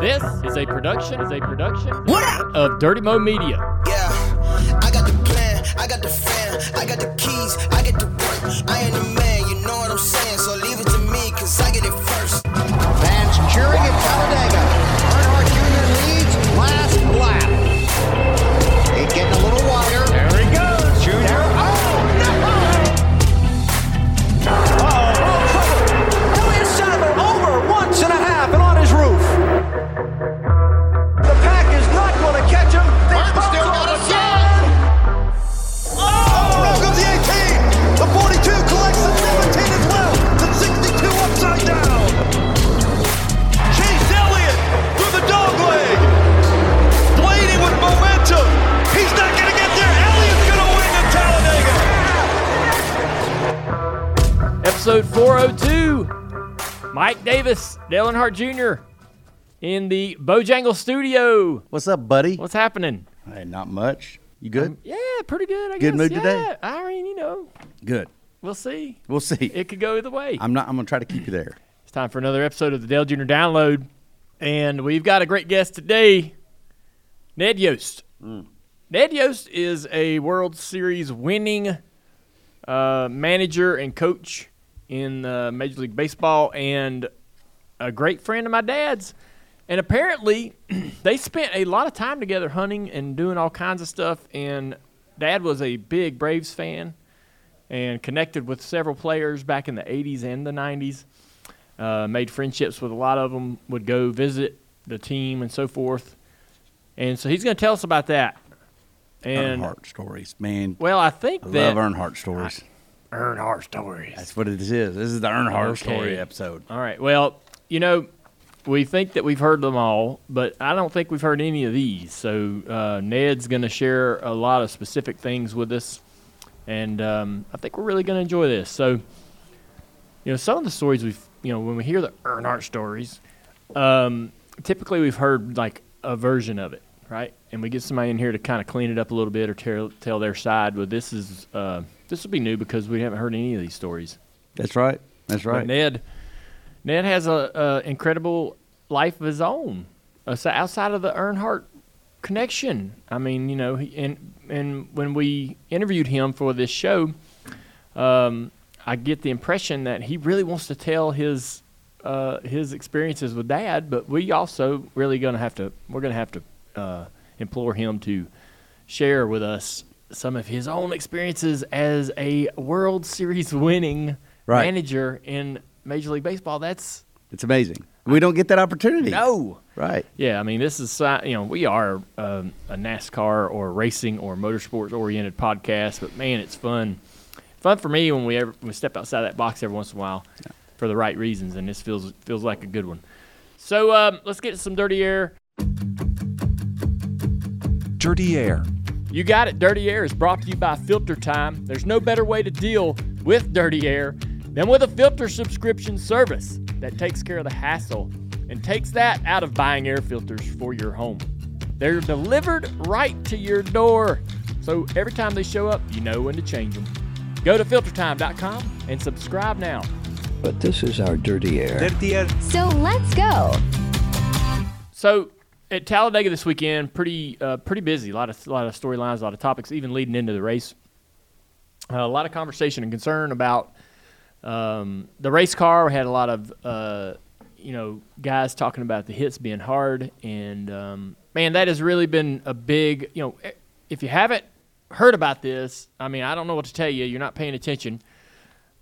This is a production. Is a production What of Dirty Mo Media. Yeah, I got the plan, I got the fan, I got the keys, I get the work. I am the man, you know what I'm saying, so leave it to me, cause I get it first. Fans cheering at Talladega. Episode 402. Mike Davis, Dale Earnhardt Jr. in the Bojangle studio. What's up, buddy? What's happening? Hey, not much. You good? Yeah, pretty good. I Good guess. mood yeah. today? I mean, you know, good. we'll see. We'll see. It could go either way. I'm not. I'm gonna try to keep you there. It's time for another episode of the Dale Jr. Download. And we've got a great guest today, Ned Yost. Ned Yost is a World Series winning uh, manager and coach in uh, Major League Baseball and a great friend of my dad's. And apparently, they spent a lot of time together hunting and doing all kinds of stuff. And dad was a big Braves fan and connected with several players back in the 80s and the 90s uh, made friendships with a lot of them, would go visit the team and so forth. And so he's going to tell us about that. And Earnhardt stories, man. well, I think I that love Earnhardt stories. Earnhardt stories. That's what it is. This is the Earnhardt Okay. story episode. All right. Well, you know, we think that we've heard them all, but I don't think we've heard any of these. So uh, Ned's going to share a lot of specific things with us, and um, I think we're really going to enjoy this. So, you know, some of the stories we've, you know, when we hear the Earnhardt stories, um, typically we've heard like a version of it, right? And we get somebody in here to kind of clean it up a little bit or tell, tell their side. But this is uh, this will be new because we haven't heard any of these stories. That's right. That's But right. Ned, Ned has a, a incredible life of his own outside of the Earnhardt connection. I mean, you know, he, and and when we interviewed him for this show, um, I get the impression that he really wants to tell his uh, his experiences with Dad, but we also really gonna have to we're gonna have to uh, implore him to share with us some of his own experiences as a World Series winning Right. manager in Major League Baseball. That's It's amazing. We don't get that opportunity. no. Right. Yeah, I mean, this is uh, you know we are um, a NASCAR or racing or motorsports oriented podcast, but man, it's fun, fun for me when we ever we step outside that box every once in a while for the right reasons, and this feels feels like a good one. So um, let's get some dirty air. Dirty Air. You got it. Dirty Air is brought to you by Filter Time. There's no better way to deal with dirty air than with a filter subscription service that takes care of the hassle and takes that out of buying air filters for your home. They're delivered right to your door. So every time they show up, you know when to change them. Go to filtertime.com and subscribe now. But this is our dirty air. Dirty Air. So let's go. So at Talladega this weekend, pretty uh, pretty busy. A lot of a lot of storylines, a lot of topics, even leading into the race. Uh, a lot of conversation and concern about um, the race car. We had a lot of uh, you know guys talking about the hits being hard, and um, man, that has really been a big. You know, eh, if you haven't heard about this, I mean, I don't know what to tell you. You're not paying attention.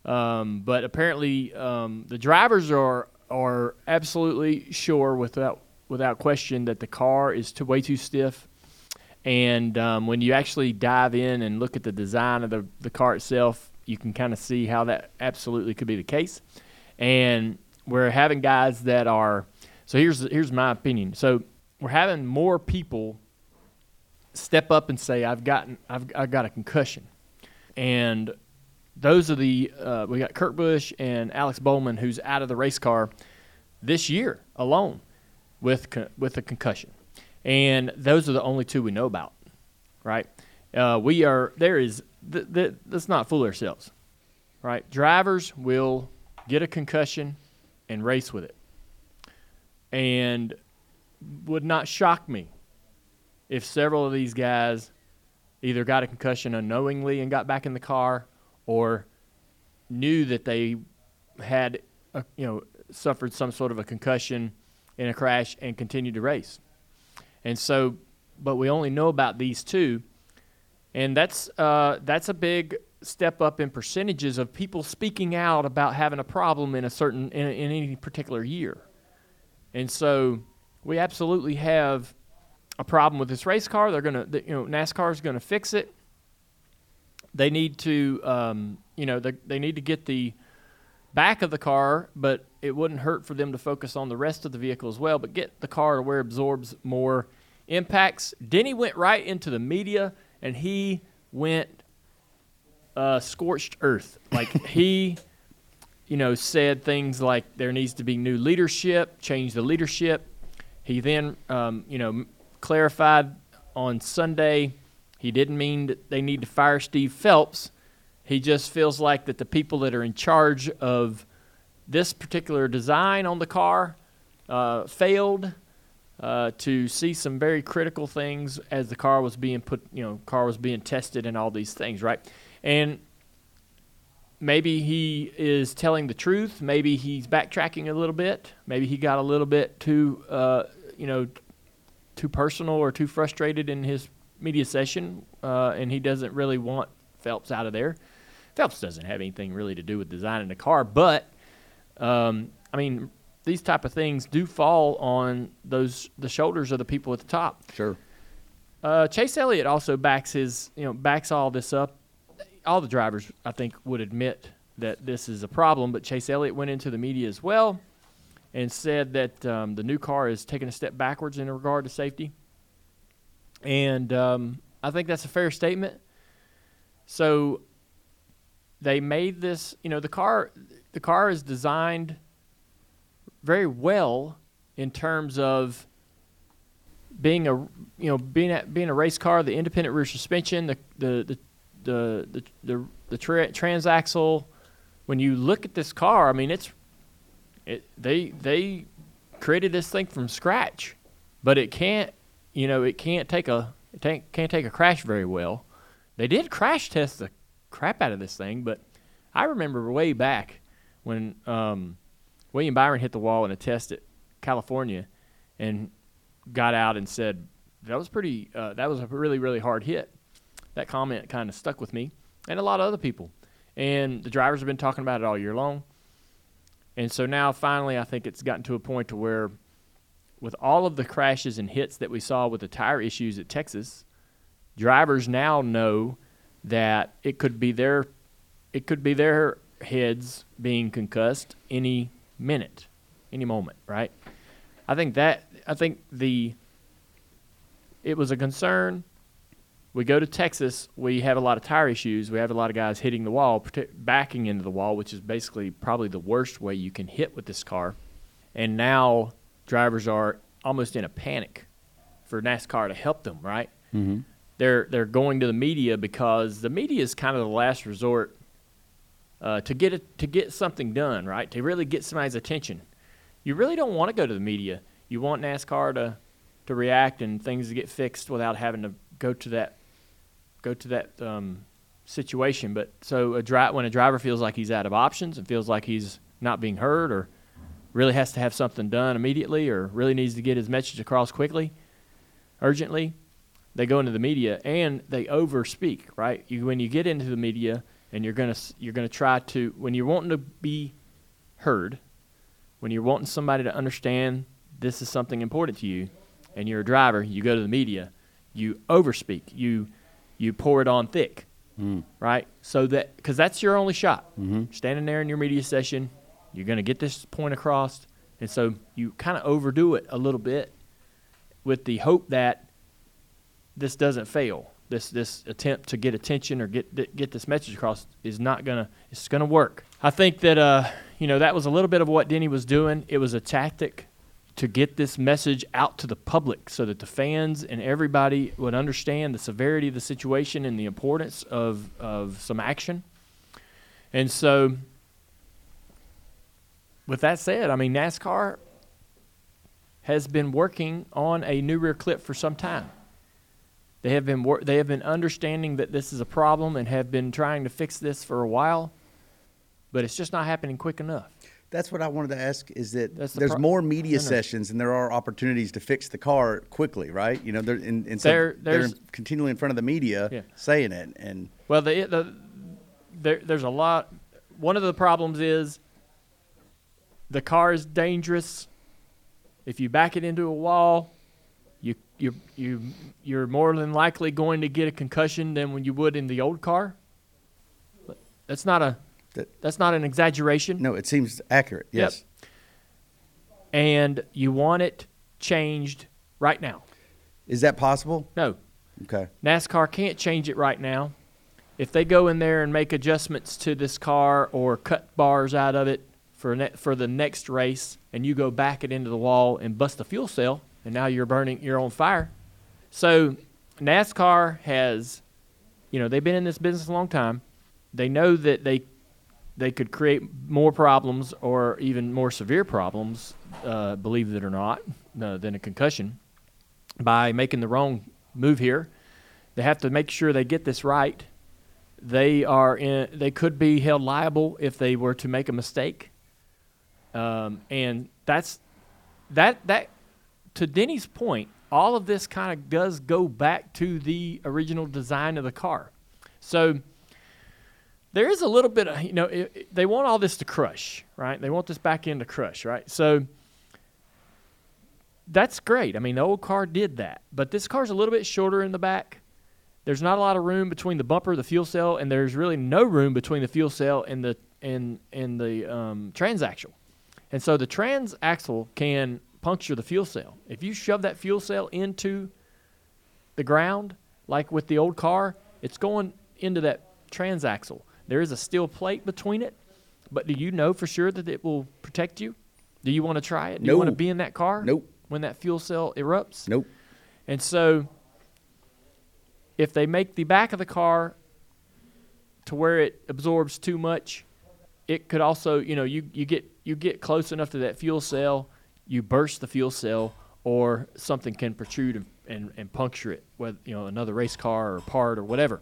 Um, but apparently, um, the drivers are are absolutely sure without without question that the car is too, way too stiff. And um, when you actually dive in and look at the design of the, the car itself, you can kind of see how that absolutely could be the case. And we're having guys that are so here's here's my opinion. So we're having more people step up and say I've gotten I've I got a concussion, and those are the uh, we got Kurt Busch and Alex Bowman who's out of the race car this year alone with con- with a concussion, and those are the only two we know about, right? Uh, we are there is th- th- let's not fool ourselves, right? Drivers will get a concussion and race with it. And would not shock me if several of these guys either got a concussion unknowingly and got back in the car or knew that they had a, you know suffered some sort of a concussion in a crash and continued to race. And so but we only know about these two and that's uh, that's a big step up in percentages of people speaking out about having a problem in a certain in, in any particular year. And so we absolutely have a problem with this race car. They're gonna, you know, NASCAR is gonna fix it. They need to, um, you know, they, they need to get the back of the car, but it wouldn't hurt for them to focus on the rest of the vehicle as well. But get the car to where it absorbs more impacts. Denny went right into the media, and he went uh, scorched earth. Like he you know, said things like there needs to be new leadership, change the leadership. He then, um, you know, clarified on Sunday he didn't mean that they need to fire Steve Phelps. He just feels like that the people that are in charge of this particular design on the car uh, failed uh, to see some very critical things as the car was being put, you know, car was being tested and all these things, right? And maybe he is telling the truth. Maybe he's backtracking a little bit. Maybe he got a little bit too, uh, you know, too personal or too frustrated in his media session, uh, and he doesn't really want Phelps out of there. Phelps doesn't have anything really to do with designing the car, but um, I mean, these type of things do fall on those the shoulders of the people at the top. Sure. Uh, Chase Elliott also backs his, you know, backs all this up. All the drivers, I think, would admit that this is a problem, but Chase Elliott went into the media as well and said that um, the new car is taking a step backwards in regard to safety. And um, I think that's a fair statement. So they made this, you know, the car, the car is designed very well in terms of being a you know being a, being a race car, the independent rear suspension, the the the the the, the, the tra- transaxle. When you look at this car, I mean, it's it they they created this thing from scratch, but it can't you know it can't take a it can't, can't take a crash very well. They did crash test the crap out of this thing, but I remember way back when um, William Byron hit the wall in a test at California, and got out and said that was pretty. Uh, that was a really really hard hit. That comment kind of stuck with me and a lot of other people. And the drivers have been talking about it all year long. And so now finally, I think it's gotten to a point to where, with all of the crashes and hits that we saw with the tire issues at Texas, drivers now know that it could be their it could be their heads being concussed any minute, any moment, right? I think that I think the it was a concern. We go to Texas, we have a lot of tire issues. We have a lot of guys hitting the wall, backing into the wall, which is basically probably the worst way you can hit with this car. And now drivers are almost in a panic for NASCAR to help them, right? Mm-hmm. They're they're going to the media because the media is kind of the last resort uh, to get it, to get something done, right? To really get somebody's attention. You really don't want to go to the media. You want NASCAR to to react and things to get fixed without having to go to that go to that um, situation. But so a dri- when a driver feels like he's out of options and feels like he's not being heard or really has to have something done immediately or really needs to get his message across quickly, urgently, they go into the media and they overspeak, right? You, when you get into the media and you're gonna you're gonna try to when you're wanting to be heard, when you're wanting somebody to understand this is something important to you, and you're a driver, you go to the media, you overspeak, you you pour it on thick, mm. right? So that because that's your only shot. Mm-hmm. Standing there in your media session, you're going to get this point across, and so you kind of overdo it a little bit, with the hope that this doesn't fail. This this attempt to get attention or get get this message across is not gonna it's gonna work. I think that uh you know that was a little bit of what Denny was doing. It was a tactic to get this message out to the public so that the fans and everybody would understand the severity of the situation and the importance of, of some action. And so with that said, I mean NASCAR has been working on a new rear clip for some time. They have been wor- they have been understanding that this is a problem and have been trying to fix this for a while, but it's just not happening quick enough. That's what I wanted to ask. Is that the there's pro- more media sessions and there are opportunities to fix the car quickly, right? You know, they're in, in so There- they're continually in front of the media Yeah. saying it, and Well, the, the there, there's a lot. One of the problems is the car is dangerous. If you back it into a wall, you you you you're more than likely going to get a concussion than when you would in the old car. That's not a That- that's not an exaggeration. no, it seems accurate. Yes. And you want it changed right now. Is that possible? No, Okay. NASCAR can't change it right now. If they go in there and make adjustments to this car or cut bars out of it for ne- for the next race, and you go back it into the wall and bust the fuel cell, and now you're burning, you're on fire. So NASCAR has, you know, they've been in this business a long time. They know that they they could create more problems or even more severe problems, uh, believe it or not, uh, than a concussion by making the wrong move here. They have to make sure they get this right. They are in, they could be held liable if they were to make a mistake. Um, and that's that that to Denny's point, all of this kind of does go back to the original design of the car. So there is a little bit of you know it, it- they want all this to crush, right? They want this back end to crush, right? So that's great. I mean, the old car did that, but this car's a little bit shorter in the back. There's not a lot of room between the bumper, the fuel cell, and there's really no room between the fuel cell and the and and the um, transaxle. And so the transaxle can puncture the fuel cell. If you shove that fuel cell into the ground, like with the old car, it's going into that transaxle. There is a steel plate between it, but do you know for sure that it will protect you? Do you want to try it? Do you want to be in that car? Nope. When that fuel cell erupts? Nope. And so, if they make the back of the car to where it absorbs too much, it could also, you know, you, you get you get close enough to that fuel cell, you burst the fuel cell, or something can protrude and, and, and puncture it, whether you know another race car or part or whatever.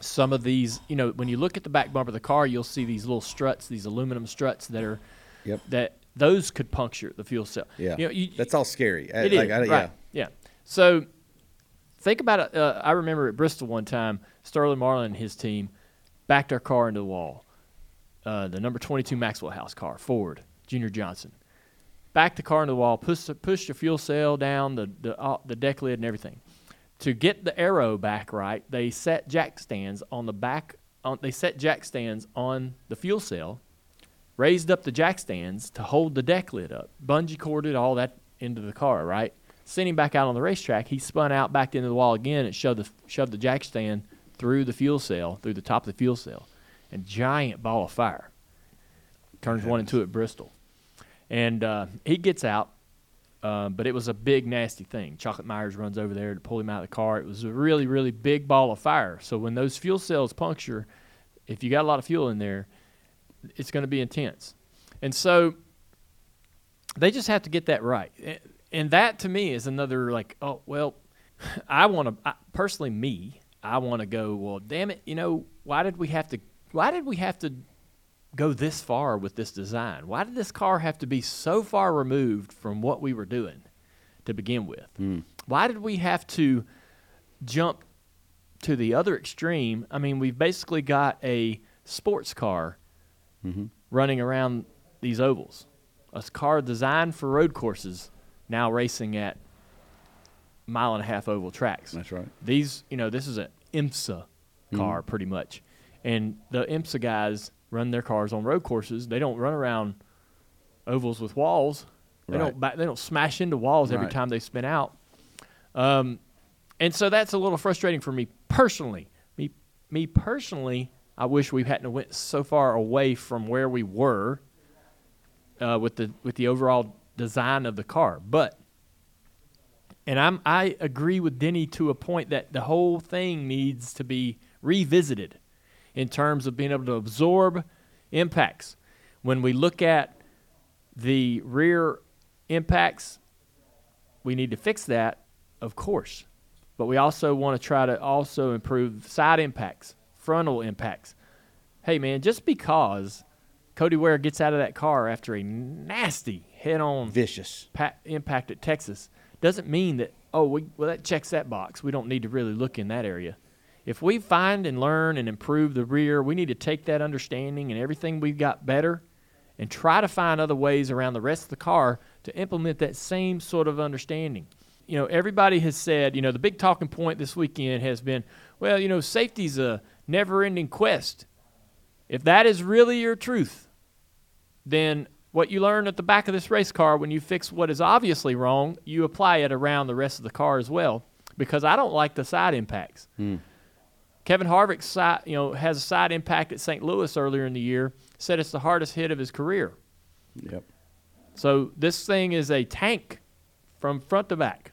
Some of these, you know, when you look at the back bumper of the car, you'll see these little struts, these aluminum struts that are Yep. that those could puncture the fuel cell. Yeah. you know, you, That's all scary. I- it is like, I- right. Yeah. Yeah. So think about it. Uh, I remember at Bristol one time, Sterling Marlin and his team backed our car into the wall. Uh, the number 22 Maxwell House car, Ford, Junior Johnson. Backed the car into the wall, pushed, the- pushed the fuel cell down, the, the, uh, the deck lid, and everything. To get the aero back right, they set jack stands on the back. On, they set jack stands on the fuel cell raised up the jack stands to hold the deck lid up, bungee corded all that into the car, right? Sent him back out on the racetrack. He spun out, backed into the wall again, and shoved the shoved the jack stand through the fuel cell, through the top of the fuel cell, and giant ball of fire. Turns one and two at Bristol, and uh, he gets out. Uh, but it was a big nasty thing. Chocolate Myers runs over there to pull him out of the car. It was a really, really big ball of fire. So when those fuel cells puncture, if you got a lot of fuel in there, it's going to be intense. And so they just have to get that right. And that to me is another like, oh, well, I want to personally me, I want to go, well, damn it, you know, why did we have to why did we have to go this far with this design? Why did this car have to be so far removed from what we were doing to begin with? Hmm. Why did we have to jump to the other extreme? I mean, we've basically got a sports car mm-hmm. running around these ovals. A car designed for road courses, now racing at mile and a half oval tracks. That's right. These, you know, this is an IMSA mm-hmm. car pretty much, and the IMSA guys run their cars on road courses. They don't run around ovals with walls. They Right. don't. Ba- they don't smash into walls every Right. time they spin out. Um, and so that's a little frustrating for me personally. Me, me personally, I wish we hadn't went so far away from where we were uh, with the with the overall design of the car. But and I'm I agree with Denny to a point that the whole thing needs to be revisited in terms of being able to absorb impacts. When we look at The rear impacts, we need to fix that, of course. But we also want to try to also improve side impacts, frontal impacts. Hey, man, just because Cody Ware gets out of that car after a nasty head on Vicious. pa- impact at Texas doesn't mean that oh we, well that checks that box. We don't need to really look in that area. If we find and learn and improve the rear, we need to take that understanding and everything we've got better and try to find other ways around the rest of the car to implement that same sort of understanding. You know, everybody has said, you know, the big talking point this weekend has been, well, you know, safety's a never-ending quest. If that is really your truth, then what you learn at the back of this race car when you fix what is obviously wrong, you apply it around the rest of the car as well. Because I don't like the side impacts. Hmm. Kevin Harvick, side, you know, has a side impact at St. Louis earlier in the year. Said it's the hardest hit of his career. Yep. So this thing is a tank from front to back.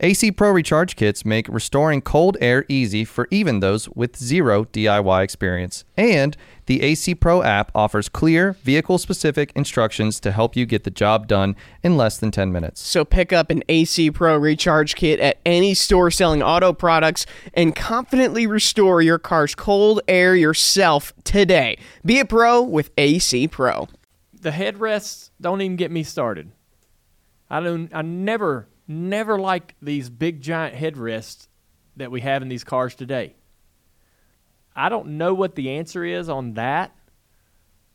AC Pro recharge kits make restoring cold air easy for even those with zero DIY experience. And the AC Pro app offers clear, vehicle specific instructions to help you get the job done in less than 10 minutes. So pick up an AC Pro recharge kit at any store selling auto products and confidently restore your car's cold air yourself today. Be a pro with AC Pro. The headrests don't even get me started. I don't. I never, never liked these big giant headrests that we have in these cars today. I don't know what the answer is on that.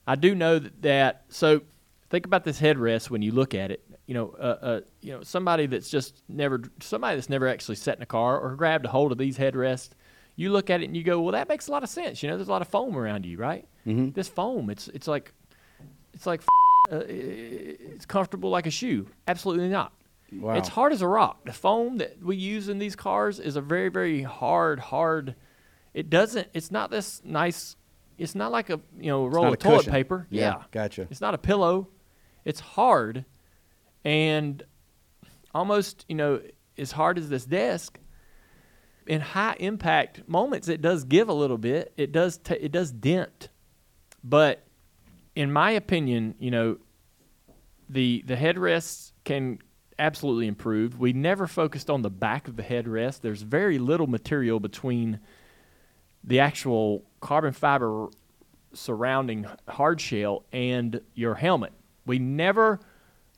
I do know that, that so think about this headrest when you look at it. You know, uh, uh, you know, somebody that's just never, somebody that's never actually sat in a car or grabbed a hold of these headrests. You look at it and you go, well, that makes a lot of sense. You know, there's a lot of foam around you, right? Mm-hmm. This foam, it's it's like, it's like, uh, it's comfortable like a shoe. Absolutely not. Wow. It's hard as a rock. The foam that we use in these cars is a very, very hard, hard. It doesn't. It's not this nice. It's not like a you know roll of toilet cushion. paper. Yeah, gotcha. It's not a pillow. It's hard, and almost you know as hard as this desk. In high impact moments, it does give a little bit. It does. T- it does dent, but in my opinion, you know, the the headrests can absolutely improved. We never focused on the back of the headrest. There's very little material between the actual carbon fiber surrounding hard shell and your helmet. We never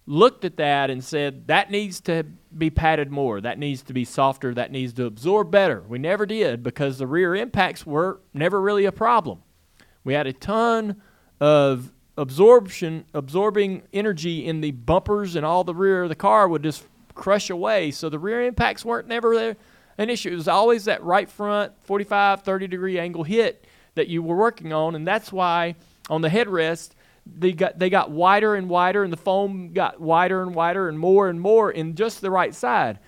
looked at that and said that needs to be padded more, that needs to be softer, that needs to absorb better. We never did because the rear impacts were never really a problem. We had a ton of absorption, absorbing energy in the bumpers and all the rear of the car would just crush away. So the rear impacts weren't never there an issue. It was always that right front 45, 30 degree angle hit that you were working on, and that's why on the headrest they got they got wider and wider, and the foam got wider and wider and more and more in just the right side.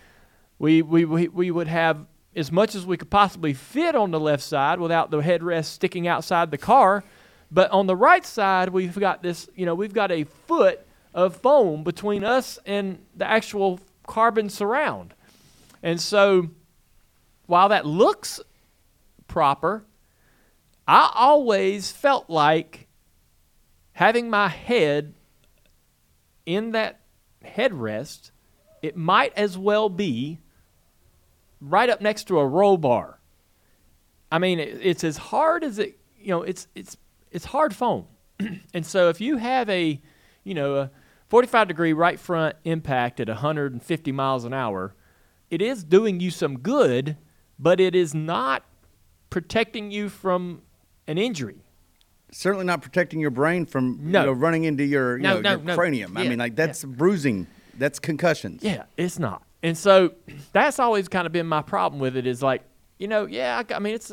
We we we, we would have as much as we could possibly fit on the left side without the headrest sticking outside the car. But on the right side, we've got this, you know, we've got a foot of foam between us and the actual carbon surround. And so while that looks proper, I always felt like having my head in that headrest, it might as well be right up next to a roll bar. I mean, it's as hard as it, you know, it's it's it's hard foam. and so if you have a, you know, a 45 degree right front impact at 150 miles an hour, it is doing you some good, but it is not protecting you from an injury. Certainly not protecting your brain from No. you know, running into your, you No, know, no, your cranium. I Yeah, mean, like yeah. that's bruising. That's concussions. Yeah, it's not. And so that's always kind of been my problem with it is like, you know, yeah, I, I mean, it's,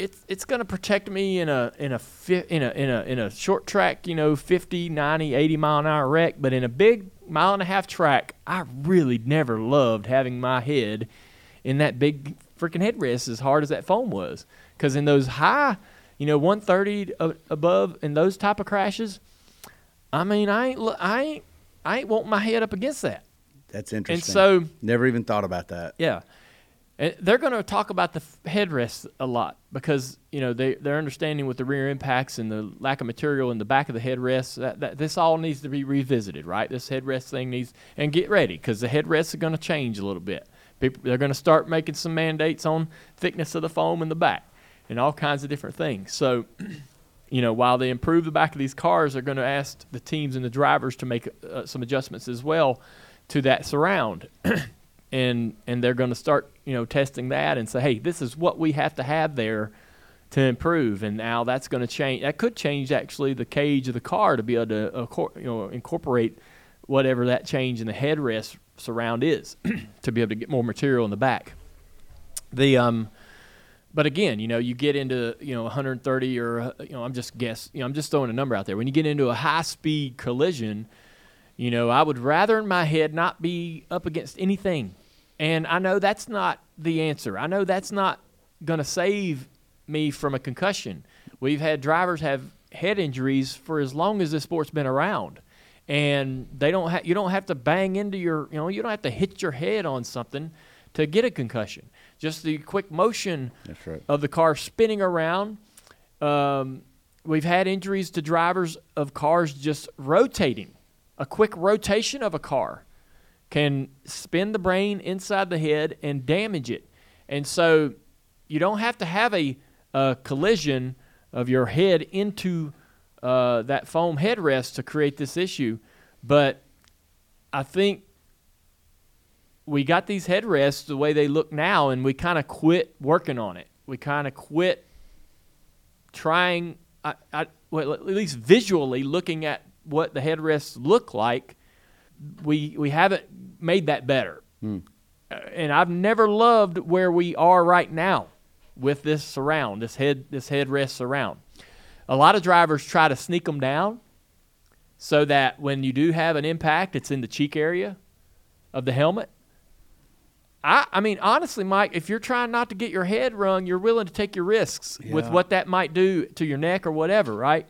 it's it's going to protect me in a in a fi- in a in a in a short track, you know, 50, 90, 80 mile an hour wreck, but in a big mile and a half track, I really never loved having my head in that big freaking headrest as hard as that foam was. Cuz in those high, you know, 130 a- above in those type of crashes, I mean, I ain't I ain't I ain't wanting my head up against that. That's interesting. And so- never even thought about that. Yeah. And they're going to talk about the headrests a lot because you know they they're understanding with the rear impacts and the lack of material in the back of the headrests that, that this all needs to be revisited, right? This headrest thing needs and get ready because the headrests are going to change a little bit. People, they're going to start making some mandates on thickness of the foam in the back and all kinds of different things. So, you know, while they improve the back of these cars, they're going to ask the teams and the drivers to make uh, some adjustments as well to that surround. and and they're going to start you know testing that and say hey this is what we have to have there to improve and now that's going to change that could change actually the cage of the car to be able to uh, cor- you know incorporate whatever that change in the headrest surround is to be able to get more material in the back the um but again, you know, you get into you know 130 or uh, you know, I'm just guess, you know, I'm just throwing a number out there. When you get into a high speed collision, you know, I would rather in my head not be up against anything. And I know that's not the answer. I know that's not going to save me from a concussion. We've had drivers have head injuries for as long as this sport's been around. And they don't ha- you don't have to bang into your, you know, you don't have to hit your head on something to get a concussion. Just the quick motion right. of the car spinning around. Um, we've had injuries to drivers of cars just rotating. A quick rotation of a car can spin the brain inside the head and damage it. And so you don't have to have a, a collision of your head into uh, that foam headrest to create this issue. But I think we got these headrests the way they look now, and we kind of quit working on it. We kind of quit trying, I, I, well, at least visually looking at what the headrests look like. We we haven't made that better, Uh, and I've never loved where we are right now with this surround, this head this headrest surround. A lot of drivers try to sneak them down so that when you do have an impact, it's in the cheek area of the helmet. I, I mean, honestly, Mike, if you're trying not to get your head rung, you're willing to take your risks with what that might do to your neck or whatever, right?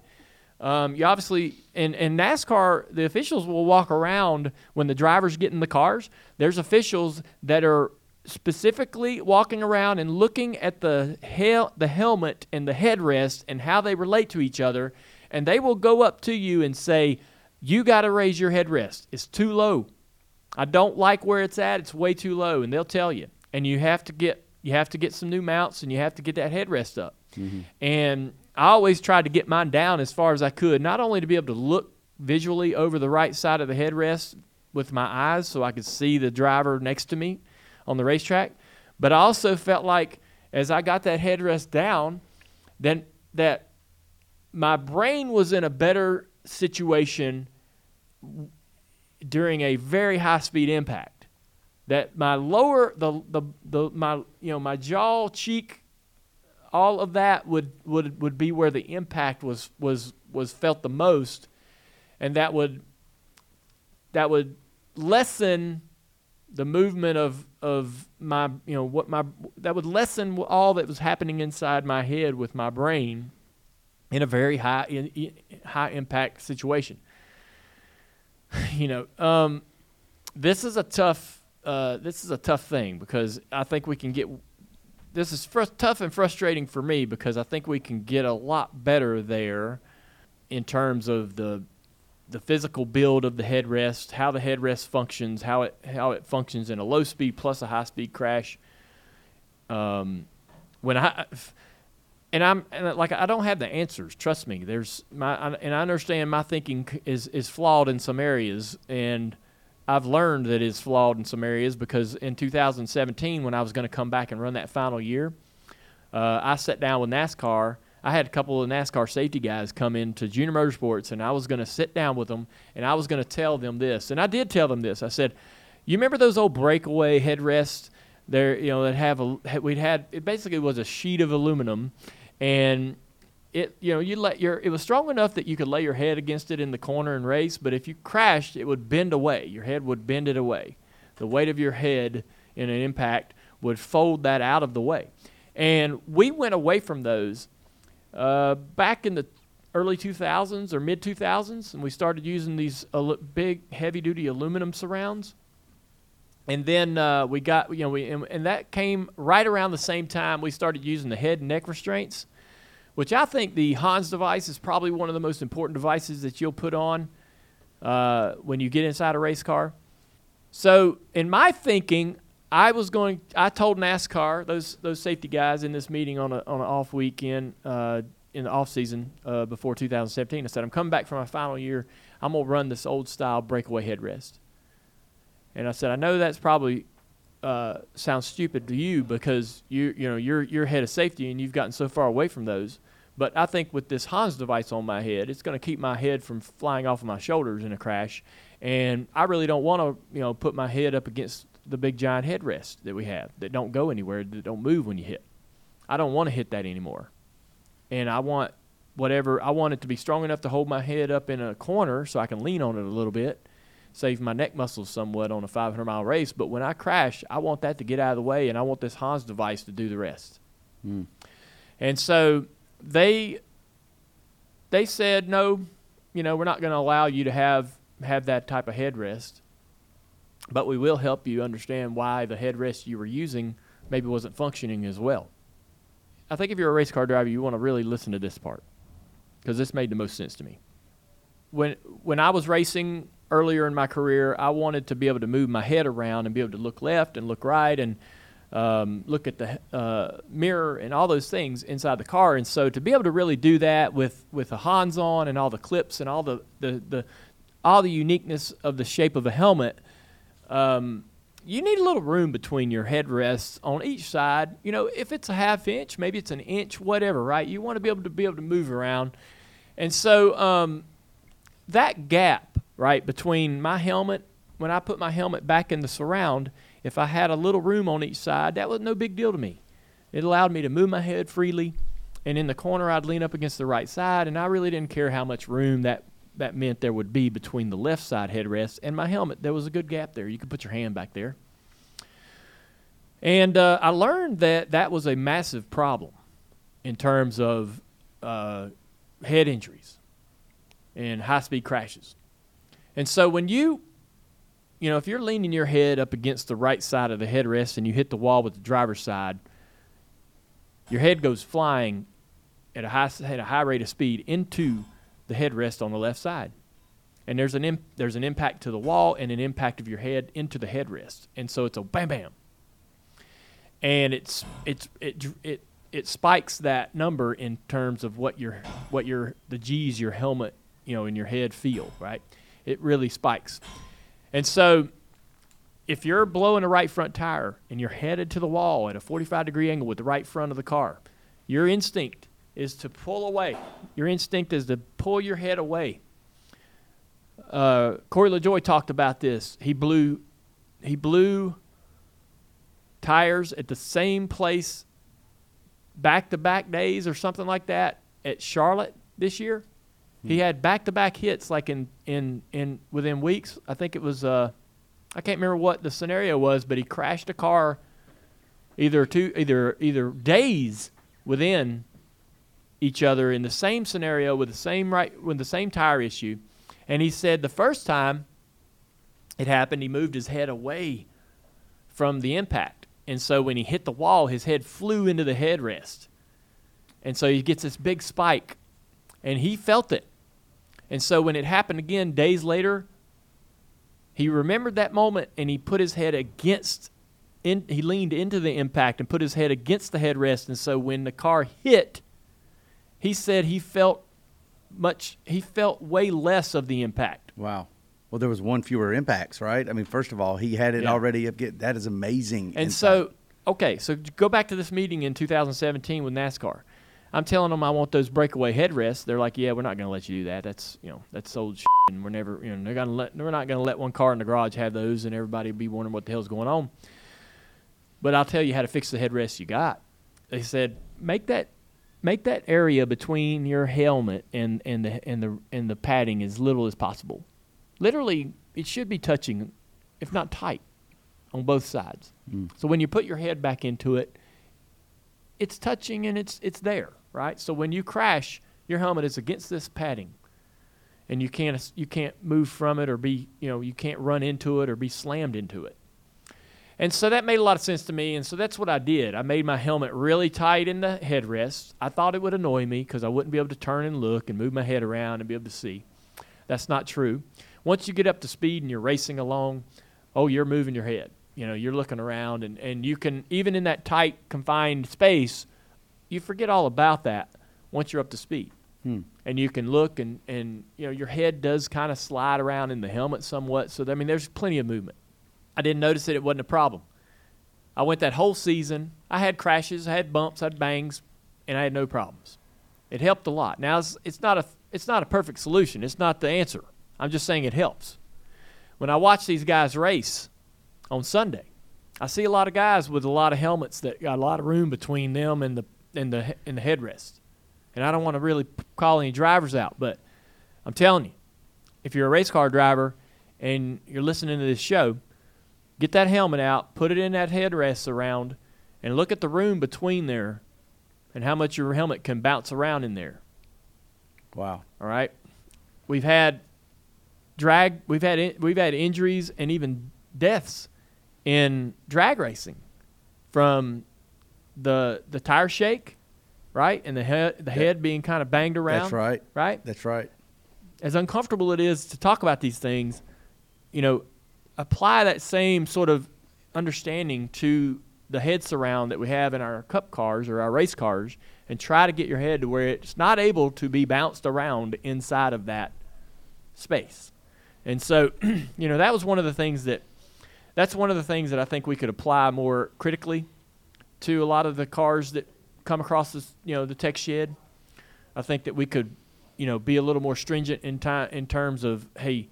Um, you obviously, in, in NASCAR, the officials will walk around when the drivers get in the cars. There's officials that are specifically walking around and looking at the hel- the helmet and the headrest and how they relate to each other, and they will go up to you and say, "You got to raise your headrest. It's too low. I don't like where it's at. It's way too low." And they'll tell you, and you have to get you have to get some new mounts and you have to get that headrest up. And I always tried to get mine down as far as I could, not only to be able to look visually over the right side of the headrest with my eyes so I could see the driver next to me on the racetrack, but I also felt like as I got that headrest down, then that my brain was in a better situation during a very high speed impact. That my lower the the, the my you know my jaw cheek all of that would, would, would be where the impact was, was, was felt the most, and that would that would lessen the movement of of my you know what my that would lessen all that was happening inside my head with my brain in a very high in, in, high impact situation. you know, um, this is a tough uh, this is a tough thing because I think we can get this is frus- tough and frustrating for me because I think we can get a lot better there in terms of the the physical build of the headrest, how the headrest functions, how it how it functions in a low speed plus a high speed crash. Um, when I and I'm and like I don't have the answers. Trust me. There's my and I understand my thinking is is flawed in some areas, and I've learned that it's flawed in some areas because in 2017, when I was going to come back and run that final year, uh, I sat down with NASCAR. I had a couple of NASCAR safety guys come into Junior Motorsports, and I was going to sit down with them, and I was going to tell them this, and I did tell them this. I said, "You remember those old breakaway headrests? There, you know, that have a we'd had. It basically was a sheet of aluminum, and it you know you let your it was strong enough that you could lay your head against it in the corner and race, but if you crashed, it would bend away. Your head would bend it away. The weight of your head in an impact would fold that out of the way, and we went away from those uh, back in the early 2000s or mid 2000s, and we started using these alu- big heavy duty aluminum surrounds and then uh, we got you know we and, and that came right around the same time we started using the head and neck restraints which i think the hans device is probably one of the most important devices that you'll put on uh, when you get inside a race car so in my thinking i was going i told nascar those those safety guys in this meeting on a on an off weekend uh, in the off season uh, before 2017 i said i'm coming back for my final year i'm to run this old style breakaway headrest and I said, I know that's probably uh, sounds stupid to you because you you know you're you're head of safety and you've gotten so far away from those. But I think with this Hans device on my head, it's going to keep my head from flying off of my shoulders in a crash. And I really don't want to you know put my head up against the big giant headrest that we have that don't go anywhere, that don't move when you hit. I don't want to hit that anymore. And I want whatever I want it to be strong enough to hold my head up in a corner so I can lean on it a little bit save my neck muscles somewhat on a 500 mile race. But when I crash, I want that to get out of the way, and I want this Hans device to do the rest. Hmm. And so they they said no, you know, we're not going to allow you to have have that type of headrest, but we will help you understand why the headrest you were using maybe wasn't functioning as well. I think if you're a race car driver, you want to really listen to this part because this made the most sense to me. When when I was racing earlier in my career, I wanted to be able to move my head around and be able to look left and look right and um, look at the uh, mirror and all those things inside the car. And so to be able to really do that with with the Hans on and all the clips and all the the, the all the uniqueness of the shape of a helmet. Um, you need a little room between your headrests on each side. You know, if it's a half inch, maybe it's an inch, whatever, right? You want to be able to be able to move around. And so um, that gap, right, between my helmet, when I put my helmet back in the surround, if I had a little room on each side, that was no big deal to me. It allowed me to move my head freely, and in the corner, I'd lean up against the right side, and I really didn't care how much room that that meant there would be between the left side headrest and my helmet. There was a good gap there. You could put your hand back there. And uh, I learned that that was a massive problem in terms of uh, head injuries and high speed crashes. And so when you, you know, if you're leaning your head up against the right side of the headrest and you hit the wall with the driver's side, your head goes flying at a high at a high rate of speed into the headrest on the left side. And there's an Im- there's an impact to the wall and an impact of your head into the headrest. And so it's a bam bam. And it's it's it it it spikes that number in terms of what your what your the G's your helmet, you know, in your head feel, right? It really spikes. And so if you're blowing the right front tire and you're headed to the wall at a 45 degree angle with the right front of the car, your instinct is to pull away. Your instinct is to pull your head away. Uh, Corey LaJoie talked about this. He blew, he blew tires at the same place, back to back days or something like that at Charlotte this year. He had back to back hits like in, in, in within weeks. I think it was uh, I can't remember what the scenario was, but he crashed a car either two either either days within each other in the same scenario with the same right with the same tire issue. And he said the first time it happened, he moved his head away from the impact. And so when he hit the wall, his head flew into the headrest. And so he gets this big spike and he felt it. And so when it happened again days later, he remembered that moment and he put his head against in, he leaned into the impact and put his head against the headrest and so when the car hit he said he felt much he felt way less of the impact Wow. Well, there was one fewer impacts, right? I mean, first of all, he had it Yeah. already. Up get that is amazing. and insight. so okay so go back to this meeting in 2017 with nascar i'm telling them i want those breakaway headrests. They're like yeah we're not going to let you do that. That's you know that's old shit, and we're never you know they're to let we're not going to let one car in the garage have those and everybody be wondering what the hell's going on. But i'll tell you how to fix the headrest you got. They said make that make that area between your helmet and and the and the and the padding as little as possible. Literally, it should be touching, if not tight, on both sides. Mm. So when you put your head back into it, it's touching and it's it's there, right? So when you crash, your helmet is against this padding, and you can't you can't move from it or be you know you can't run into it or be slammed into it. And so that made a lot of sense to me, and so that's what I did. I made my helmet really tight in the headrest. I thought it would annoy me because I wouldn't be able to turn and look and move my head around and be able to see. That's not true. Once you get up to speed and you're racing along, oh, you're moving your head. You know, you're looking around, and, and you can, even in that tight, confined space, you forget all about that once you're up to speed. Hmm. And you can look, and, and, you know, your head does kind of slide around in the helmet somewhat. So, I mean, there's plenty of movement. I didn't notice that it wasn't a problem. I went that whole season. I had crashes, I had bumps, I had bangs, and I had no problems. It helped a lot. Now it's, it's not a it's not a perfect solution. It's not the answer. I'm just saying it helps. When I watch these guys race on Sunday, I see a lot of guys with a lot of helmets that got a lot of room between them and the and the and the headrest. And I don't want to really call any drivers out, but I'm telling you, if you're a race car driver and you're listening to this show, get that helmet out, put it in that headrest around, and look at the room between there and how much your helmet can bounce around in there. Wow. All right. We've had drag, we've had in, we've had injuries and even deaths in drag racing from the the tire shake, right? And the head the head being kind of banged around. That's right. Right? That's right. as uncomfortable it is to talk about these things, you know, apply that same sort of understanding to the head surround that we have in our cup cars or our race cars and try to get your head to where it's not able to be bounced around inside of that space. And so, you know, that was one of the things that that's one of the things that I think we could apply more critically to a lot of the cars that come across this, you know, the tech shed. I think that we could, you know, be a little more stringent in time in terms of, hey,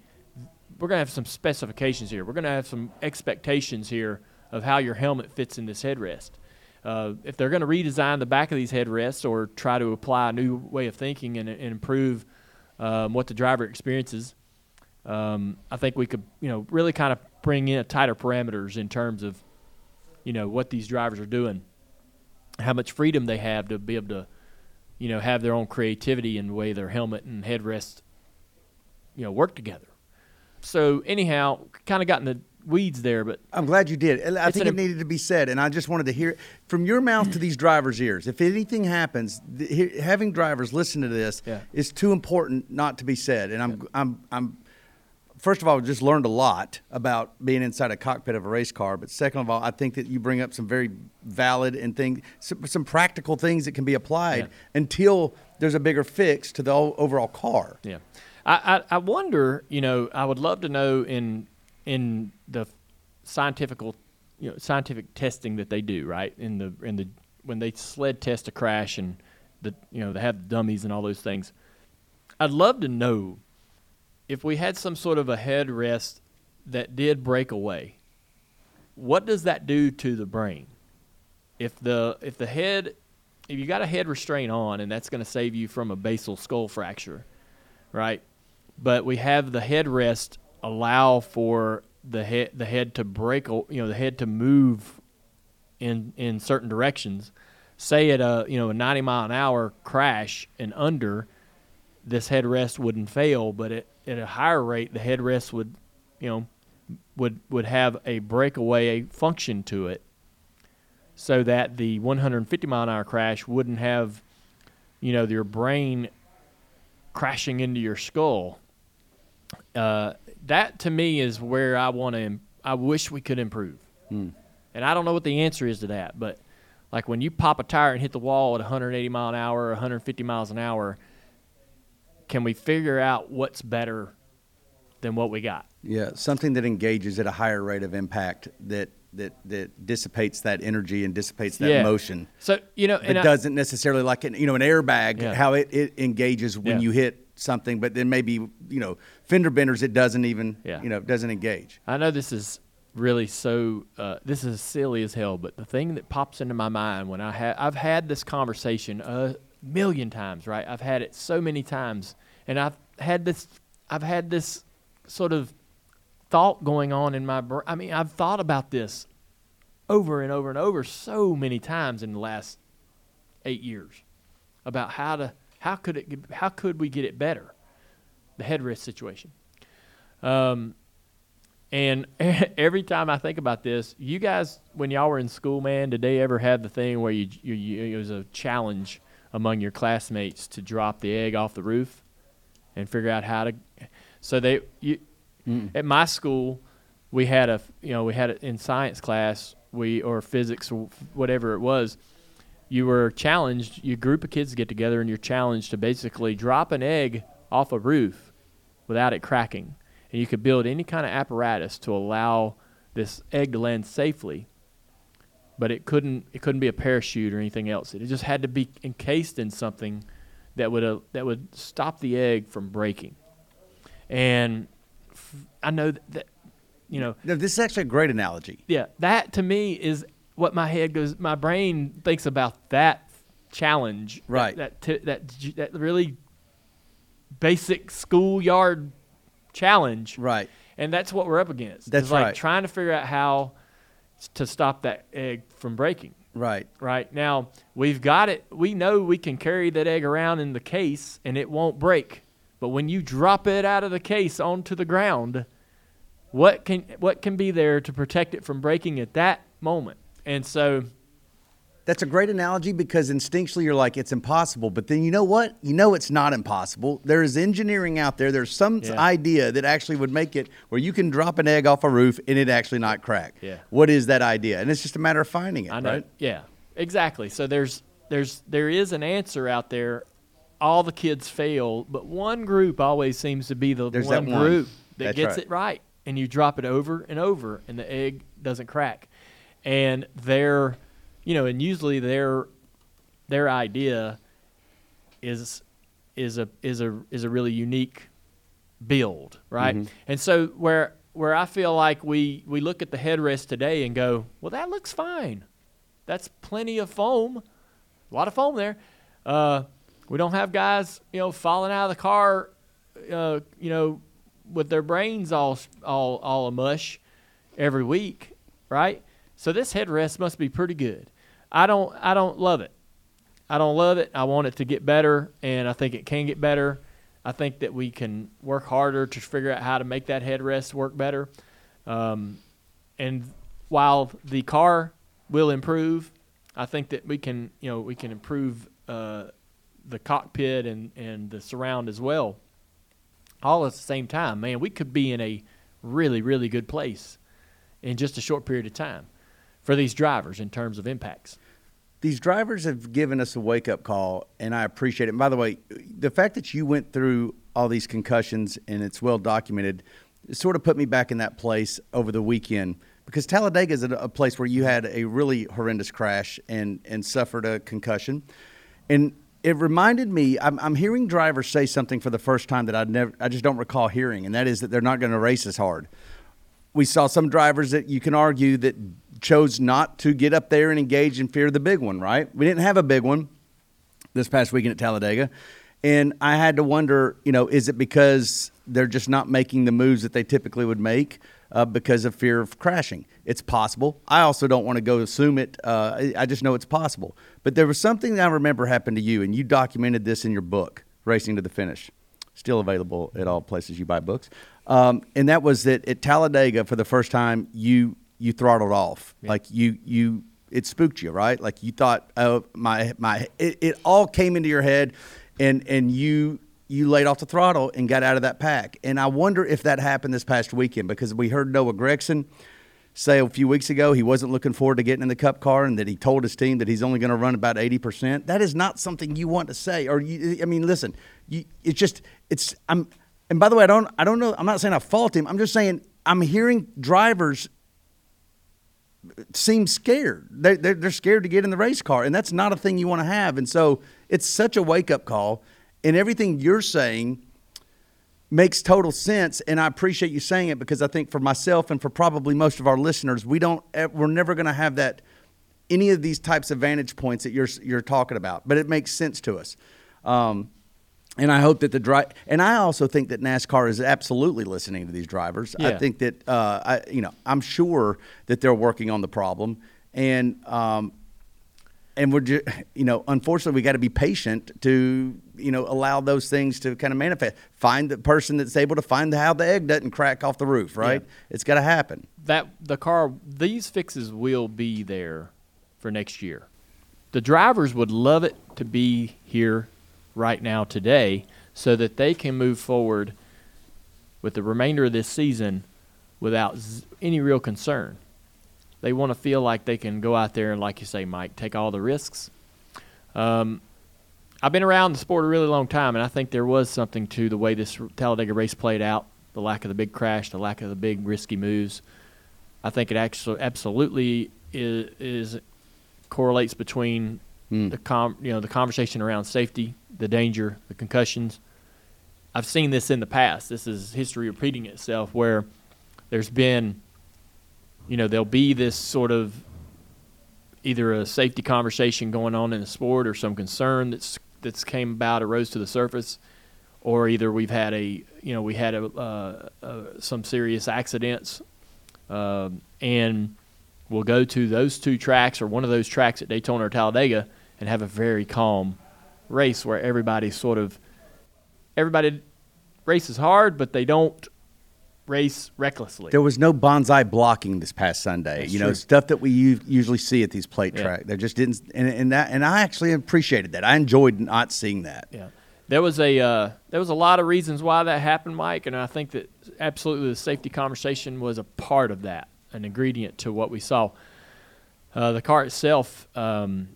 we're gonna have some specifications here. We're gonna have some expectations here of how your helmet fits in this headrest. Uh, if they're going to redesign the back of these headrests or try to apply a new way of thinking and, and improve um, what the driver experiences, um, I think we could, you know, really kind of bring in tighter parameters in terms of, you know, what these drivers are doing, how much freedom they have to be able to, you know, have their own creativity in the way their helmet and headrest, you know, work together. So anyhow, kind of got in the weeds there, but I'm glad you did. I think an it needed to be said, and I just wanted to hear it from your mouth to these drivers' ears. If anything happens, th- having drivers listen to this Yeah. is too important not to be said. And I'm, I'm, I'm. First of all, just learned a lot about being inside a cockpit of a race car. But second of all, I think that you bring up some very valid and thing, some, some practical things that can be applied Yeah. until there's a bigger fix to the overall car. Yeah, I, I I wonder. You know, I would love to know in in the scientific you know scientific testing that they do right in the in the when they sled test a crash and the you know they have dummies and all those things. I'd love to know if we had some sort of a headrest that did break away. What does that do to the brain? If the if the head if you got a head restraint on and that's going to save you from a basal skull fracture, right? But we have the headrest allow for the head the head to break, you know, the head to move in in certain directions. Say at a you know a 90 mile an hour crash and under, this headrest wouldn't fail, but at, at a higher rate, the headrest would, you know, would would have a breakaway function to it, so that the 150 mile an hour crash wouldn't have, you know, your brain crashing into your skull. Uh, that to me is where I want to. Im- I wish we could improve, and I don't know what the answer is to that. But like when you pop a tire and hit the wall at 180 mile an hour or 150 miles an hour, can we figure out what's better than what we got? Yeah, something that engages at a higher rate of impact that that that dissipates that energy and dissipates that Yeah. motion. So you know, It doesn't necessarily like an, you know an airbag Yeah. how it, it engages when Yeah. you hit something, but then maybe you know fender benders it doesn't even you know doesn't engage. I know this is really so. Uh, this is silly as hell, but the thing that pops into my mind when I ha- I've had this conversation uh, million times, right? I've had it so many times, and I've had this, I've had this sort of thought going on in my brain. I mean, I've thought about this over and over and over so many times in the last eight years about how to how could it how could we get it better, the headrest situation. Um, and every time I think about this, you guys, when y'all were in school, man, did they ever have the thing where you, you, you it was a challenge among your classmates to drop the egg off the roof and figure out how to? So they, you, at my school, we had a, you know, we had it in science class, we or physics or whatever it was. You were challenged. Your group of kids get together, and you're challenged to basically drop an egg off a roof without it cracking. And you could build any kind of apparatus to allow this egg to land safely. But it couldn't it couldn't be a parachute or anything else. It just had to be encased in something that would uh, that would stop the egg from breaking. And f- I know that, that you know No, this is actually a great analogy. yeah, that to me is what my head goes. My brain thinks about that challenge, Right. That that that, that really basic schoolyard challenge, Right. And that's what we're up against. That's It's like right. trying to figure out how to stop that egg from breaking. Right. Right now, we've got it. We know we can carry that egg around in the case and it won't break. But when you drop it out of the case onto the ground, what can what can be there to protect it from breaking at that moment? And so, That's a great analogy because instinctually you're like, it's impossible. But then you know what? You know it's not impossible. There is engineering out there. There's some Yeah. idea that actually would make it where you can drop an egg off a roof and it actually not crack. Yeah. What is that idea? And it's just a matter of finding it, I know, right? yeah, exactly. So there's there's there is an answer out there. All the kids fail, but one group always seems to be the There's one that one. group that That's gets right. it right, and you drop it over and over, and the egg doesn't crack. And their, you know, and usually their their idea is is a is a is a really unique build, right? Mm-hmm. And so where where I feel like we we look at the headrest today and go, well, that looks fine. That's plenty of foam, a lot of foam there. Uh, we don't have guys, you know, falling out of the car, uh, you know, with their brains all all all a mush every week, right? So this headrest must be pretty good. I don't I don't love it. I don't love it. I want it to get better, and I think it can get better. I think that we can work harder to figure out how to make that headrest work better. Um, and while the car will improve, I think that we can, you know, we can improve uh, the cockpit and, and the surround as well. All at the same time, man, we could be in a really, really good place in just a short period of time for these drivers in terms of impacts. These drivers have given us a wake up call, and I appreciate it. And by the way, the fact that you went through all these concussions and it's well documented sort of put me back in that place over the weekend because Talladega is a, place where you had a really horrendous crash and, and suffered a concussion. And it reminded me, I'm, I'm hearing drivers say something for the first time that I never, I just don't recall hearing, and that is that they're not going to race as hard we saw some drivers that you can argue that chose not to get up there and engage in fear of the big one, right? We didn't have a big one this past weekend at Talladega. And I had to wonder, you know, is it because they're just not making the moves that they typically would make uh, because of fear of crashing? It's possible. I also don't want to go assume it. Uh, I- just know it's possible. But there was something that I remember happened to you, and you documented this in your book, Racing to the Finish still available at all places you buy books. Um, and that was that at Talladega for the first time you you throttled off, like you you it spooked you, right? Like you thought, oh my my, it, it all came into your head, and and you you laid off the throttle and got out of that pack. And I wonder if that happened this past weekend because we heard Noah Gragson say a few weeks ago he wasn't looking forward to getting in the cup car and that he told his team that he's only going to run about 80%. That is not something you want to say or you, I mean listen, you, it's just it's I'm and by the way I don't I don't know I'm not saying I fault him. I'm just saying I'm hearing drivers seem scared. They they're, they're scared to get in the race car and that's not a thing you want to have. And so it's such a wake up call and everything you're saying makes total sense and i appreciate you saying it because i think for myself and for probably most of our listeners we don't we're never going to have that any of these types of vantage points that you're you're talking about, but it makes sense to us. Um, and I hope that the drive, and I also think that NASCAR is absolutely listening to these drivers. I think that uh, I, you know, I'm sure that they're working on the problem, and um, and we're just, you know, unfortunately, we got to be patient to, you know, allow those things to kind of manifest. Find the person that's able to find how the egg doesn't crack off the roof, right? It's got to happen. that the car these fixes will be there for next year. The drivers would love it to be here right now today so that they can move forward with the remainder of this season without z- any real concern. They want to feel like they can go out there and, like you say, Mike, take all the risks. Um, I've been around the sport a really long time, and I think there was something to the way this Talladega race played out the lack of the big crash, the lack of the big risky moves. I think it actually absolutely is, is correlates between the com, you know the conversation around safety, the danger, the concussions. I've seen this in the past. This is history repeating itself where there's been you know there'll be this sort of either a safety conversation going on in the sport or some concern that's that's came about arose to the surface. Or either we've had a you know we had a, uh, uh, some serious accidents um, and we'll go to those two tracks or one of those tracks at Daytona or Talladega and have a very calm race where everybody sort of everybody races hard but they don't race recklessly. There was no banzai blocking this past Sunday. That's you know, true. stuff that we u- usually see at these plate Yeah. tracks. There just didn't, and, and that, and I actually appreciated that. I enjoyed not seeing that. Yeah, there was a uh, there was a lot of reasons why that happened, Mike, and I think that absolutely the safety conversation was a part of that, an ingredient to what we saw. Uh, the car itself, um,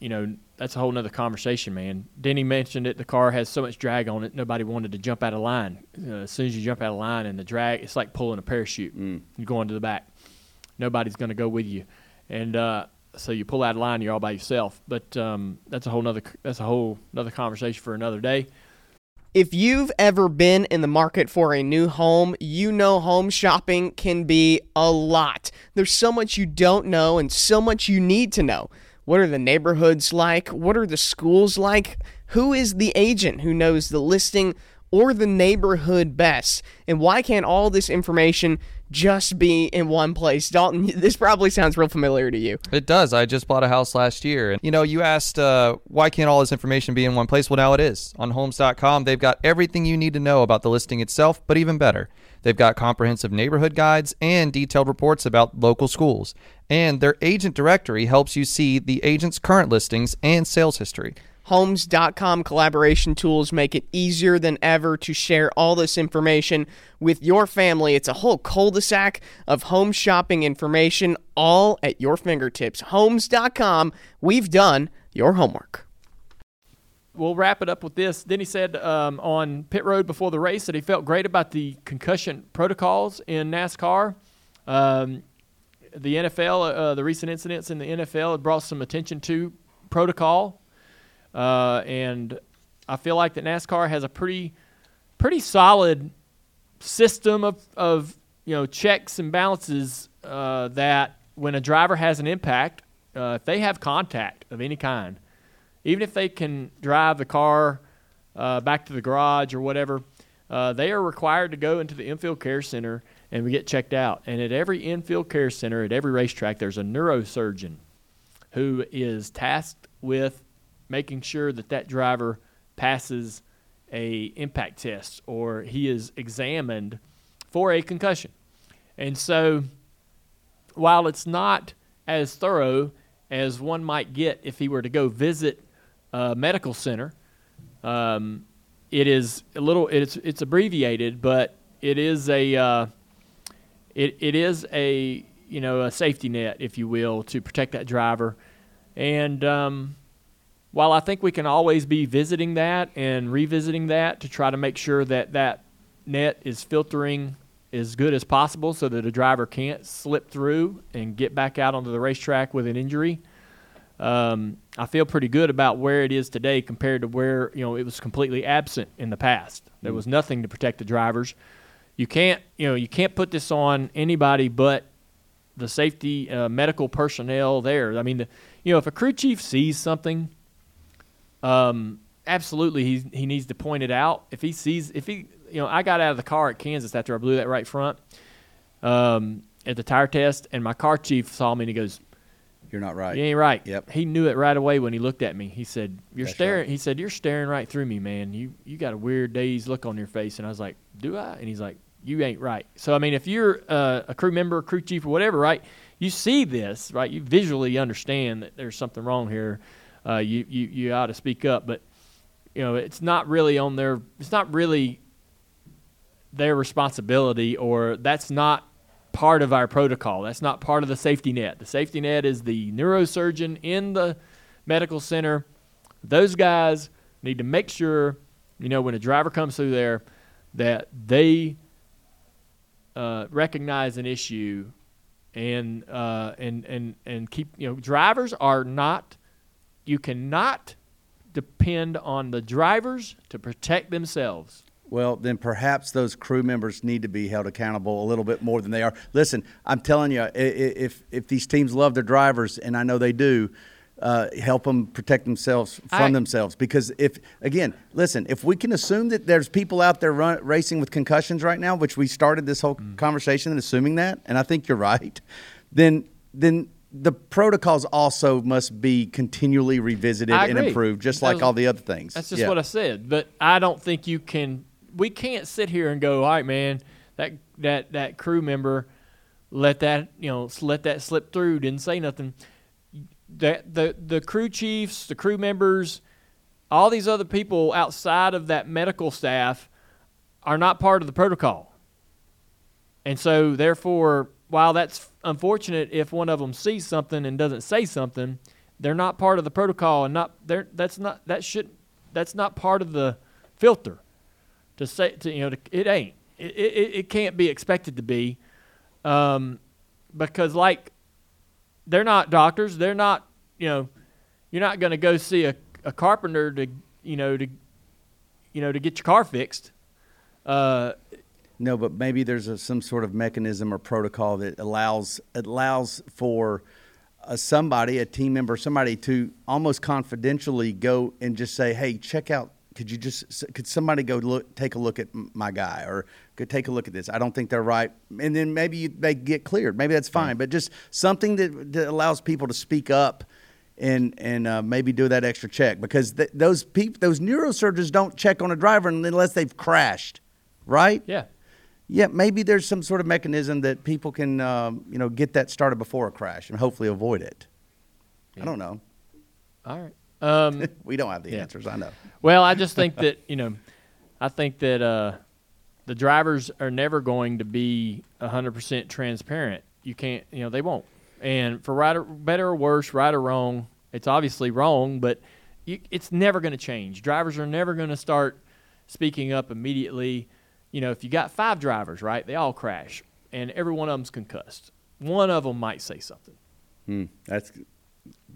you know, that's a whole nother conversation, man. Denny mentioned it. The car has so much drag on it. Nobody wanted to jump out of line. Uh, as soon as you jump out of line, and the drag, it's like pulling a parachute. You're going to the back. Nobody's going to go with you, and uh, so you pull out of line. You're all by yourself. But um, that's a whole nother. That's a whole another conversation for another day. If you've ever been in the market for a new home, you know home shopping can be a lot. There's so much you don't know and so much you need to know. What are the neighborhoods like? What are the schools like? Who is the agent who knows the listing or the neighborhood best? And why can't all this information just be in one place? Dalton, this probably sounds real familiar to you. It does. I just bought a house last year. And, you know, you asked, uh, why can't all this information be in one place? Well, now it is. On homes.com, they've got everything you need to know about the listing itself, but even better. They've got comprehensive neighborhood guides and detailed reports about local schools. And their agent directory helps you see the agent's current listings and sales history. Homes.com collaboration tools make it easier than ever to share all this information with your family. It's a whole cul de sac of home shopping information all at your fingertips. Homes.com, we've done your homework. We'll wrap it up with this. Then he said um, on pit road before the race that he felt great about the concussion protocols in NASCAR. Um, the NFL, uh, the recent incidents in the NFL had brought some attention to protocol, uh, and I feel like that NASCAR has a pretty, pretty solid system of, of you know checks and balances uh, that when a driver has an impact, uh, if they have contact of any kind, even if they can drive the car uh, back to the garage or whatever, uh, they are required to go into the infield care center and we get checked out. And at every infield care center, at every racetrack, there's a neurosurgeon who is tasked with making sure that that driver passes a impact test or he is examined for a concussion. And so while it's not as thorough as one might get if he were to go visit a medical center, um, it is a little it's it's abbreviated, but it is a uh, it it is a you know a safety net, if you will, to protect that driver. And um, while I think we can always be visiting that and revisiting that to try to make sure that that net is filtering as good as possible so that a driver can't slip through and get back out onto the racetrack with an injury. Um, I feel pretty good about where it is today compared to where you know it was completely absent in the past. There was nothing to protect the drivers. You can't you know you can't put this on anybody but the safety uh, medical personnel there. I mean, the, you know, if a crew chief sees something, um, absolutely he he needs to point it out. If he sees, if he, you know, I got out of the car at Kansas after I blew that right front um, at the tire test, and my car chief saw me and he goes, You're not right. "You ain't right." Yep. He knew it right away when he looked at me. He said, "You're That's staring." right. He said, "You're staring right through me, man. You you got a weird dazed look on your face." And I was like, "Do I?" And he's like, "You ain't right." So I mean, if you're uh, a crew member, crew chief, or whatever, right? You see this, right? You visually understand that there's something wrong here. Uh, you you you ought to speak up, but you know it's not really on their. It's not really their responsibility, or that's not part of our protocol. That's not part of the safety net. The safety net is the neurosurgeon in the medical center. Those guys need to make sure, you know, when a driver comes through there, that they uh, recognize an issue and uh, and and and keep. You know, drivers are not. You cannot depend on the drivers to protect themselves. Well, then perhaps those crew members need to be held accountable a little bit more than they are. Listen, I'm telling you, if if these teams love their drivers, and I know they do, uh, help them protect themselves from I- themselves. Because if again, listen, if we can assume that there's people out there run, racing with concussions right now, which we started this whole Mm. conversation and assuming that, and I think you're right, then then. The protocols also must be continually revisited and improved, just like all the other things. That's just Yeah. what I said. But I don't think you can. We can't sit here and go, all right, man. That that that crew member let that you know let that slip through. Didn't say nothing. That the the crew chiefs, the crew members, all these other people outside of that medical staff are not part of the protocol. And so, therefore, while that's unfortunate if one of them sees something and doesn't say something, they're not part of the protocol, and not they're that's not that should that's not part of the filter to say to you know to, it ain't it, it it can't be expected to be um, because like they're not doctors they're not you know you're not going to go see a, a carpenter to you know to you know to get your car fixed uh, No, but maybe there's a, some sort of mechanism or protocol that allows allows for uh, somebody, a team member, somebody to almost confidentially go and just say, "Hey, check out. Could you just could somebody go look, take a look at my guy, or could take a look at this? I don't think they're right." And then maybe they get cleared. Maybe that's fine. But just something that, that allows people to speak up and and uh, maybe do that extra check because th- those people, those neurosurgeons don't check on a driver unless they've crashed, right? yeah Yeah, maybe there's some sort of mechanism that people can, um, you know, get that started before a crash and hopefully avoid it. I don't know. all right um, We don't have the Yeah. answers. I know. Well, I just think that you know, I think that uh, the drivers are never going to be hundred percent transparent. You can't, you know, they won't. And for right or better or worse, right or wrong, it's obviously wrong, but you, it's never going to change. Drivers are never going to start speaking up immediately. You know, if you got five drivers, right, they all crash, and every one of them's concussed. One of them might say something. Hmm, that's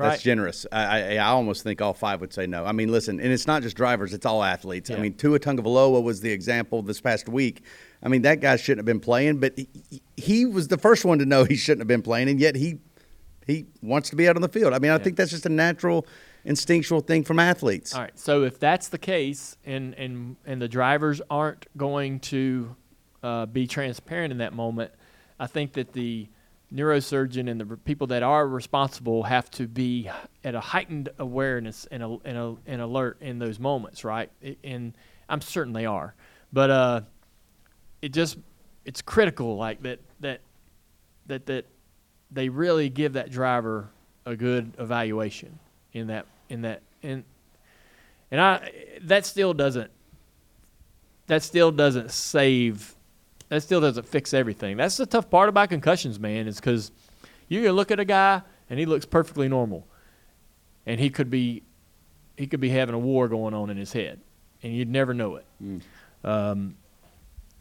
Right. that's generous. I, I I almost think all five would say no. I mean, listen, and it's not just drivers; it's all athletes. I mean, Tua Tagovailoa was the example this past week. I mean, that guy shouldn't have been playing, but he, he was the first one to know he shouldn't have been playing, and yet he he wants to be out on the field. I mean, I think that's just a natural, instinctual thing from athletes. All right. So if that's the case, and and and the drivers aren't going to uh, be transparent in that moment, I think that the neurosurgeon and the people that are responsible have to be at a heightened awareness and a, and, a, and alert in those moments, right? And I'm certain they are, but uh, it just it's critical, like that that that that they really give that driver a good evaluation in that in that in and I that still doesn't that still doesn't save that still doesn't fix everything. That's the tough part about concussions, man, is because you can look at a guy and he looks perfectly normal, and he could be he could be having a war going on in his head, and you'd never know it. Um,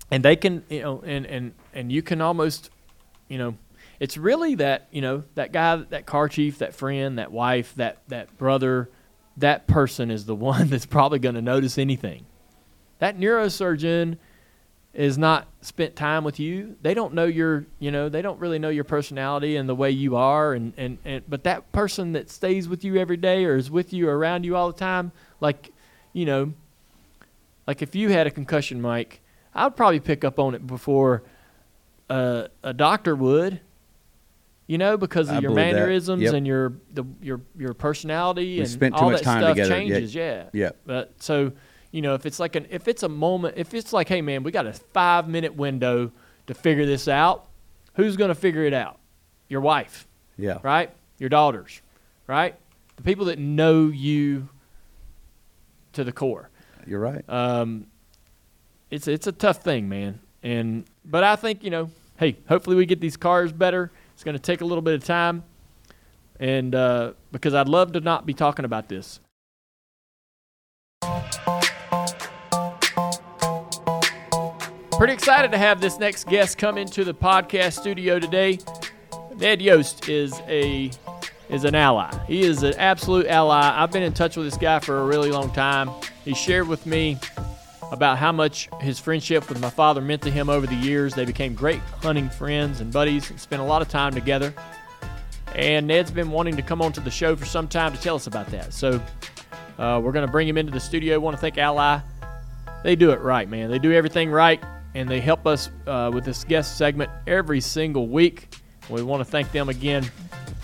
and they can, you know, and and and you can almost, you know, it's really that you know that guy, that car chief, that friend, that wife, that that brother, that person is the one that's probably going to notice anything. That neurosurgeon is not spent time with you. They don't know your, you know, they don't really know your personality and the way you are and and, and but that person that stays with you every day or is with you or around you all the time, like, you know, like if you had a concussion, Mike, I'd probably pick up on it before uh, a doctor would. You know, because of I your mannerisms Yep. and your the your your personality We and all that stuff together. Yeah. changes. Yeah. Yep. But so, you know, if it's like an if it's a moment, if it's like, hey man, we got a five minute window to figure this out. Who's going to figure it out? Your wife, Yeah. right? Your daughters, right? The people that know you to the core. You're right. Um, it's it's a tough thing, man. And but I think you know, hey, hopefully we get these cars better. It's going to take a little bit of time, and uh, because I'd love to not be talking about this. Pretty excited to have this next guest come into the podcast studio today. Ned Yost is a is an ally. He is an absolute ally. I've been in touch with this guy for a really long time. He shared with me about how much his friendship with my father meant to him over the years. They became great hunting friends and buddies and spent a lot of time together. And Ned's been wanting to come onto the show for some time to tell us about that. So uh, we're going to bring him into the studio. want to thank Ally. They do it right, man. They do everything right, and they help us uh, with this guest segment every single week. We want to thank them again.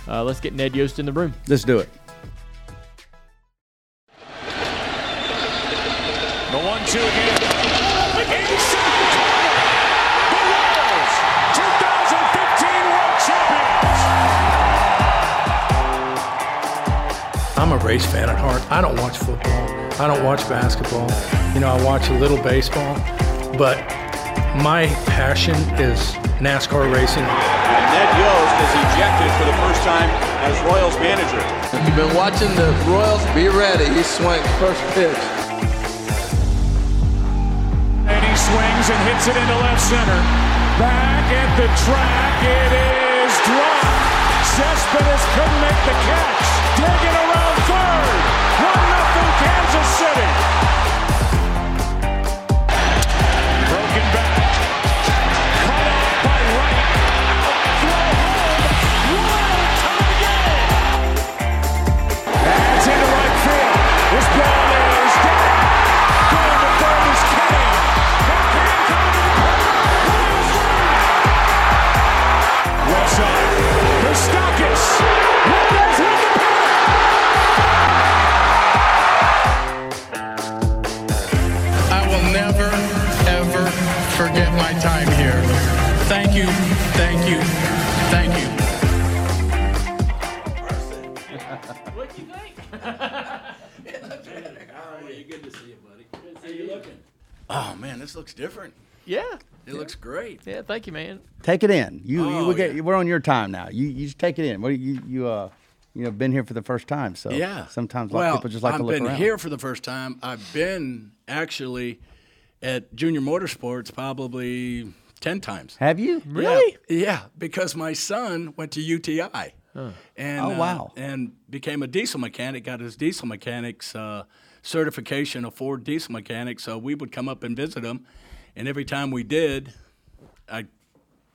Uh, let's get Ned Yost in the room. Let's do it. The one-two again. Inside the 20. Royals, 2015 World Champions. I'm a race fan at heart. I don't watch football. I don't watch basketball. You know, I watch a little baseball, but my passion is NASCAR racing. And Ned Yost is ejected for the first time as Royals manager. If you've been watching the Royals, be ready. He swings first pitch. And he swings and hits it into left center. Back at the track, it is dropped. Cespedes couldn't make the catch. Digging around third. 1 nothing Kansas City. Broken back. Thank you, thank you, thank you. What you think? Oh man, this looks different. Yeah. It looks great. Yeah, thank you, man. Take it in. You, you Oh, we get, yeah. we're on your time now. You, you just take it in. What you, you, uh, you know, been here for the first time, so Yeah. Sometimes a lot well, of people just like I've to look been around. here for the first time. I've been actually at Junior Motorsports probably ten times. Have you? Really? Yeah, yeah, because my son went to UTI. And, Oh, uh, wow. and became a diesel mechanic. Got his diesel mechanics uh, certification, a Ford diesel mechanic. So we would come up and visit him, and every time we did, I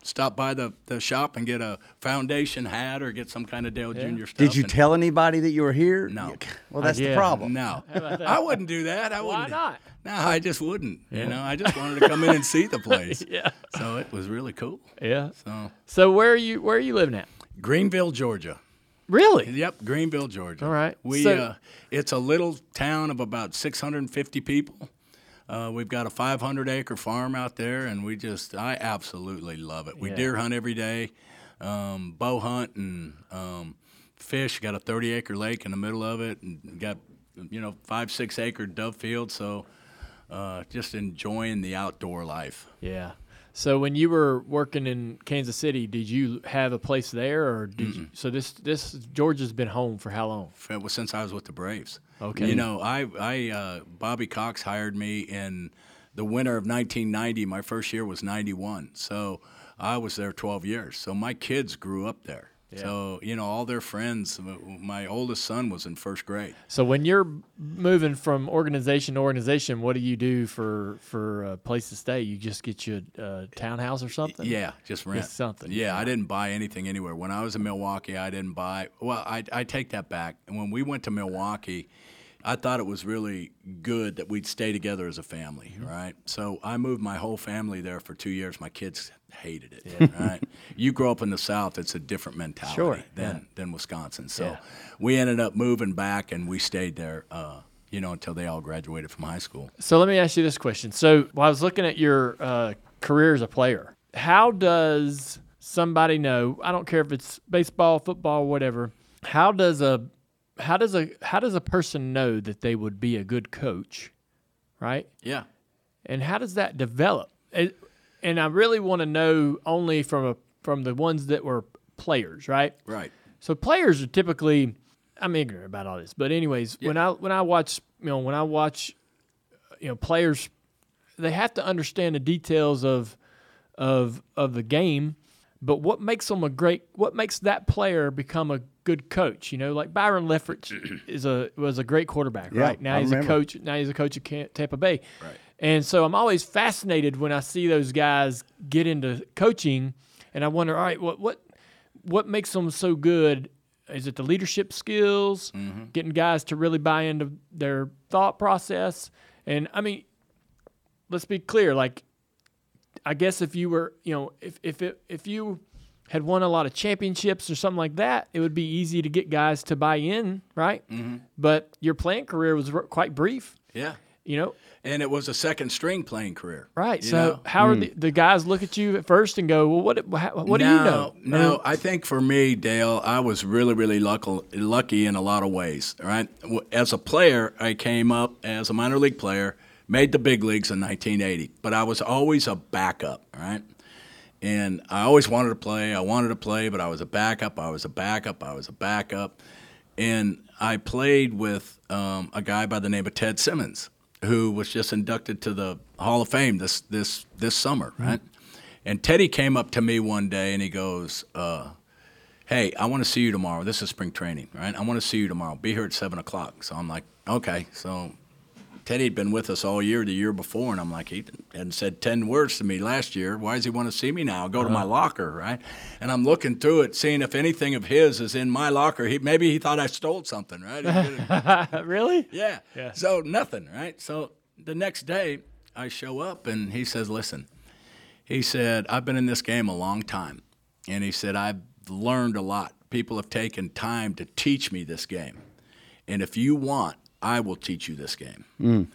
stop by the, the shop and get a foundation hat or get some kind of Dale Jr. stuff. Did you tell anybody that you were here? No. Well, that's Yeah. the problem. No, I wouldn't do that. I Why wouldn't. not? No, I just wouldn't. You know, I just wanted to come in and see the place. Yeah. So it was really cool. Yeah. So So where are you where are you living at? Greenville, Georgia. Really? Yep, Greenville, Georgia. All right. We So- uh, it's a little town of about 650 people. Uh, we've got a 500 acre farm out there, and we just I absolutely love it. We Yeah. deer hunt every day, um, bow hunt and um, fish. Got a 30 acre lake in the middle of it, and got you know five six acre dove field. So uh, just enjoying the outdoor life. Yeah. So when you were working in Kansas City, did you have a place there, or did you? So this this Georgia's been home for how long? Well, since I was with the Braves. Okay. You know, I, I, uh, Bobby Cox hired me in the winter of 1990. My first year was 91, so I was there 12 years. So my kids grew up there. So you know, all their friends. My oldest son was in first grade. So when you're moving from organization to organization, what do you do for for a place to stay? You just get you a, townhouse or something? Yeah, just rent something. Yeah, I didn't buy anything anywhere. When I was in Milwaukee, I didn't buy. Well, I I take that back. And when we went to Milwaukee, I thought it was really good that we'd stay together as a family, Mm-hmm. right? So I moved my whole family there for two years. My kids hated it, right? You grow up in the South, it's a different mentality Sure, than yeah. than Wisconsin. So Yeah. we ended up moving back, and we stayed there, uh, you know, until they all graduated from high school. So let me ask you this question. So while I was looking at your uh, career as a player, how does somebody know? I don't care if it's baseball, football, whatever. How does a how does a how does a person know that they would be a good coach, right? Yeah. And how does that develop? It- and I really want to know only from a from the ones that were players, right? Right. So players are typically I'm ignorant about all this, but anyways, when I when I watch you know when I watch you know players, they have to understand the details of of of the game. But what makes them a great? What makes that player become a good coach? You know, like Byron Leftwich is a was a great quarterback, Yeah, right? Now I he's remember. a coach. Now he's a coach at Tampa Bay. Right. And so I'm always fascinated when I see those guys get into coaching, and I wonder, all right, what what what makes them so good? Is it the leadership skills, mm-hmm. getting guys to really buy into their thought process? And I mean, let's be clear. Like, I guess if you were, you know, if if it, if you had won a lot of championships or something like that, it would be easy to get guys to buy in, right? Mhm. But your playing career was r- quite brief, Yeah. you know. And it was a second string playing career. Right. So know? how are the, the guys look at you at first and go, well, what how, what do you know? No, Or- I think for me, Dale, I was really, really lucky, lucky in a lot of ways. All right, W- as a player, I came up as a minor league player, made the big leagues in 1980, but I was always a backup. All right, and I always wanted to play. I wanted to play, but I was a backup. I was a backup. I was a backup, and I played with um, a guy by the name of Ted Simmons, who was just inducted to the Hall of Fame this this this summer, right? And Teddy came up to me one day and he goes, uh, "Hey, I want to see you tomorrow. This is spring training, right? I want to see you tomorrow. Be here at seven o'clock." So I'm like, "Okay." So Teddy had been with us all year, the year before, and I'm like, he hadn't said ten words to me last year. Why does he want to see me now? Go to my uh-huh. locker, right? And I'm looking through it, seeing if anything of his is in my locker. He maybe he thought I stole something, right? Really? yeah. Yeah. So nothing, right? So the next day I show up and he says, "Listen." He said, "I've been in this game a long time." And he said, "I've learned a lot. People have taken time to teach me this game. And if you want, I will teach you this game." Mm.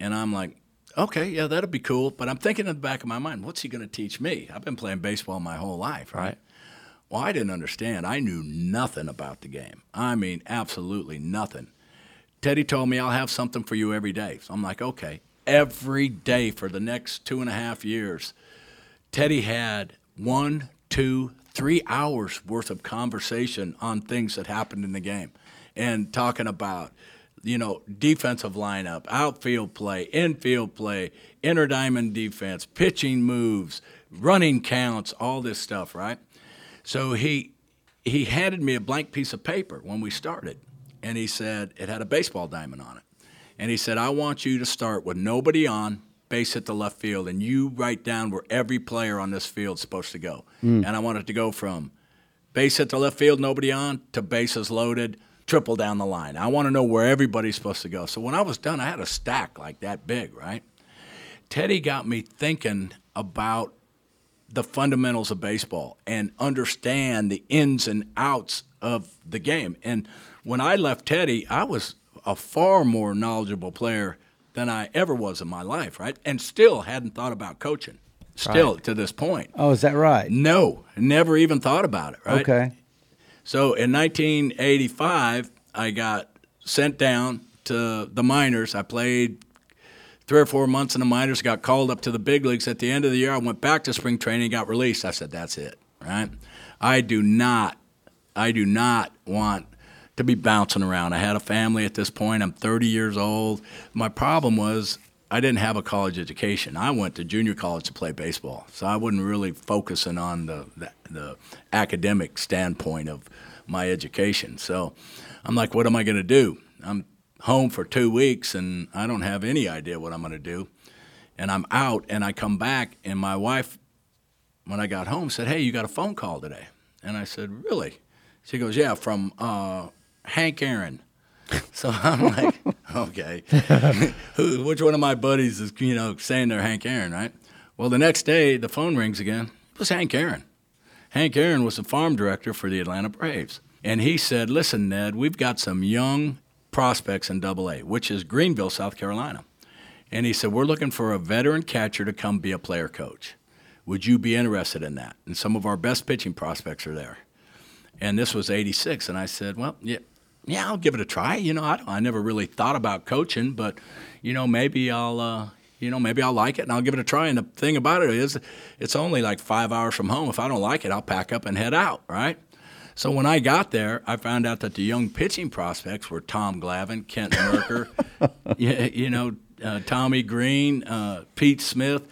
And I'm like, "Okay, yeah, that'll be cool." But I'm thinking in the back of my mind, "What's he going to teach me? I've been playing baseball my whole life, right?" Well, I didn't understand. I knew nothing about the game. I mean, absolutely nothing. Teddy told me I'll have something for you every day. So I'm like, okay. Every day for the next two and a half years, Teddy had one, two, three hours worth of conversation on things that happened in the game and talking about, you know, defensive lineup, outfield play, infield play, inner diamond defense, pitching moves, running counts, all this stuff, right? So he he handed me a blank piece of paper when we started, and he said it had a baseball diamond on it, and he said, "I want you to start with nobody on, base hit the left field, and you write down where every player on this field is supposed to go, Mm. and I want it to go from base hit the left field, nobody on, to bases loaded." Triple down the line. I want to know where everybody's supposed to go. So when I was done, I had a stack like that big, right? Teddy got me thinking about the fundamentals of baseball and understand the ins and outs of the game. And when I left Teddy, I was a far more knowledgeable player than I ever was in my life, right? And still hadn't thought about coaching. Still Right. to this point. Oh, is that right? No, never even thought about it, right? Okay. So in 1985, I got sent down to the minors. I played three or four months in the minors, got called up to the big leagues. At the end of the year, I went back to spring training, got released. I said, "That's it." Right? I do not, I do not want to be bouncing around. I had a family at this point. I'm 30 years old. My problem was I didn't have a college education. I went to junior college to play baseball, so I wasn't really focusing on the the, the academic standpoint of my education. So I'm like, what am I going to do? I'm home for two weeks and I don't have any idea what I'm going to do. And I'm out and I come back and my wife, when I got home, said, Hey, you got a phone call today. And I said, Really? She goes, Yeah, from uh, Hank Aaron. So I'm like, okay, which one of my buddies is, you know, saying they're Hank Aaron, right? Well, the next day, the phone rings again. It was Hank Aaron. Hank Aaron was the farm director for the Atlanta Braves. And he said, Listen, Ned, we've got some young prospects in Double A, which is Greenville, South Carolina. And he said, We're looking for a veteran catcher to come be a player coach. Would you be interested in that? And some of our best pitching prospects are there. And this was 86. And I said, Well, yeah, yeah, I'll give it a try. You know, I, I never really thought about coaching, but, you know, maybe I'll, uh, you know, maybe I'll like it and I'll give it a try. And the thing about it is, it's only like five hours from home. If I don't like it, I'll pack up and head out, right? So when I got there, I found out that the young pitching prospects were Tom Glavine, Kent Mercker, you, you know, uh, Tommy Greene, uh, Pete Smith,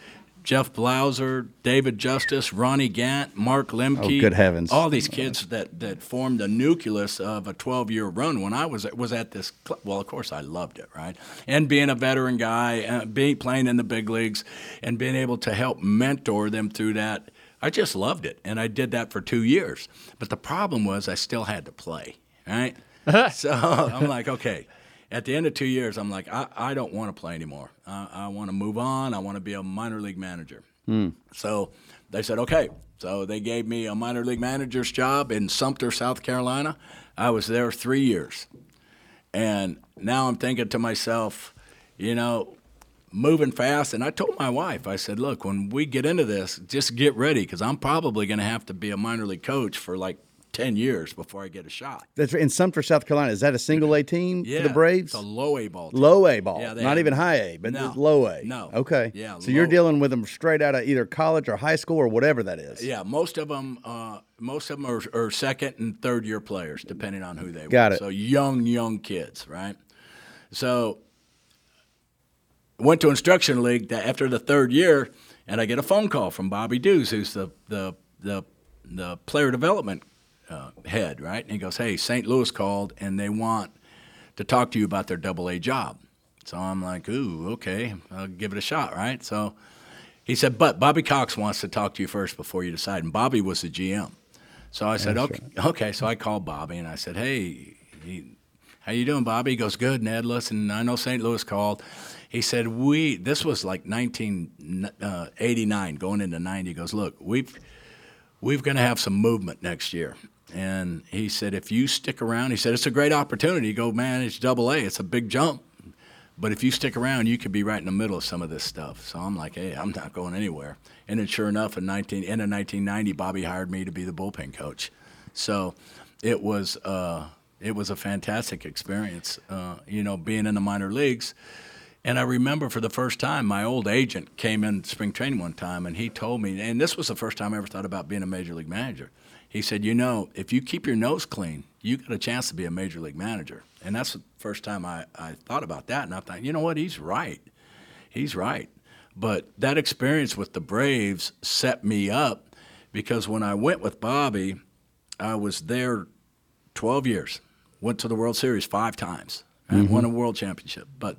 Jeff Blauser, David Justice, Ronnie Gant, Mark Lemke. Oh, good heavens. All these kids that, that formed the nucleus of a 12 year run when I was was at this club. Well, of course, I loved it, right? And being a veteran guy, uh, being playing in the big leagues, and being able to help mentor them through that. I just loved it, and I did that for two years. But the problem was I still had to play, right? so I'm like, okay. At the end of two years, I'm like, I, I don't want to play anymore. I, I want to move on. I want to be a minor league manager. Hmm. So they said, okay. So they gave me a minor league manager's job in Sumter, South Carolina. I was there three years. And now I'm thinking to myself, you know, moving fast. And I told my wife, I said, look, when we get into this, just get ready because I'm probably going to have to be a minor league coach for like 10 years before I get a shot. That's right. in Sumter, South Carolina. Is that a single A team Yeah, for the Braves? It's a low A ball. team. Low A ball, Yeah, not have- even high A, but No. low A. No. Okay. Yeah, So you're dealing with them straight out of either college or high school or whatever that is. Yeah, most of them, uh, most of them are, are second and third year players, depending on who they Got were. it. So young, young kids, right? So went to instruction league that after the third year, and I get a phone call from Bobby Dews, who's the the the, the player development uh, head, right? And he goes, "Hey, St. Louis called, and they want to talk to you about their Double A job." So I'm like, "Ooh, okay, I'll give it a shot, right?" So he said, "But Bobby Cox wants to talk to you first before you decide." And Bobby was the GM. So I said, "Okay." Okay. So I called Bobby and I said, "Hey, he, how you doing, Bobby?" He goes, "Good, Ned. Listen, I know St. Louis called." He said, "We this was like 1989, going into 90." He goes, "Look, we've we're going to have some movement next year." And he said, "If you stick around," he said, "It's a great opportunity. You go, man. It's Double A. It's a big jump." But if you stick around, you could be right in the middle of some of this stuff. So I'm like, hey, I'm not going anywhere. And then sure enough, in 19, end of 1990, Bobby hired me to be the bullpen coach. So it was uh, it was a fantastic experience, uh, you know, being in the minor leagues. And I remember for the first time, my old agent came in spring training one time, and he told me, and this was the first time I ever thought about being a major league manager. He said, you know, if you keep your nose clean, you got a chance to be a major league manager. And that's the first time I, I thought about that. And I thought, you know what, he's right. He's right. But that experience with the Braves set me up because when I went with Bobby, I was there 12 years. Went to the World Series five times. I Mhm. won a world championship. But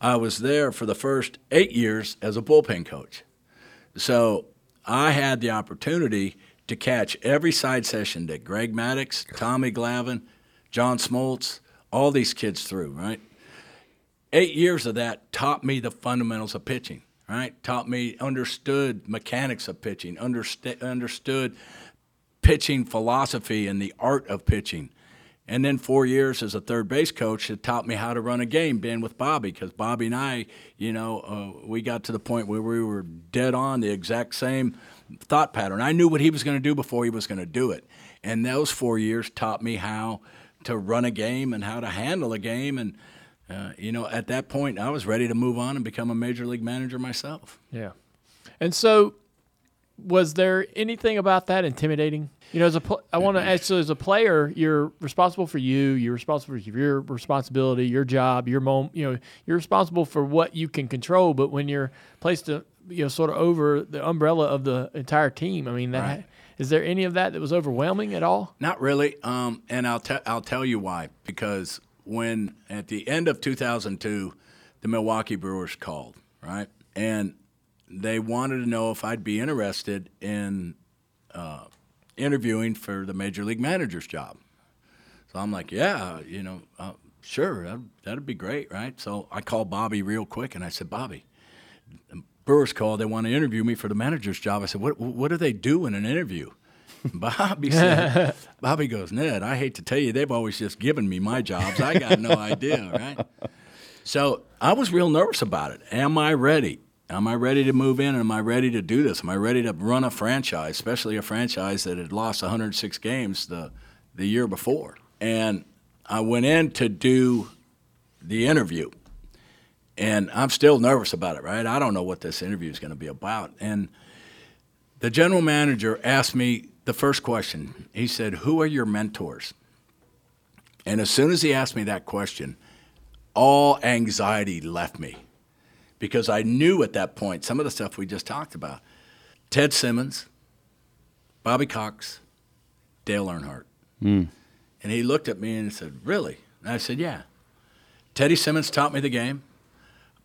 I was there for the first eight years as a bullpen coach. So I had the opportunity to catch every side session that Greg Maddux, Tommy Glavine, John Smoltz, all these kids through, right? Eight years of that taught me the fundamentals of pitching, right? Taught me, understood mechanics of pitching, understood pitching philosophy and the art of pitching. And then four years as a third base coach that taught me how to run a game, being with Bobby, because Bobby and I, you know, uh, we got to the point where we were dead on the exact same thought pattern. I knew what he was going to do before he was going to do it. And those four years taught me how to run a game and how to handle a game. And, uh, you know, at that point, I was ready to move on and become a major league manager myself. Yeah. And so was there anything about that intimidating? You know, as a pl- I want to ask, so as a player, you're responsible for you. You're responsible for your responsibility, your job, your mom. You know, you're responsible for what you can control. But when you're placed, to, you know, sort of over the umbrella of the entire team, I mean, that Right. is there any of that that was overwhelming at all? Not really. Um, and I'll, te- I'll tell you why. Because when at the end of 2002, the Milwaukee Brewers called, right? And they wanted to know if I'd be interested in uh, interviewing for the major league manager's job. So I'm like, yeah, you know, uh, sure, that'd, that'd be great, right? So I called Bobby real quick and I said, Bobby, Brewers called. They want to interview me for the manager's job. I said, what, what do they do in an interview? Bobby said, Bobby goes, Ned, I hate to tell you, they've always just given me my jobs. I got no idea, right? So I was real nervous about it. Am I ready? Am I ready to move in? Am I ready to do this? Am I ready to run a franchise, especially a franchise that had lost 106 games the, the year before? And I went in to do the interview. And I'm still nervous about it, right? I don't know what this interview is going to be about. And the general manager asked me the first question. He said, Who are your mentors? And as soon as he asked me that question, all anxiety left me because I knew at that point some of the stuff we just talked about Ted Simmons, Bobby Cox, Dale Earnhardt. Hmm. And he looked at me and said, Really? And I said, Yeah. Teddy Simmons taught me the game.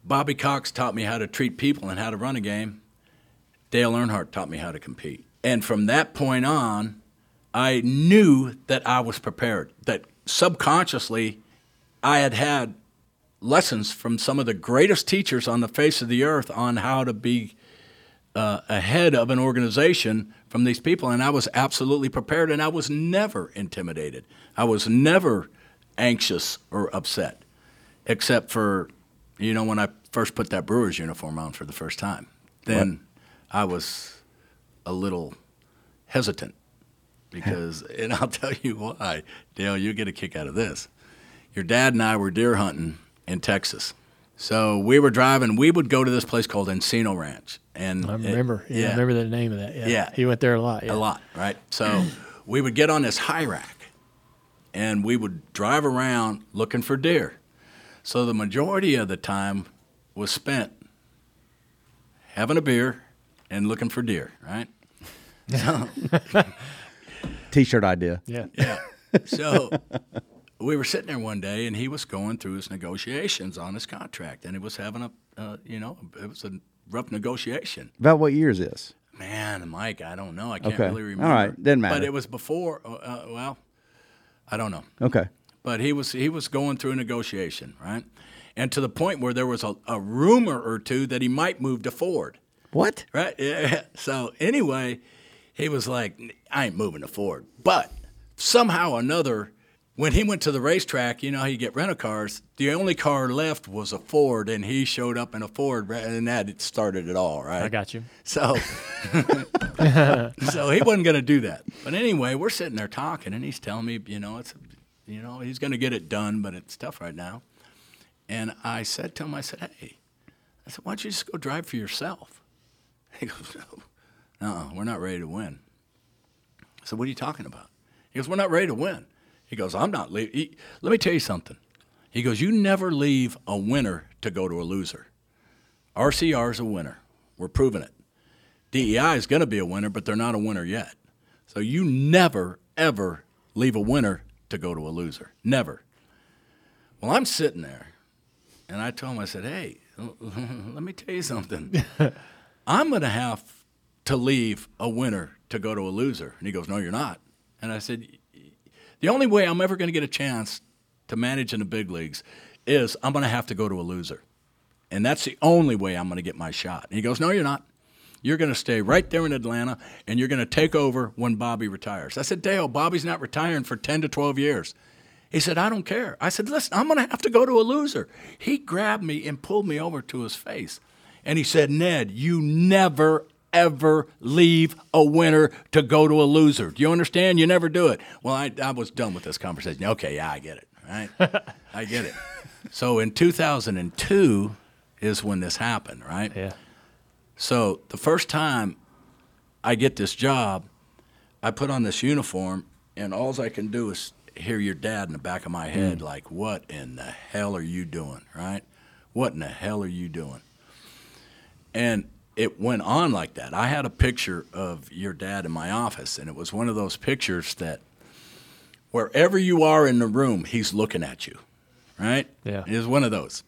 Bobby Cox taught me how to treat people and how to run a game. Dale Earnhardt taught me how to compete. And from that point on, I knew that I was prepared, that subconsciously I had had lessons from some of the greatest teachers on the face of the earth on how to be uh, ahead of an organization from these people. And I was absolutely prepared, and I was never intimidated. I was never anxious or upset, except for, you know, when I first put that Brewers uniform on for the first time. Then I was a little hesitant because, and I'll tell you why, Dale, you get a kick out of this. Your dad and I were deer hunting in Texas. So we were driving. We would go to this place called Encino Ranch, and I it- remember. yeah, I remember the name of that. Yeah. Yeah. He went there a lot. Yeah. a lot, right? So we would get on this high rack and we would drive around looking for deer. So the majority of the time was spent having a beer and looking for deer, right? So, T-shirt idea. Yeah. yeah. So we were sitting there one day, and he was going through his negotiations on his contract, and he was having a, uh, you know, it was a rough negotiation. About what year is this? Man, Mike, I don't know. I can't Okay. really remember. All right, didn't matter. But it was before. Uh, uh, well, I don't know. Okay. But he was he was going through a negotiation, right? And to the point where there was a, a rumor or two that he might move to Ford. What? Right? Yeah. So anyway, he was like, I ain't moving to Ford. But somehow or another, when he went to the racetrack, you know he get rental cars, the only car left was a Ford, and he showed up in a Ford, and that started it all, right? I got you. So, so he wasn't going to do that. But anyway, we're sitting there talking, and he's telling me, you know, it's, you know, he's going to get it done, but it's tough right now. And I said to him, I said, hey, I said, why don't you just go drive for yourself? He goes, no, no, we're not ready to win. I said, what are you talking about? He goes, we're not ready to win. He goes, I'm not leaving. Let me tell you something. He goes, you never leave a winner to go to a loser. RCR is a winner. We're proving it. DEI is going to be a winner, but they're not a winner yet. So you never, ever leave a winner to go to a loser. Never. Well, I'm sitting there, and I told him, I said, hey, let me tell you something. I'm going to have to leave a winner to go to a loser. And he goes, no, you're not. And I said, the only way I'm ever going to get a chance to manage in the big leagues is I'm going to have to go to a loser. And that's the only way I'm going to get my shot. And he goes, No, you're not. You're going to stay right there in Atlanta and you're going to take over when Bobby retires. I said, Dale, Bobby's not retiring for 10 to 12 years. He said, I don't care. I said, Listen, I'm going to have to go to a loser. He grabbed me and pulled me over to his face. And he said, Ned, you never, ever leave a winner to go to a loser. Do you understand? You never do it. Well, I, I was done with this conversation. Okay, yeah, I get it. Right? I get it. So in 2002 is when this happened, right? Yeah. So the first time I get this job, I put on this uniform, and all I can do is hear your dad in the back of my head, Mm. like, "What in the hell are you doing?" Right? What in the hell are you doing? And it went on like that. I had a picture of your dad in my office, and it was one of those pictures that wherever you are in the room, he's looking at you, right? Yeah. It was one of those.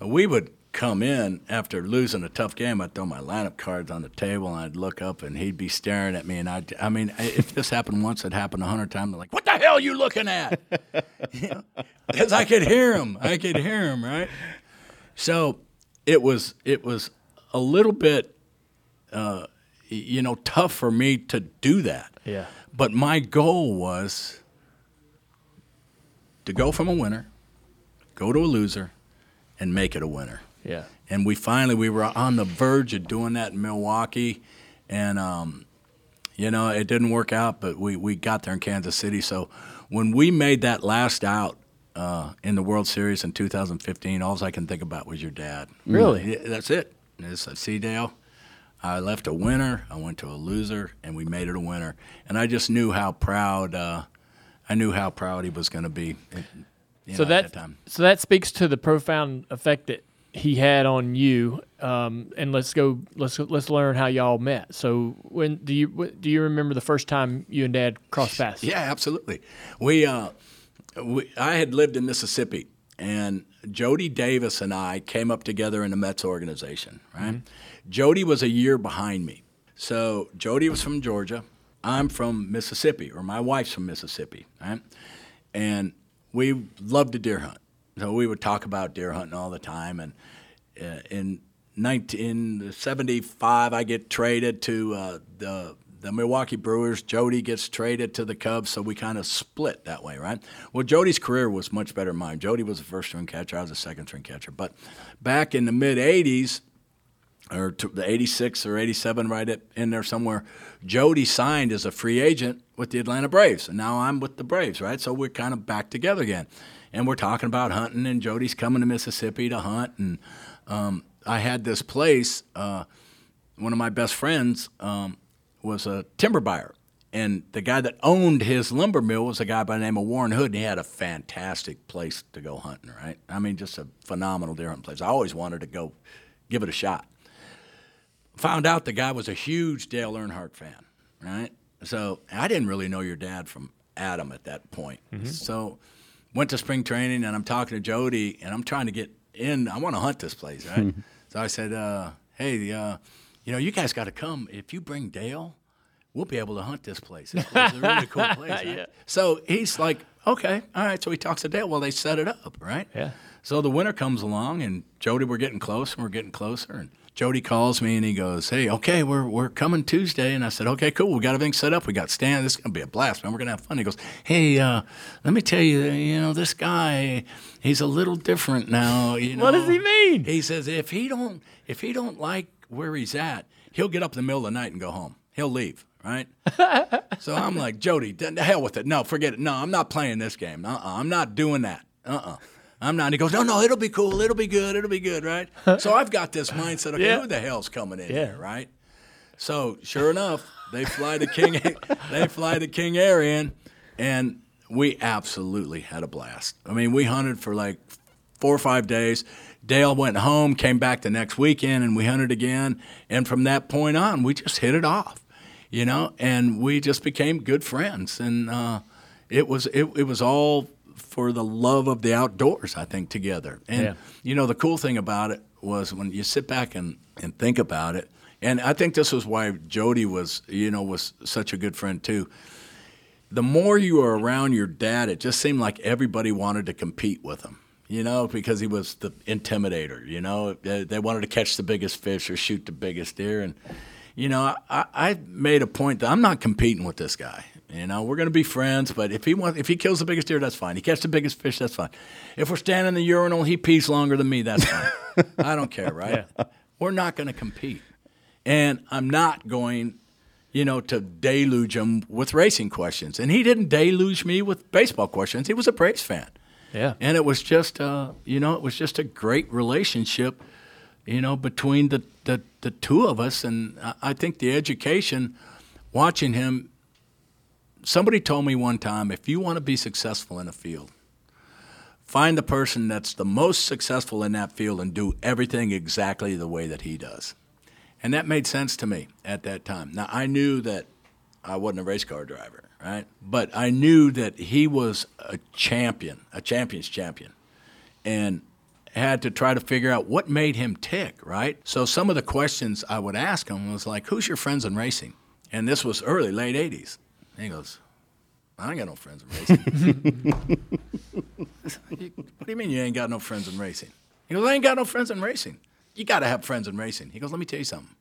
We would come in after losing a tough game. I'd throw my lineup cards on the table, and I'd look up, and he'd be staring at me. And I'd, I mean, if this happened once, it happened a hundred times. I'm like, what the hell are you looking at? Because I could hear him. I could hear him, right? So it was it was a little bit, uh, you know, tough for me to do that. Yeah. But my goal was to go from a winner, go to a loser, and make it a winner. Yeah. And we finally we were on the verge of doing that in Milwaukee, and um, you know it didn't work out, but we we got there in Kansas City. So when we made that last out. Uh, in the World Series in 2015, all I can think about was your dad. Really? Yeah, that's it. It's a see, Dale. I left a winner. I went to a loser, and we made it a winner. And I just knew how proud. Uh, I knew how proud he was going to be. so know, that, at that time. so that speaks to the profound effect that he had on you. Um, and let's go. Let's let's learn how y'all met. So when do you do you remember the first time you and Dad crossed paths? Yeah, absolutely. We, uh, we, I had lived in Mississippi, and Jody Davis and I came up together in the Mets organization. Right, Jody was a year behind me. So Jody was from Georgia. I'm from Mississippi, or my wife's from Mississippi. Right, and we loved to deer hunt. So we would talk about deer hunting all the time. And uh, in 1975, I get traded to uh, the the Milwaukee Brewers. Jody gets traded to the Cubs, so we kind of split that way, right? Well, Jody's career was much better than mine. Jody was a first string catcher. I was a second string catcher. But back in the mid 80s, or the 86 or 87, right at, in there somewhere, Jody signed as a free agent with the Atlanta Braves. And now I'm with the Braves, right? So we're kind of back together again. And we're talking about hunting, and Jody's coming to Mississippi to hunt. And um, I had this place, uh, one of my best friends um, was a timber buyer. And the guy that owned his lumber mill was a guy by the name of Warren Hood, and he had a fantastic place to go hunting, right? I mean, just a phenomenal deer hunting place. I always wanted to go give it a shot found out the guy was a huge Dale Earnhardt fan, right? So I didn't really know your dad from Adam at that point. So went to spring training and I'm talking to Jody and I'm trying to get in. I want to hunt this place, right? so I said, uh, "Hey, uh, you know, you guys got to come. If you bring Dale, we'll be able to hunt this place. It's, a really cool place." right? Yeah. So he's like, "Okay, all right." So he talks to Dale. Well, they set it up, right? Yeah. So the winter comes along, and Jody, we're getting close, and we're getting closer. And Jody calls me, and he goes, "Hey, okay, we're we're coming Tuesday." And I said, "Okay, cool. We got everything set up. We got stand. This is gonna be a blast, man. We're gonna have fun." He goes, "Hey, uh, let me tell you, you know, this guy, he's a little different now. You know, What does he mean? He says if he don't if he don't like where he's at, he'll get up in the middle of the night and go home. He'll leave." Right, so I'm like Jody, the hell with it. No, forget it. No, I'm not playing this game. Uh-uh, I'm not doing that. Uh-uh. I'm not. And he goes, no, no, it'll be cool. It'll be good. It'll be good, right? so I've got this mindset. Okay, Yeah. who the hell's coming in Yeah. here, right? So sure enough, they fly the King. they fly the King Air in, and we absolutely had a blast. I mean, we hunted for like four or five days. Dale went home, came back the next weekend, and we hunted again. And from that point on, we just hit it off, you know. And we just became good friends. And uh, it was it, it was all for the love of the outdoors, I think, together. And Yeah. you know, the cool thing about it was when you sit back and, and think about it, and I think this was why Jody was, you know, was such a good friend too. The more you were around your dad, it just seemed like everybody wanted to compete with him, you know, because he was the intimidator, you know. They, they wanted to catch the biggest fish or shoot the biggest deer. And, you know, I, I made a point that I'm not competing with this guy. You know, we're going to be friends, but if he wants, if he kills the biggest deer, that's fine. He catches the biggest fish, that's fine. If we're standing in the urinal, he pees longer than me, that's fine. I don't care, right? We're not going to compete, and I'm not going, you know, to deluge him with racing questions. And he didn't deluge me with baseball questions. He was a Braves fan, Yeah. and it was just, uh, you know, it was just a great relationship you know, between the, the, the two of us. And I- I think the education, watching him, somebody told me one time if you want to be successful in a field, find the person that's the most successful in that field and do everything exactly the way that he does. And that made sense to me at that time. Now, I knew that I wasn't a race car driver, right? But I knew that he was a champion, a champion's champion, and had to try to figure out what made him tick, right? So some of the questions I would ask him was like, Who's your friends in racing? And this was early, late 80s. And he goes, I ain't got no friends in racing. what do you mean you ain't got no friends in racing? He goes, I ain't got no friends in racing. You got to have friends in racing. He goes, let me tell you something.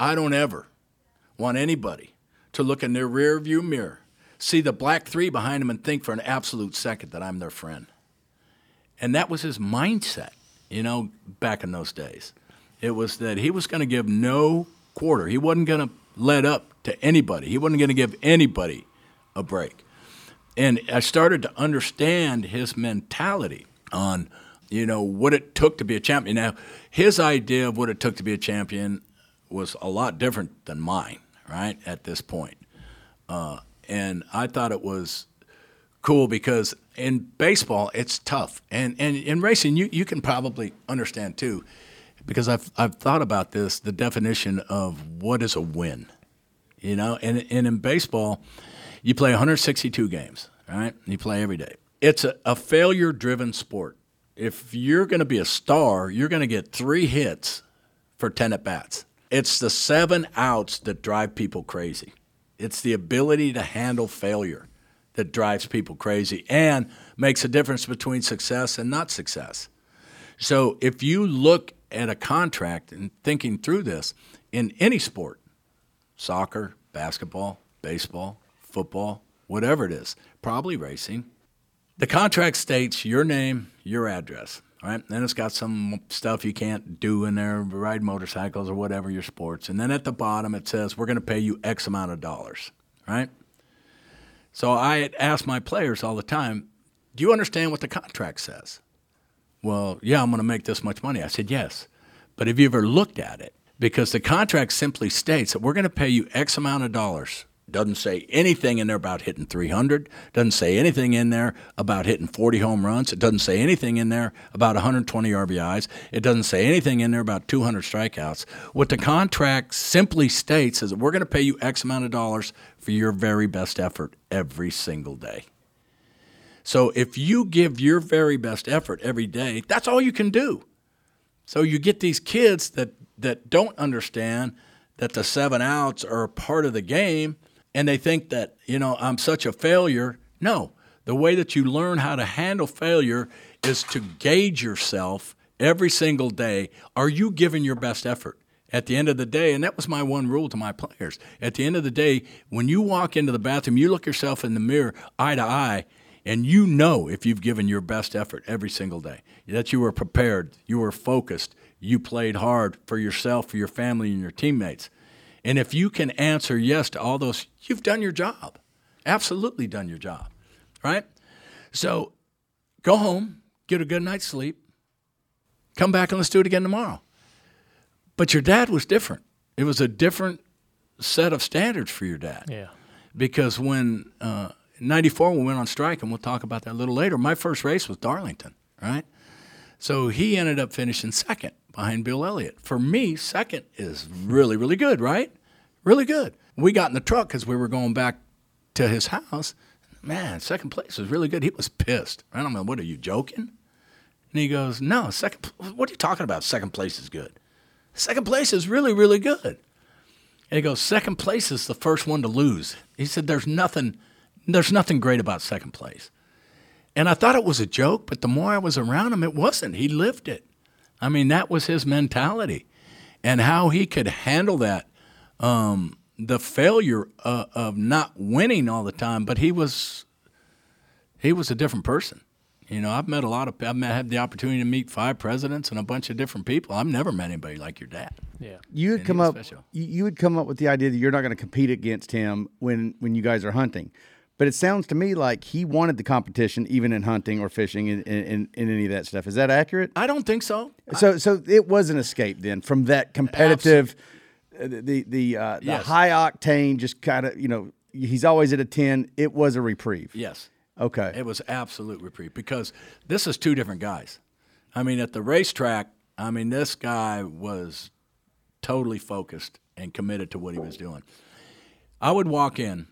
I don't ever want anybody to look in their rear view mirror, see the black three behind them, and think for an absolute second that I'm their friend. And that was his mindset, you know, back in those days. It was that he was going to give no quarter. He wasn't going to let up to anybody. He wasn't going to give anybody a break. And I started to understand his mentality on, you know, what it took to be a champion. Now, his idea of what it took to be a champion was a lot different than mine, right, at this point. Uh, and I thought it was cool because in baseball it's tough, and and in racing you you can probably understand too, because I've I've thought about this the definition of what is a win, you know, and and in baseball, you play 162 games, right? You play every day. It's a, a failure driven sport. If you're going to be a star, you're going to get three hits for 10 at bats. It's the seven outs that drive people crazy. It's the ability to handle failure that drives people crazy and makes a difference between success and not success. So if you look at a contract and thinking through this in any sport, soccer, basketball, baseball, football, whatever it is, probably racing, the contract states your name, your address, right? Then it's got some stuff you can't do in there, ride motorcycles or whatever your sports. And then at the bottom it says we're going to pay you X amount of dollars, right? So I ask my players all the time, do you understand what the contract says? Well, yeah, I'm going to make this much money. I said, yes. But have you ever looked at it? Because the contract simply states that we're going to pay you X amount of dollars. Doesn't say anything in there about hitting 300. Doesn't say anything in there about hitting 40 home runs. It doesn't say anything in there about 120 RBIs. It doesn't say anything in there about 200 strikeouts. What the contract simply states is that we're going to pay you X amount of dollars for your very best effort every single day. So if you give your very best effort every day, that's all you can do. So you get these kids that, that don't understand that the seven outs are part of the game and they think that, you know, I'm such a failure. No, the way that you learn how to handle failure is to gauge yourself every single day. Are you giving your best effort? At the end of the day, and that was my one rule to my players. At the end of the day, when you walk into the bathroom, you look yourself in the mirror eye to eye, and you know if you've given your best effort every single day, that you were prepared, you were focused, you played hard for yourself, for your family, and your teammates. And if you can answer yes to all those, you've done your job. Absolutely done your job, right? So go home, get a good night's sleep, come back and let's do it again tomorrow. But your dad was different. It was a different set of standards for your dad. Yeah. Because when uh, 94, we went on strike, and we'll talk about that a little later, my first race was Darlington, right? So he ended up finishing second behind Bill Elliott. For me, second is really, really good, right? Really good. We got in the truck because we were going back to his house. Man, second place was really good. He was pissed. I don't know, what are you joking? And he goes, No, second. What are you talking about? Second place is good. Second place is really, really good. And he goes, Second place is the first one to lose. He said, There's nothing, there's nothing great about second place. And I thought it was a joke, but the more I was around him, it wasn't. He lived it. I mean, that was his mentality, and how he could handle that, um, the failure uh, of not winning all the time. But he was, he was a different person. You know, I've met a lot of. I've met, had the opportunity to meet five presidents and a bunch of different people. I've never met anybody like your dad. Yeah. You would come up. special. You, you would come up with the idea that you're not going to compete against him when when you guys are hunting, But it sounds to me like he wanted the competition, even in hunting or fishing, in, in, in any of that stuff. Is that accurate? I don't think so. So, so it was an escape then from that competitive, uh, the the uh, the Yes. high octane, just kind of you know, he's always at a ten. It was a reprieve. Yes. Okay. It was absolute reprieve because this is two different guys. I mean, at the racetrack, I mean, this guy was totally focused and committed to what he was doing. I would walk in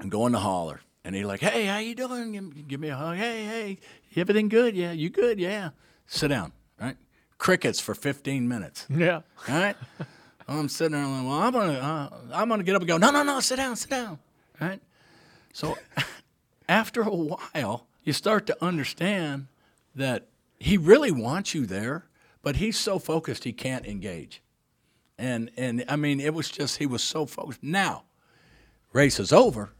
and go in the holler, and he'd like, "Hey, how you doing? Give, give me a hug. Hey, hey, everything good? Yeah, you good? Yeah. Sit down. Right? Crickets for 15 minutes. Yeah. All right. I'm sitting there like, well, I'm gonna, uh, I'm gonna get up and go. No, no, no, sit down, sit down. Right. So after a while, you start to understand that he really wants you there, but he's so focused he can't engage. And and I mean, it was just he was so focused. Now, race is over.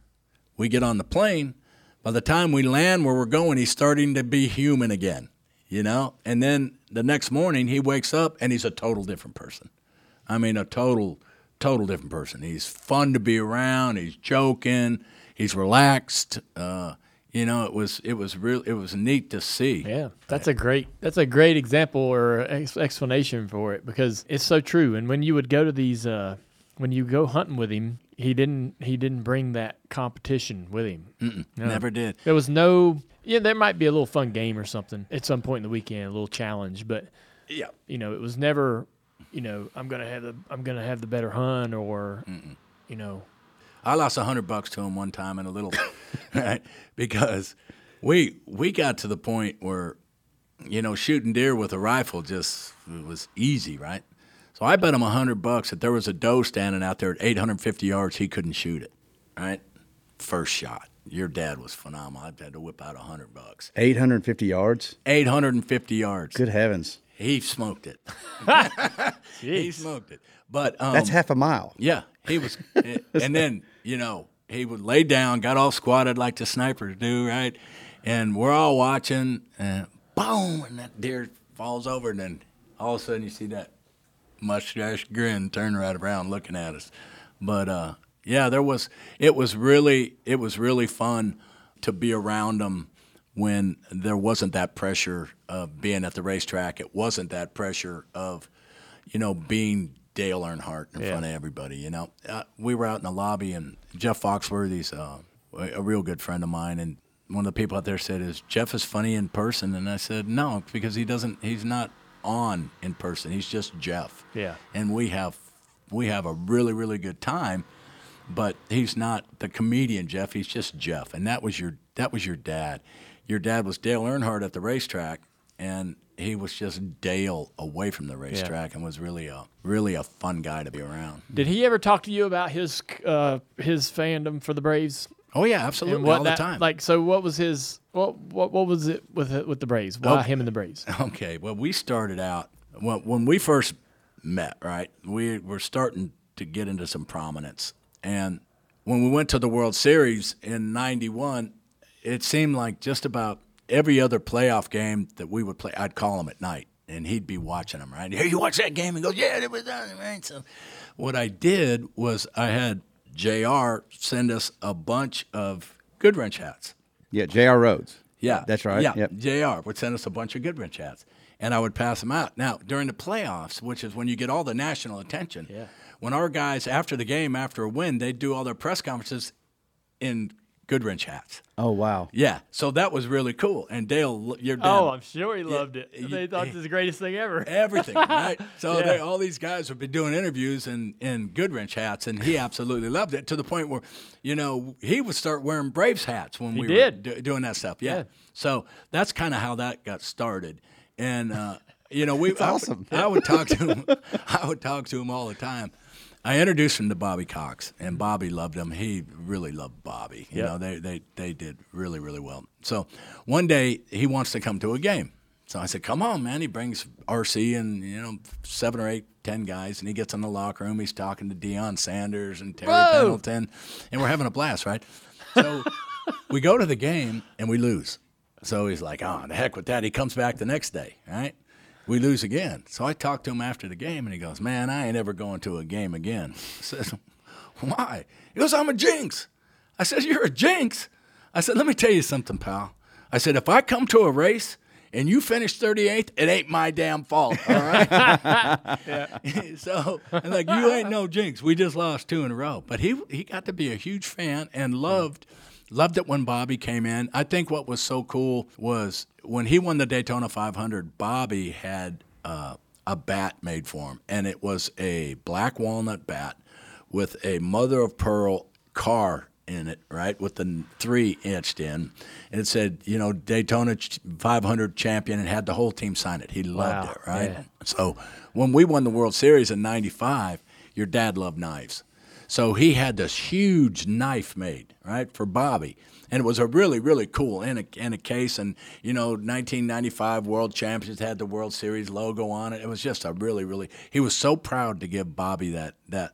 We get on the plane. By the time we land where we're going, he's starting to be human again. You know? And then the next morning he wakes up and he's a total different person. I mean, a total, total different person. He's fun to be around. He's joking. He's relaxed. Uh, you know, it was it was real. It was neat to see. Yeah, that's a great that's a great example or ex- explanation for it because it's so true. And when you would go to these, uh, when you go hunting with him, he didn't he didn't bring that competition with him. Mm-mm, never did. There was no. Yeah, there might be a little fun game or something at some point in the weekend, a little challenge, but Yeah. you know, it was never, you know, I'm gonna have the I'm gonna have the better hunt or, you know, I lost a hundred bucks to him one time in a little, right? Because we we got to the point where, you know, shooting deer with a rifle just was easy, right? So I bet him a hundred bucks that there was a doe standing out there at 850 yards, he couldn't shoot it, right? First shot. Your dad was phenomenal. I had to whip out a hundred bucks. 850 yards. 850 yards. Good heavens. He smoked it. he smoked it. But um, That's half a mile. yeah, he was, and then you know he would lay down, got all squatted like the snipers do, right? And we're all watching, and boom, and that deer falls over, and then all of a sudden you see that mustache grin turn right around looking at us. But uh, yeah, there was it was really it was really fun to be around them when there wasn't that pressure of being at the racetrack. It wasn't that pressure of you know being Dale Earnhardt in Yeah. front of everybody. You know, uh, we were out in the lobby, and Jeff Foxworthy's uh, a a real good friend of mine, and one of the people out there said, "Is Jeff is funny in person?" And I said, "No, because he doesn't. He's not on in person. He's just Jeff." Yeah. and we have we have a really really good time. But he's not the comedian Jeff. He's just Jeff, and that was your that was your dad. Your dad was Dale Earnhardt at the racetrack, and he was just Dale away from the racetrack, and was really a really a fun guy to be around. did he ever talk to you about his uh his fandom for the Braves? Oh yeah, absolutely, And what all that, the time. Like, so what was his what what what was it with with the Braves? Why Okay. him and the Braves? Okay, well, we started out when, when we first met, right? We were starting to get into some prominence. And when we went to the World Series in 91, it seemed like just about every other playoff game that we would play, I'd call him at night and he'd be watching them, right? Hey, you watch that game? And goes, yeah, it was done, right? So what I did was I had JR send us a bunch of Goodwrench hats. Yeah, J.R. Rhodes. Yeah, That's right. Yeah, Yep. Jr. would send us a bunch of Goodwrench hats, and I would pass them out. Now during the playoffs, which is when you get all the national attention, Yeah. when our guys after the game, after a win, they'd do all their press conferences in Goodwrench hats. Oh wow. Yeah, so that was really cool. And Dale, your dad, Oh, I'm sure he loved it. They thought it was the greatest thing ever. everything, right? So Yeah. they, all these guys would be doing interviews in, in Goodwrench hats, and he absolutely loved it to the point where, you know, he would start wearing Braves hats when He we did. were do, doing that stuff. Yeah. Yeah. So that's kind of how that got started, and uh, you know, we That's I would- awesome. I would talk to him. I would talk to him all the time. I introduced him to Bobby Cox, and Bobby loved him. He really loved Bobby. You Yeah. know, they, they they did really really well. So one day he wants to come to a game. So I said, "Come on, man!" He brings RC and you know seven or eight, ten guys, and he gets in the locker room. He's talking to Deion Sanders and Terry Whoa. Pendleton, and we're having a blast, right? So we go to the game and we lose. So he's like, "Oh, the heck with that." He comes back the next day, right? We lose again. So I talked to him after the game, and he goes, "Man, I ain't ever going to a game again." I says, "Why?" He goes, "I'm a jinx." I said, You're a jinx. I said, Let me tell you something, pal. I said, If I come to a race and you finish 38th, it ain't my damn fault. All right. so, and like, you ain't no jinx. We just lost two in a row. But he he got to be a huge fan and loved loved it when Bobby came in. I think what was so cool was when he won the Daytona 500. Bobby had uh, a bat made for him, and it was a black walnut bat with a mother of pearl car in it, right, with the three etched in. And it said, you know, Daytona 500 champion and had the whole team sign it. He loved Wow, it, right? yeah. So when we won the World Series in 95, your dad loved knives. So he had this huge knife made, right, for Bobby. And it was a really, really cool in a, in a case. And, you know, 1995 World Champions had the World Series logo on it. It was just a really, really, he was so proud to give Bobby that, that,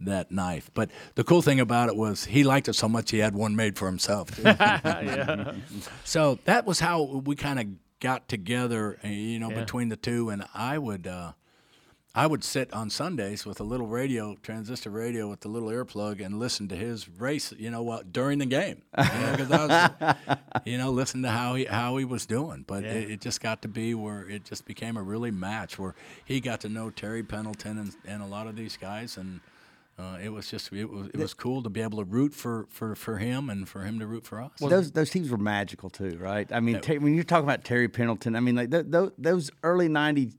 that knife. But the cool thing about it was he liked it so much he had one made for himself. too. So that was how we kind of got together, uh, you know, Yeah. between the two. And I would, uh, I would sit on Sundays with a little radio, transistor radio, with the little earplug, and listen to his race. You know what? During the game, you know, 'cause I was, you know, listen to how he how he was doing. But Yeah. it, it just got to be where it just became a really match where he got to know Terry Pendleton and, and a lot of these guys, and uh, it was just it was it was cool to be able to root for, for, for him and for him to root for us. those those teams were magical too, right? I mean, Ter- when you're talking about Terry Pendleton, I mean, like th- th- those early '90s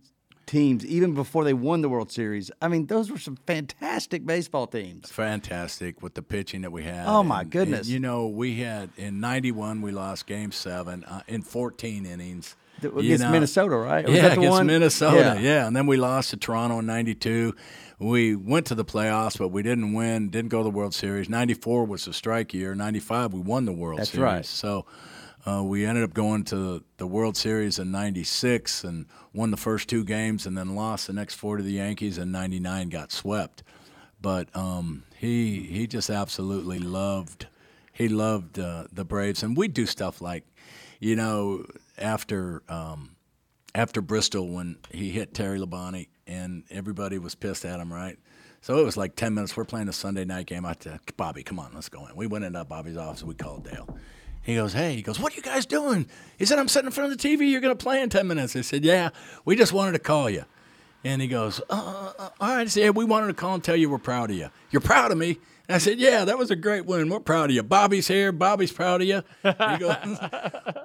teams, even before they won the World Series, I mean, those were some fantastic baseball teams. fantastic with the pitching that we had. Oh, my And- goodness. and, you know, we had in '91 we lost Game Seven uh, in 14 innings. Th- against know- Minnesota, right? Was yeah, against one? Minnesota. Yeah. Yeah. and then we lost to Toronto in '92. We went to the playoffs, but we didn't win. Didn't go to the World Series. '94 was the strike year. '95 we won the World That's Series. right. So. Uh, we ended up going to the World Series in '96 and won the first two games, and then lost the next four to the Yankees. And '99 got swept but um, he he just absolutely loved he loved uh, the Braves, and we'd do stuff like, you know, after um, after Bristol when he hit Terry Labonte, and everybody was pissed at him, right? So it was like ten minutes. We're playing a Sunday night game. I said, Bobby, come on, let's go in. We went into Bobby's office. We called Dale. He goes, hey, he goes, what are you guys doing? He said, I'm sitting in front of the TV. You're going to play in 10 minutes. I said, yeah, we just wanted to call you. And he goes, uh, uh, uh, all right. I said, yeah, we wanted to call and tell you we're proud of you. You're proud of me? And I said, yeah, that was a great win. We're proud of you. Bobby's here. Bobby's proud of you. He goes,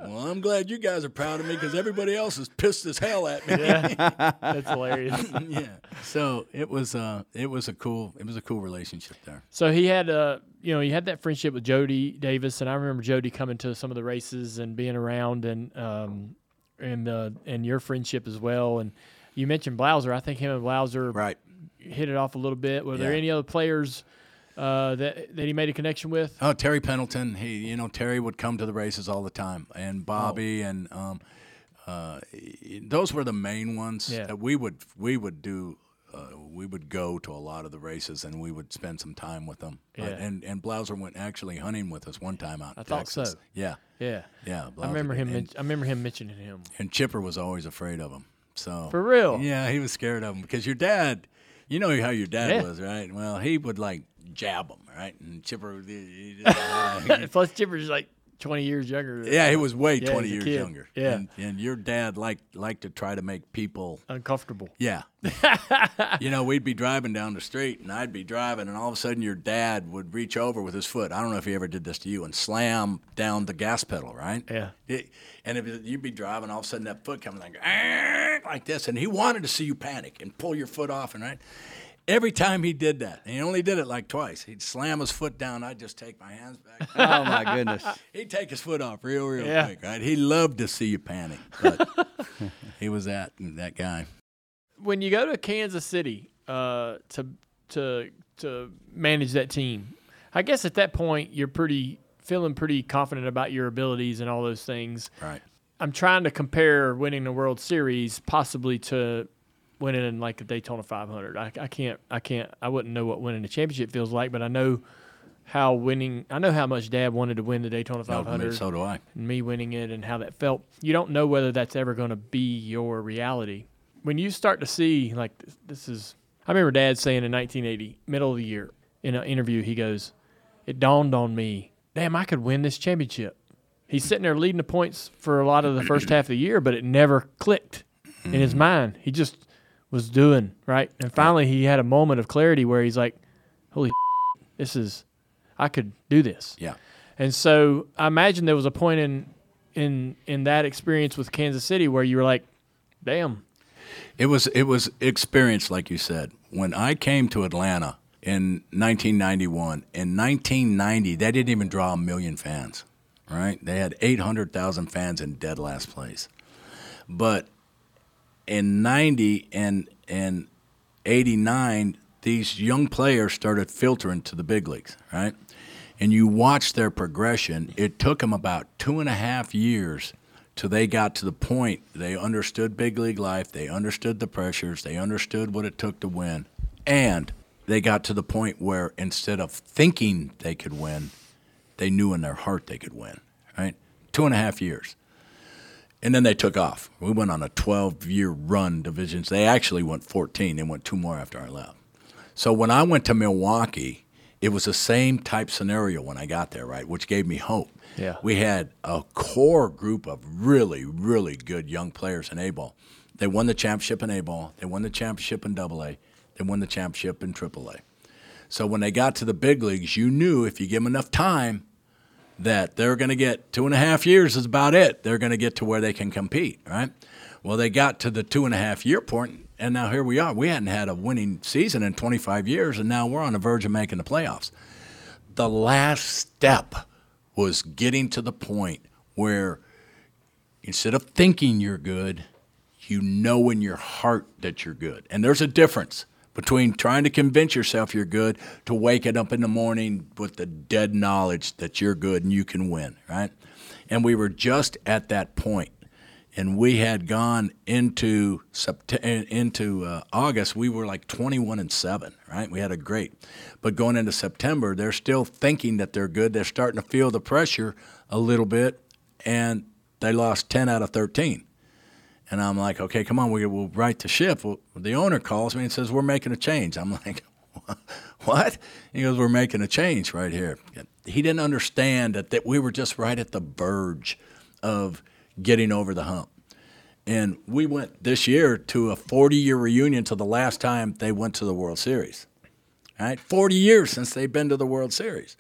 well, I'm glad you guys are proud of me because everybody else is pissed as hell at me. That's hilarious. yeah. So it was, uh, it was a cool, it was a cool relationship there. So he had, uh, you know, you had that friendship with Jody Davis, and I remember Jody coming to some of the races and being around, and um, and uh, and your friendship as well. And you mentioned Blauser. I think him and Blauser right hit it off a little bit. Were there any other players uh, that that he made a connection with? Oh, Terry Pendleton. He, you know, Terry would come to the races all the time, and Bobby, Oh. and um, uh, those were the main ones Yeah. that we would we would do. Uh, we would go to a lot of the races, and we would spend some time with them. Uh, Yeah. and and Blauser went actually hunting with us one time out. in I thought Texas. so. Yeah. Yeah. Yeah. I remember him. And, I remember him mentioning him. and Chipper was always afraid of him. So For real? Yeah, he was scared of him because your dad. You know how your dad Yeah. was, right? Well, he would like jab him, right? And Chipper. Just, Plus, Chipper's like twenty years younger. Yeah, he was way Yeah, 20 years kid. younger. Yeah, And, and your dad liked liked to try to make people uncomfortable. Yeah. you know, we'd be driving down the street and I'd be driving and all of a sudden your dad would reach over with his foot. I don't know if he ever did this to you and slam down the gas pedal, right? Yeah. It- and if you'd be driving, all of a sudden that foot comes like, like this, and he wanted to see you panic and pull your foot off, and right. Every time he did that, and he only did it like twice. He'd slam his foot down. I'd just take my hands back. Oh, my goodness. He'd take his foot off real, real Yeah. quick, right? He loved to see you panic, but he was that that guy. when you go to Kansas City uh, to to to manage that team, I guess at that point you're pretty feeling pretty confident about your abilities and all those things. Right. I'm trying to compare winning the World Series possibly to winning in like a Daytona 500. I, I can't I can't I wouldn't know what winning a championship feels like, but I know how winning I know how much Dad wanted to win the Daytona No, I 500. so do I. and me winning it and how that felt. You don't know whether that's ever going to be your reality. When you start to see like this, this is, I remember Dad saying in 1980, middle of the year, in an interview, he goes, "It dawned on me damn, I could win this championship. He's sitting there leading the points for a lot of the first half of the year, but it never clicked in his mm-hmm. mind. He just was doing right, and finally he had a moment of clarity where he's like, "Holy, this is, I could do this." Yeah. And so I imagine there was a point in in in that experience with Kansas City where you were like, "Damn, It was it was experience, like you said. When I came to Atlanta in 1991, in 1990, they didn't even draw a million fans. Right? They had 800,000 fans in dead last place. But in 90 and and 89, these young players started filtering to the big leagues. Right? And you watch their progression. It took them about two and a half years till they got to the point they understood big league life, they understood the pressures, they understood what it took to win, and they got to the point where instead of thinking they could win, they knew in their heart they could win. Right? Two and a half years. And then they took off. We went on a 12 year run divisions. They actually went 14. They went two more after I left. So when I went to Milwaukee, it was the same type scenario when I got there, right? Which gave me hope. Yeah. We had a core group of really, really good young players in A ball. They won the championship in A ball. They won the championship in Double A. They won the championship in Triple A. So when they got to the big leagues, you knew if you give them enough time that they're going to get two and a half years is about it. They're going to get to where they can compete, right? Well, they got to the two and a half year point, and now here we are. We hadn't had a winning season in 25 years, and now we're on the verge of making the playoffs. The last step was getting to the point where instead of thinking you're good, you know in your heart that you're good. And there's a difference between trying to convince yourself you're good to waking up in the morning with the dead knowledge that you're good and you can win, right? And we were just at that point. And we had gone into Sept- into uh, August. We were like 21 and seven, right? We had a great, but going into September, they're still thinking that they're good. They're starting to feel the pressure a little bit, and they lost 10 out of 13. And I'm like, okay, come on, we will right the ship. Well, the owner calls me and says, we're making a change. I'm like, what? He goes, we're making a change right here. He didn't understand that, that we were just right at the verge of getting over the hump. And we went this year to a 40 year reunion to the last time they went to the World Series. Right? 40 years since they've been to the World Series.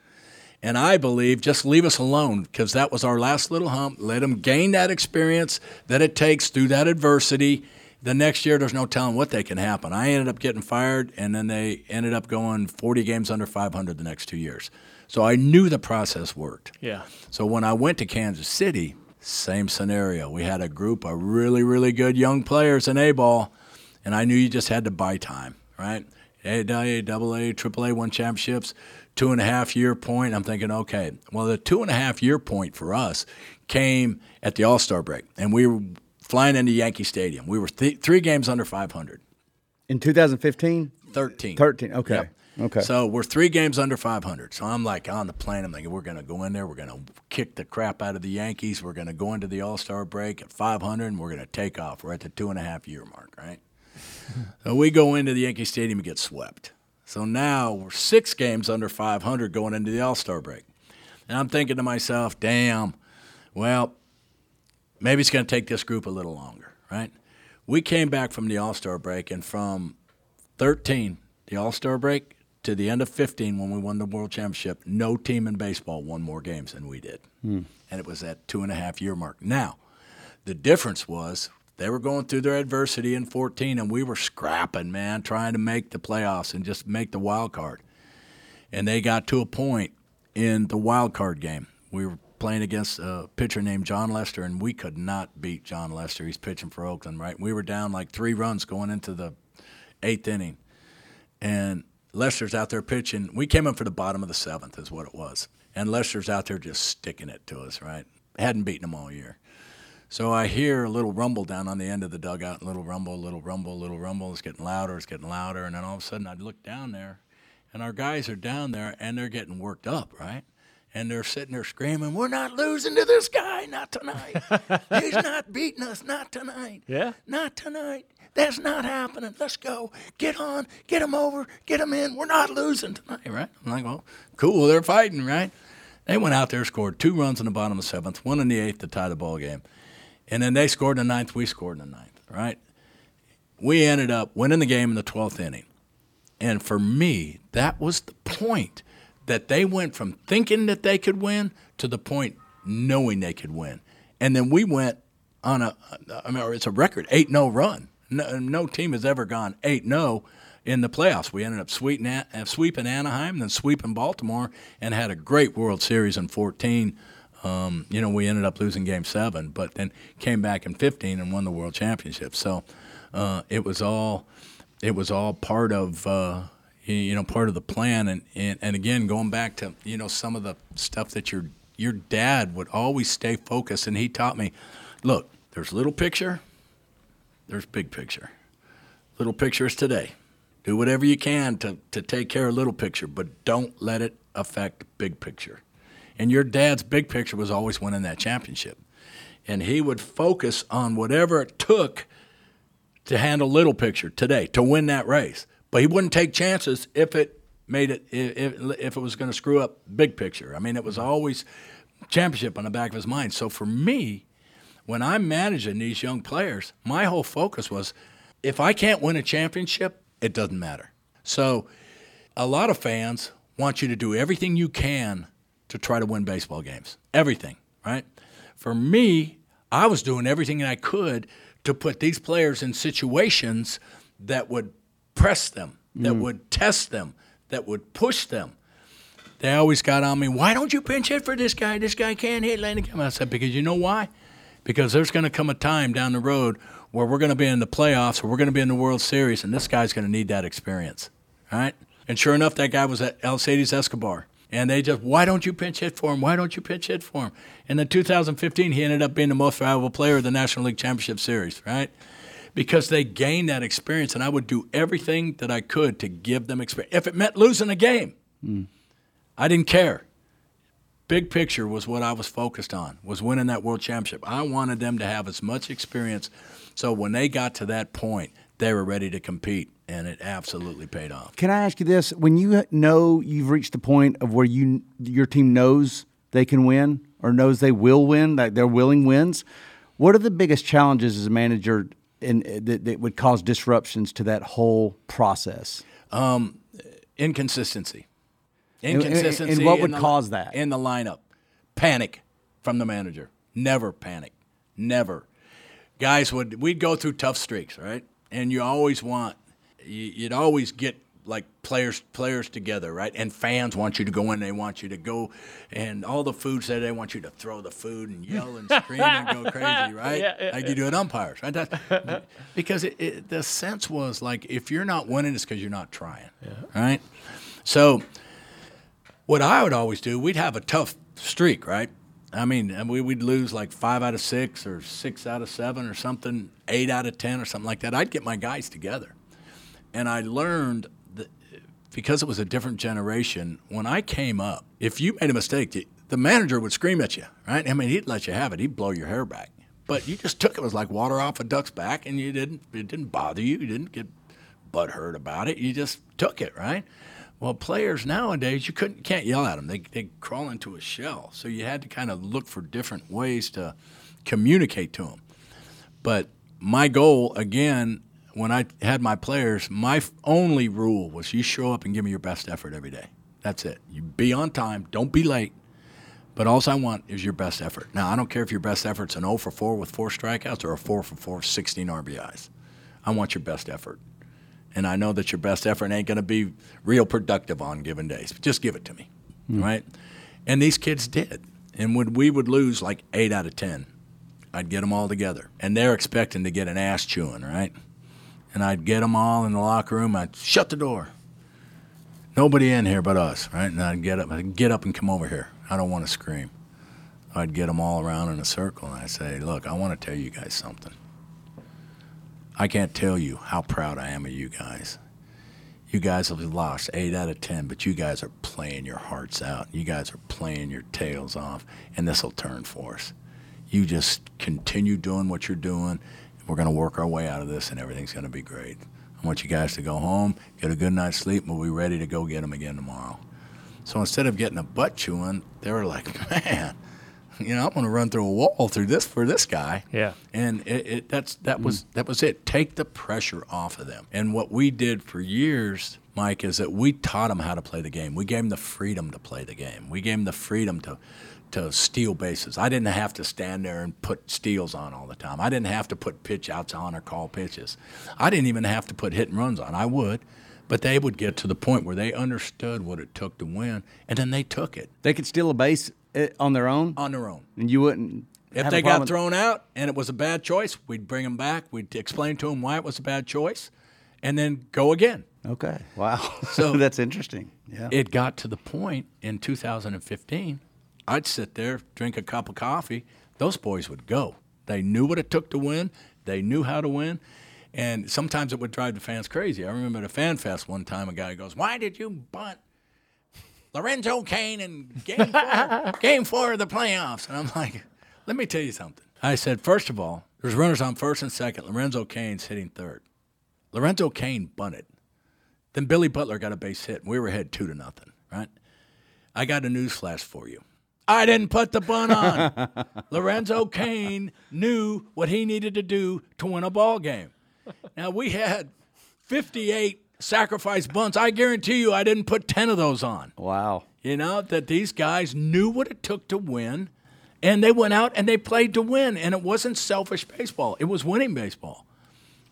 And I believe just leave us alone because that was our last little hump. Let them gain that experience that it takes through that adversity. The next year, there's no telling what they can happen. I ended up getting fired, and then they ended up going 40 games under 500 the next two years. So I knew the process worked. Yeah. So when I went to Kansas City, same scenario. We had a group of really, really good young players in A ball, and I knew you just had to buy time, right? A, A, double A, triple A, won championships, two and a half year point. I'm thinking, okay, well, the two and a half year point for us came at the All Star break, and we were flying into Yankee Stadium. We were th- three games under 500. In 2015? 13. 13, okay. Yep. Okay. So we're three games under 500. So I'm like on the plane. I'm thinking we're going to go in there. We're going to kick the crap out of the Yankees. We're going to go into the All Star break at 500, and we're going to take off. We're at the two and a half year mark, right? so we go into the Yankee Stadium and get swept. So now we're six games under 500 going into the All Star break. And I'm thinking to myself, damn, well, maybe it's going to take this group a little longer, right? We came back from the All Star break, and from 13, the All Star break, to the end of 15 when we won the World Championship, no team in baseball won more games than we did. Hmm. And it was that two and a half year mark. Now, the difference was they were going through their adversity in 14, and we were scrapping, man, trying to make the playoffs and just make the wild card. And they got to a point in the wild card game. We were playing against a pitcher named Jon Lester, and we could not beat Jon Lester. He's pitching for Oakland, right? We were down like three runs going into the eighth inning. And Lester's out there pitching. We came in for the bottom of the seventh, is what it was. And Lester's out there just sticking it to us, right? Hadn't beaten them all year. So I hear a little rumble down on the end of the dugout, little rumble, little rumble, little rumble. It's getting louder, it's getting louder. And then all of a sudden I'd look down there, and our guys are down there, and they're getting worked up, right? And they're sitting there screaming, We're not losing to this guy, not tonight. He's not beating us, not tonight. Yeah. Not tonight. That's not happening. Let's go. Get on. Get him over. Get him in. We're not losing tonight, right? I'm like, well, cool. They're fighting, right? They went out there, scored two runs in the bottom of the seventh, one in the eighth to tie the ball game, and then they scored in the ninth. We scored in the ninth. Right? We ended up winning the game in the twelfth inning, and for me, that was the point that they went from thinking that they could win to the point knowing they could win, and then we went on a, I mean, it's a record eight 0 run. No, no team has ever gone eight 0 in the playoffs. We ended up sweeping, sweeping Anaheim, then sweeping Baltimore, and had a great World Series in 14. Um, you know, we ended up losing Game Seven, but then came back in 15 and won the World Championship. So uh, it was all it was all part of uh, you know part of the plan. And, and and again, going back to you know some of the stuff that your your dad would always stay focused, and he taught me, look, there's little picture, there's big picture. Little picture is today do whatever you can to, to take care of little picture, but don't let it affect big picture. And your dad's big picture was always winning that championship. And he would focus on whatever it took to handle little picture today, to win that race. But he wouldn't take chances if it made it if, if it was going to screw up big picture. I mean, it was always championship on the back of his mind. So for me, when I'm managing these young players, my whole focus was if I can't win a championship, it doesn't matter. So, a lot of fans want you to do everything you can to try to win baseball games. Everything, right? For me, I was doing everything I could to put these players in situations that would press them, that Mm. would test them, that would push them. They always got on me, why don't you pinch hit for this guy? This guy can't hit. I said, because you know why? Because there's going to come a time down the road where we're going to be in the playoffs or we're going to be in the World Series, and this guy's going to need that experience. right? And sure enough, that guy was at Alcides Escobar. And they just, why don't you pinch hit for him? Why don't you pinch hit for him? And in 2015, he ended up being the most valuable player of the National League Championship Series, right? Because they gained that experience, and I would do everything that I could to give them experience. If it meant losing a game, hmm. I didn't care. Big picture was what I was focused on, was winning that world championship. I wanted them to have as much experience so when they got to that point, they were ready to compete, and it absolutely paid off. Can I ask you this? When you know you've reached the point of where you your team knows they can win or knows they will win, that they're willing wins, what are the biggest challenges as a manager in, that, that would cause disruptions to that whole process? Um, inconsistency. And- and- Inconsistency. and what would the- cause that? In the lineup. Panic from the manager. Never panic. Never. Guys would we'd go through tough streaks, right? And you always want you- you'd always get like players players together, right? And fans want you to go in, they want you to go and all the food there, they want you to throw the food and yell and scream and go crazy, right? Yeah, yeah, like you do at umpires, right? That's, because it, it, the sense was like if you're not winning, it's because you're not trying, right? So what I would always do, we'd have a tough streak, right? I mean, we, we'd lose like five out of six or six out of seven or something, eight out of 10 or something like that. I'd get my guys together. And I learned that because it was a different generation, when I came up, if you made a mistake, the- the manager would scream at you, right? I mean, he'd let you have it. He'd blow your hair back. But you just took it. It was like water off a duck's back, and you didn't. It didn't bother you. You didn't get butthurt about it. You just took it, right? Well, players nowadays, you couldn't, can't yell at them. They they crawl into a shell. So you had to kind of look for different ways to communicate to them. But my goal, again, when I had my players, my only rule was you show up and give me your best effort every day. That's it. You be on time. Don't be late. But all I want is your best effort. Now, I don't care if your best effort's an 0 for 4 with four strikeouts or a 4 for 4, 16 RBIs. I want your best effort. And I know that your best effort ain't going to be real productive on given days. But just give it to me, hmm. right? And these kids did. And when we would lose like 8 out of 10, I'd get them all together. And they're expecting to get an ass chewing, right? And I'd get them all in the locker room. I'd shut the door. Nobody in here but us, right? And I'd get up, I'd get up and come over here. I don't want to scream. I'd get them all around in a circle and I'd say, look, I want to tell you guys something. I can't tell you how proud I am of you guys. You guys have lost eight out of 10, but you guys are playing your hearts out. You guys are playing your tails off, and this will turn for us. You just continue doing what you're doing. We're going to work our way out of this, and everything's going to be great. I want you guys to go home, get a good night's sleep, and we'll be ready to go get them again tomorrow. So instead of getting a butt chewing, they were like, man, you know, I'm going to run through a wall through this for this guy. Yeah. And it, it, that's that was that was it. Take the pressure off of them. And what we did for years, Mike, is that we taught them how to play the game. We gave them the freedom to play the game. We gave them the freedom to to steal bases. I didn't have to stand there and put steals on all the time. I didn't have to put pitch outs on or call pitches. I didn't even have to put hit and runs on. I would, but they would get to the point where they understood what it took to win, and then they took it They could steal a base eh, on their own, on their own. and you wouldn't. If have they problem got with- thrown out and it was a bad choice, we'd bring them back. We'd explain to them why it was a bad choice, and then go again. Okay. Wow. So- that's interesting. Yeah. It got to the point in 2015, I'd sit there, drink a cup of coffee. Those boys would go. They knew what it took to win. They knew how to win. And sometimes it would drive the fans crazy. I remember at a fan fest one time, a guy goes, Why did you bunt Lorenzo Cain in game four, game four of the playoffs? And I'm like, Let me tell you something. I said, First of all, there's runners on first and second. Lorenzo Cain's hitting third. Lorenzo Cain bunted. Then Billy Butler got a base hit, and we were ahead two to nothing, right? I got a news flash for you. I didn't put the bun on. Lorenzo Cain knew what he needed to do to win a ball game. Now we had 58 sacrifice bunts. I guarantee you I didn't put 10 of those on. wow. You know, that these guys knew what it took to win, and they went out and they played to win. And it wasn't selfish baseball, it was winning baseball.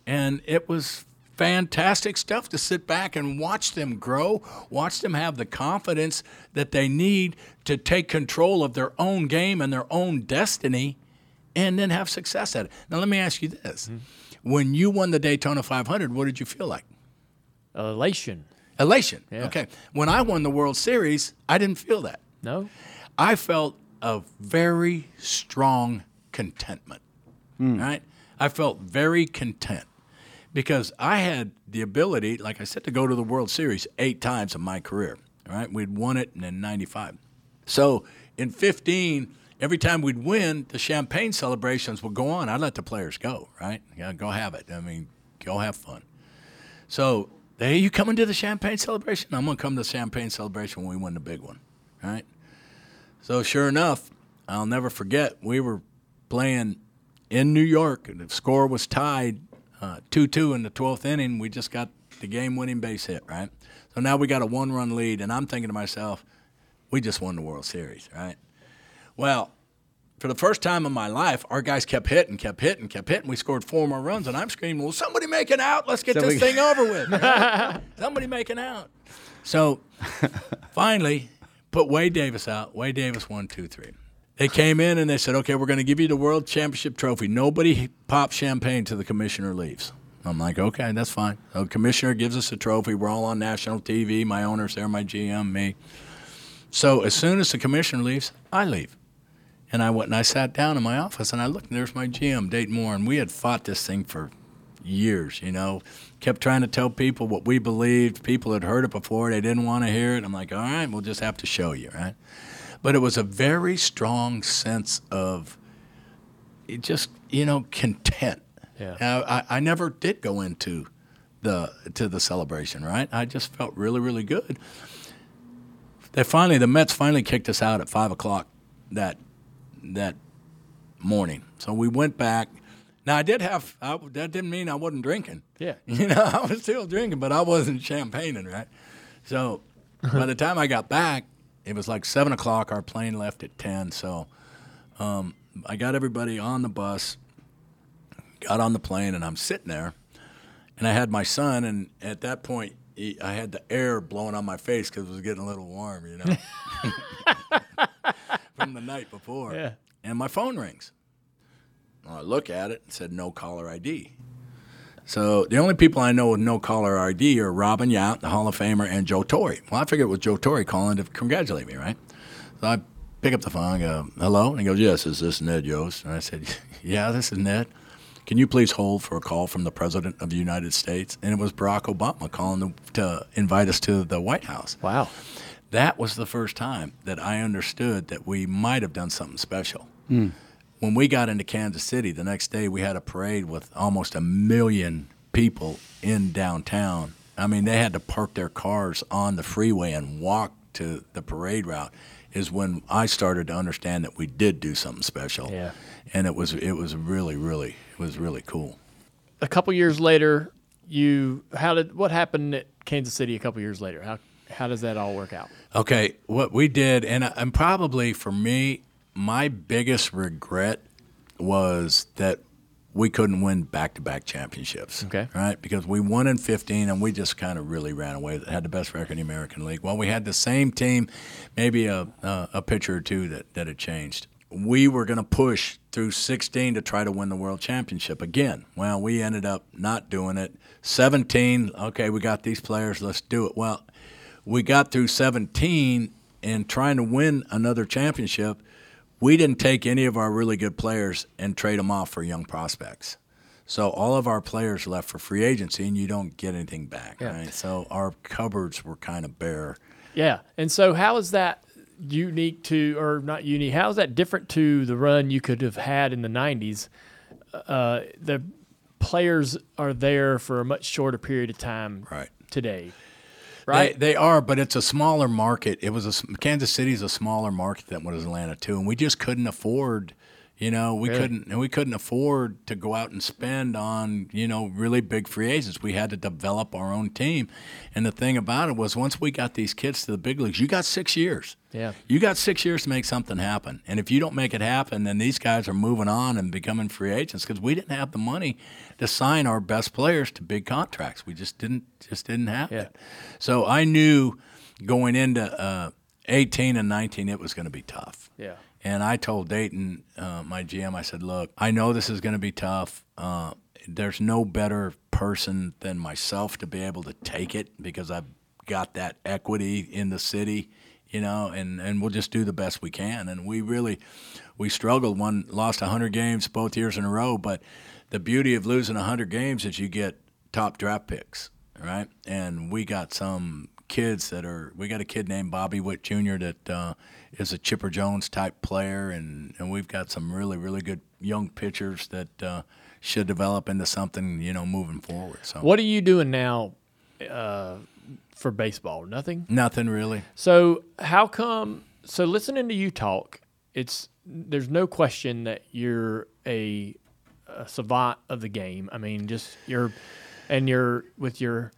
And it was fantastic stuff to sit back and watch them grow, watch them have the confidence that they need to take control of their own game and their own destiny, and then have success at it. Now, let me ask you this. Mm-hmm. When you won the Daytona 500, what did you feel like? Elation. Elation. Yeah. Okay. When I won the World Series, I didn't feel that. No. I felt a very strong contentment. Hmm. Right? I felt very content because I had the ability, like I said, to go to the World Series eight times in my career. Right? We'd won it in '95. So in 15, every time we'd win, the champagne celebrations would go on. I'd let the players go. Right? Yeah, go have it. I mean, go have fun. So, hey, you coming to the champagne celebration? I'm gonna come to the champagne celebration when we win the big one. Right? So sure enough, I'll never forget. We were playing in New York, and the score was tied uh, two-two in the twelfth inning. We just got the game-winning base hit, right? So now we got a one-run lead, and I'm thinking to myself, we just won the World Series, right? Well, for the first time in my life, our guys kept hitting, kept hitting, kept hitting. We scored four more runs, and I'm screaming, "Well, somebody make it out! Let's get Somebody- this thing over with! somebody make it out!" So finally, put Wade Davis out. Wade Davis one, two, three. They came in and they said, "Okay, we're going to give you the World Championship trophy. Nobody pops champagne till the commissioner leaves." I'm like, "Okay, that's fine." So the commissioner gives us a trophy. We're all on national TV. My owners there, my GM, me. So as soon as the commissioner leaves, I leave. And I went and I sat down in my office and I looked and there's my GM, Dayton Moore, and we had fought this thing for years, you know. Kept trying to tell people what we believed. People had heard it before, they didn't want to hear it. I'm like, all right, we'll just have to show you, right? But it was a very strong sense of it just, you know, content. Yeah. I, I, never did go into the to the celebration, right? I just felt really, really good. They finally, the Mets finally kicked us out at five o'clock that that morning. So we went back. Now I did have. I, that didn't mean I wasn't drinking. Yeah. You know, I was still drinking, but I wasn't champagneing, right? So by the time I got back, it was like seven o'clock. Our plane left at ten. So um, I got everybody on the bus, got on the plane, and I'm sitting there, and I had my son, and at that point, I had the air blowing on my face because it was getting a little warm, you know, from the night before. Yeah. And my phone rings. Well, I look at it and said no caller ID. So the only people I know with no caller ID are Robin Yount, the Hall of Famer, and Joe Torre. Well, I figured it was Joe Torre calling to congratulate me, right? So I pick up the phone and go, hello? And he goes, yes, is this Ned Yost? And I said, yeah, this is Ned. Can you please hold for a call from the President of the United States? And it was Barack Obama calling to, to invite us to the White House. Wow. That was the first time that I understood that we might have done something special. Hmm. When we got into Kansas City, the next day we had a parade with almost a million people in downtown. I mean, they had to park their cars on the freeway and walk to the parade route is when I started to understand that we did do something special. Yeah. And it was it was really really it was really cool. A couple years later, you how did what happened at Kansas City? A couple years later, how how does that all work out? Okay, what we did, and, and probably for me, my biggest regret was that we couldn't win back-to-back championships. Okay. right? Because we won in 15, and we just kind of really ran away. Had the best record in the American League. Well, we had the same team, maybe a a, a pitcher or two that that had changed. We were going to push through 16 to try to win the world championship again. Well, we ended up not doing it. 17, okay, we got these players, let's do it. Well, we got through 17 and trying to win another championship, we didn't take any of our really good players and trade them off for young prospects. So all of our players left for free agency, and you don't get anything back, Yeah. right? So our cupboards were kind of bare. Yeah, and so how is that unique to, or not unique? How is that different to the run you could have had in the '90s? Uh, the players are there for a much shorter period of time. Right. Today. Right. They, they are, but it's a smaller market. It was a Kansas City's a smaller market than what is Atlanta too, and we just couldn't afford. You know, we Really? couldn't and we couldn't afford to go out and spend on you know really big free agents. We had to develop our own team, and the thing about it was once we got these kids to the big leagues, you got six years. Yeah. You got six years to make something happen, and if you don't make it happen, then these guys are moving on and becoming free agents because we didn't have the money to sign our best players to big contracts. We just didn't just didn't have it. So I knew going into uh, 18 and 19 it was going to be tough. Yeah. And I told Dayton, uh, my GM, I said, "Look, I know this is going to be tough. Uh, there's no better person than myself to be able to take it because I've got that equity in the city, you know, and, and we'll just do the best we can. And we really, we struggled. One lost 100 games both years in a row, but the beauty of losing 100 games is you get top draft picks, right? And we got some kids that are. We got a kid named Bobby Witt Jr. that uh, is a Chipper Jones type player, and and we've got some really really good young pitchers that uh, should develop into something, you know, moving forward. So What are you doing now uh, for baseball? Nothing. nothing really. So how come? So listening to you talk, it's there's no question that you're a, a savant of the game. I mean, just you're, and you're with your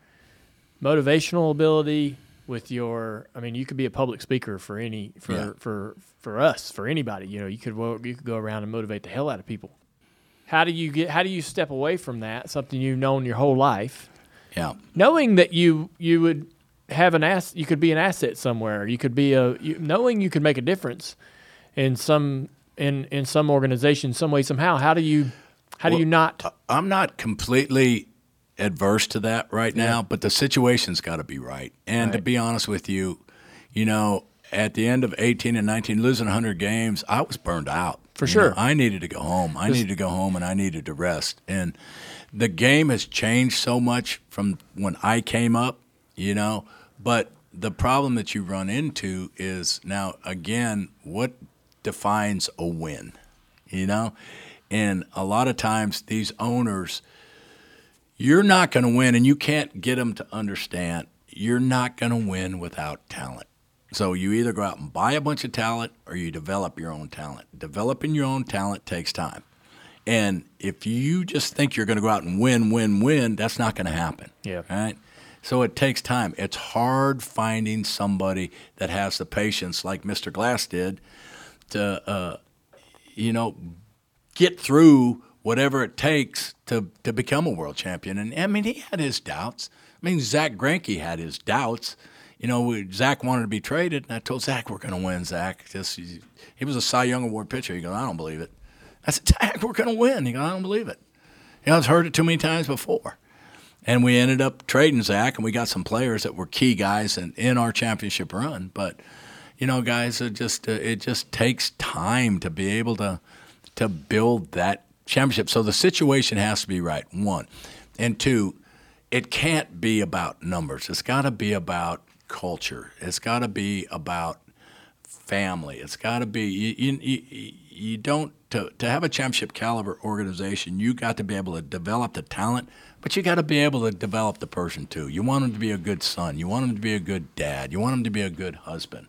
motivational ability, with your. I mean, you could be a public speaker for any for Yeah. for for us for anybody. You know, you could you could go around and motivate the hell out of people. How do you get? How do you step away from that? Something you've known your whole life Yeah. knowing that you you would have an ass you could be an asset somewhere you could be a you, knowing you could make a difference in some in in some organization some way somehow how do you how do you not I'm not completely adverse to that right now, but the situation's got to be right. And to be honest with you, you know, at the end of 18 and 19, losing 100 games, I was burned out. For You sure. know, I needed to go home. I needed to go home and I needed to rest. And the game has changed so much from when I came up, you know, but the problem that you run into is now, again, what defines a win, you know? And a lot of times these owners, you're not going to win, and you can't get them to understand you're not going to win without talent. So you either go out and buy a bunch of talent or you develop your own talent. Developing your own talent takes time. And if you just think you're going to go out and win, win, win, that's not going to happen. Yeah. Right? So it takes time. It's hard finding somebody that has the patience, like Mr. Glass did, to, uh, you know, get through whatever it takes to, to become a world champion. And I mean, he had his doubts. I mean, Zach Greinke had his doubts. You know, Zach wanted to be traded, and I told Zach, "We're going to win." Zach, just he was a Cy Young Award pitcher. He goes, "I don't believe it." I said, "Zach, we're going to win." He goes, "I don't believe it." You know, I've heard it too many times before. And we ended up trading Zach, and we got some players that were key guys in, in our championship run. But you know, guys, it just it just takes time to be able to to build that championship. So the situation has to be right. One, and two, it can't be about numbers. It's got to be about culture. It's got to be about family. It's got to be you, you, you, don't to, to have a championship caliber organization, you got to be able to develop the talent, but you got to be able to develop the person too. You want them to be a good son. You want them to be a good dad. You want them to be a good husband.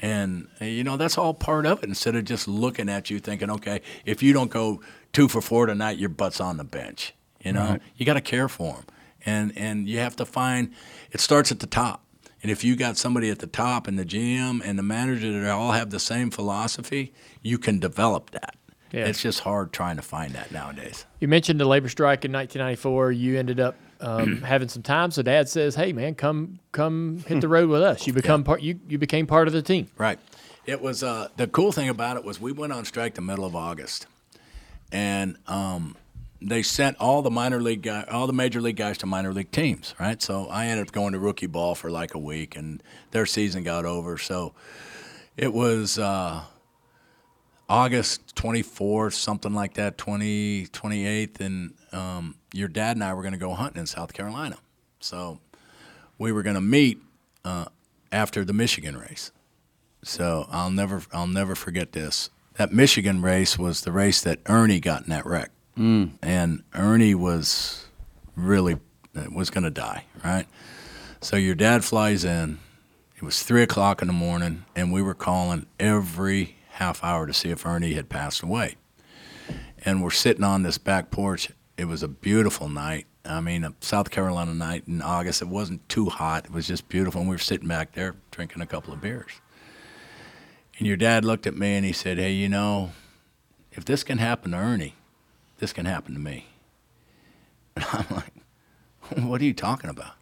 And, you know, that's all part of it instead of just looking at you thinking, okay, if you don't go two for four tonight, your butt's on the bench. You know, Right. you got to care for them. And, and you have to find, it starts at the top. And if you got somebody at the top and the GM and the manager that all have the same philosophy, you can develop that. Yeah. It's just hard trying to find that nowadays. You mentioned the labor strike in 1994. You ended up um, having some time. So Dad says, "Hey, man, come come hit the road with us." You become part. You you became part of the team. Right. It was uh, the cool thing about it was we went on strike the middle of August, and um, they sent all the minor league guy, all the major league guys to minor league teams. Right. So I ended up going to rookie ball for like a week, and their season got over. So it was uh, August 24th, something like that, 20, 28th, and um, your dad and I were going to go hunting in South Carolina. So we were going to meet uh, after the Michigan race. So I'll never I'll never forget this. That Michigan race was the race that Ernie got in that wreck, Mm. and Ernie was really was going to die. Right. So your dad flies in. It was three o'clock in the morning, and we were calling every half hour to see if Ernie had passed away. And we're sitting on this back porch. It was a beautiful night. I mean, a South Carolina night in August. It wasn't too hot. It was just beautiful. And we were sitting back there drinking a couple of beers. And your dad looked at me and he said, Hey, you know, if this can happen to Ernie, this can happen to me. And I'm like, What are you talking about?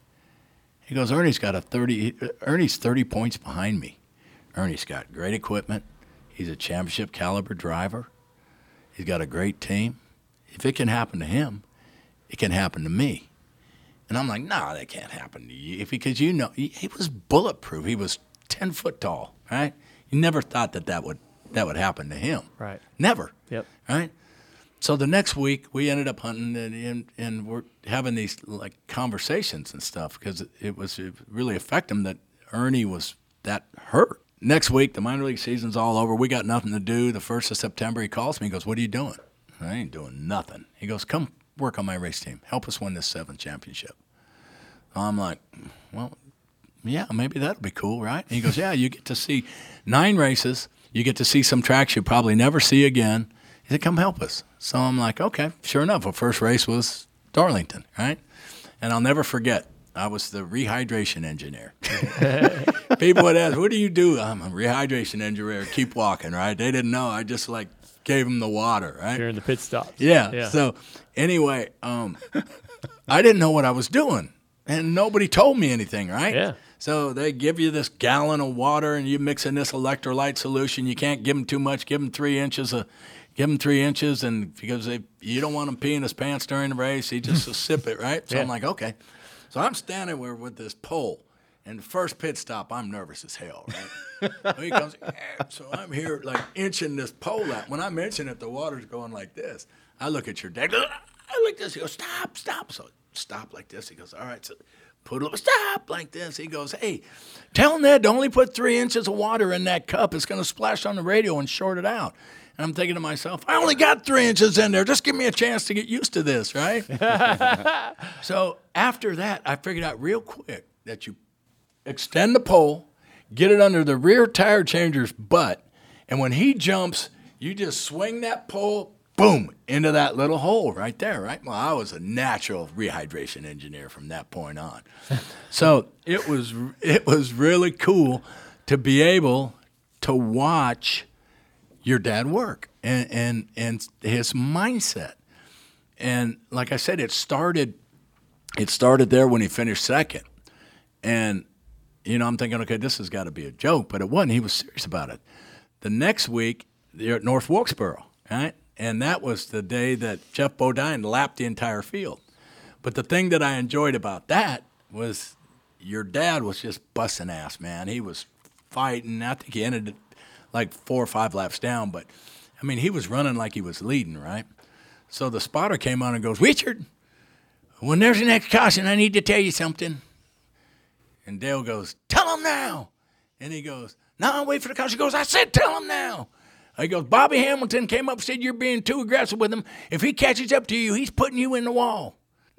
He goes, Ernie's got a 30, Ernie's 30 points behind me. Ernie's got great equipment. He's a championship caliber driver. He's got a great team. If it can happen to him, it can happen to me. And I'm like, no, that can't happen to you because you know he, he was bulletproof. He was 10 foot tall, right? You never thought that that would that would happen to him. Right. Never. Yep. Right. So the next week we ended up hunting and and, and we're having these like conversations and stuff because it, it was it really affected him that Ernie was that hurt. Next week the minor league season's all over. We got nothing to do. The first of September he calls me. He goes, "What are you doing?" I ain't doing nothing. He goes, "Come work on my race team. Help us win this seventh championship." I'm like, "Well, yeah, maybe that'll be cool, right? And he goes, yeah, you get to see nine races. You get to see some tracks you probably never see again. He said, come help us. So I'm like, okay, sure enough. Our first race was Darlington, right? And I'll never forget, I was the rehydration engineer. People would ask, what do you do? I'm a rehydration engineer. Keep walking, right? They didn't know. I just like gave them the water, right? During the pit stops. Yeah. Yeah. So anyway, um, I didn't know what I was doing, and nobody told me anything, right? Yeah. So they give you this gallon of water, and you mix in this electrolyte solution. You can't give them too much. Give them three inches of, give them three inches, and because they, you don't want him peeing his pants during the race, he just sip it, right? So I'm like, okay. So I'm standing there with this pole, and the first pit stop, I'm nervous as hell, right? So he comes, "Eh." so I'm here like inching this pole out. When I mention it, the water's going like this. I look at your dad. I like this. He goes, stop, stop. So stop like this. He goes, all right. So put a little stop like this. He goes, hey, tell Ned to only put three inches of water in that cup. It's going to splash on the radio and short it out. And I'm thinking to myself, I only got three inches in there. Just give me a chance to get used to this, right? so after that, I figured out real quick that you extend the pole, get it under the rear tire changer's butt, and when he jumps, you just swing that pole, boom, into that little hole right there, right? Well, I was a natural rehydration engineer from that point on. so it was it was really cool to be able to watch your dad work and and and his mindset. And like I said, it started it started there when he finished second. And you know, I'm thinking, okay, this has got to be a joke, but it wasn't. He was serious about it. The next week, they're at North Wilkesboro, right? And that was the day that Geoff Bodine lapped the entire field. But the thing that I enjoyed about that was your dad was just busting ass, man. He was fighting. I think he ended like four or five laps down, but I mean, he was running like he was leading, right? So the spotter came on and goes, Richard, when there's an next caution, I need to tell you something. And Dale goes, Tell him now. And he goes, No, I'll wait for the caution. He goes, I said, Tell him now. He goes, Bobby Hamilton came up and said you're being too aggressive with him. If he catches up to you, he's putting you in the wall.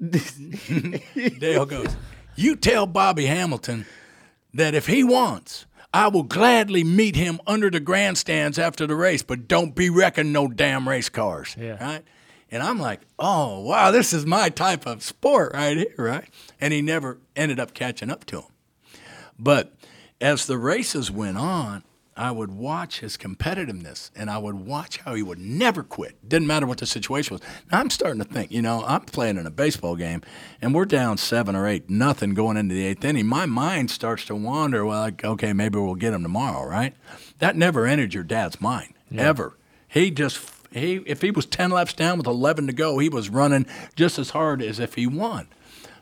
Dale goes, You tell Bobby Hamilton that if he wants, I will gladly meet him under the grandstands after the race, but don't be wrecking no damn race cars. Yeah. Right? And I'm like, oh, wow, this is my type of sport right here, right? And he never ended up catching up to him. But as the races went on, I would watch his competitiveness and I would watch how he would never quit. Didn't matter what the situation was. Now I'm starting to think, you know, I'm playing in a baseball game and we're down seven or eight, nothing going into the eighth inning. My mind starts to wander, well, like, okay, maybe we'll get him tomorrow, right? That never entered your dad's mind, ever. He just he if he was ten laps down with eleven to go, he was running just as hard as if he won.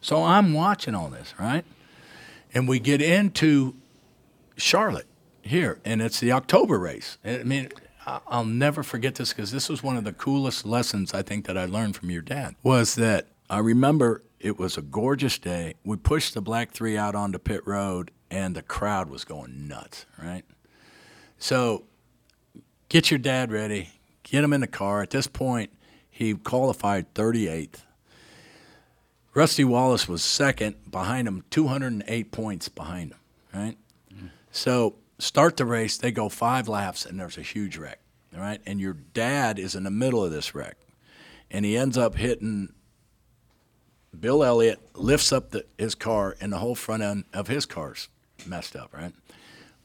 So I'm watching all this, right? And we get into Charlotte here, and it's the October race. I mean, I'll never forget this because this was one of the coolest lessons I think that I learned from your dad. Was that I remember it was a gorgeous day. We pushed the Black Three out onto pit road, and the crowd was going nuts. Right. So, get your dad ready. Get him in the car. At this point, he qualified 38th. Rusty Wallace was second behind him, 208 points behind him, right? So start the race, they go five laps, and there's a huge wreck, all right? And your dad is in the middle of this wreck, and he ends up hitting Bill Elliott, lifts up the, his car, and the whole front end of his car's messed up, right?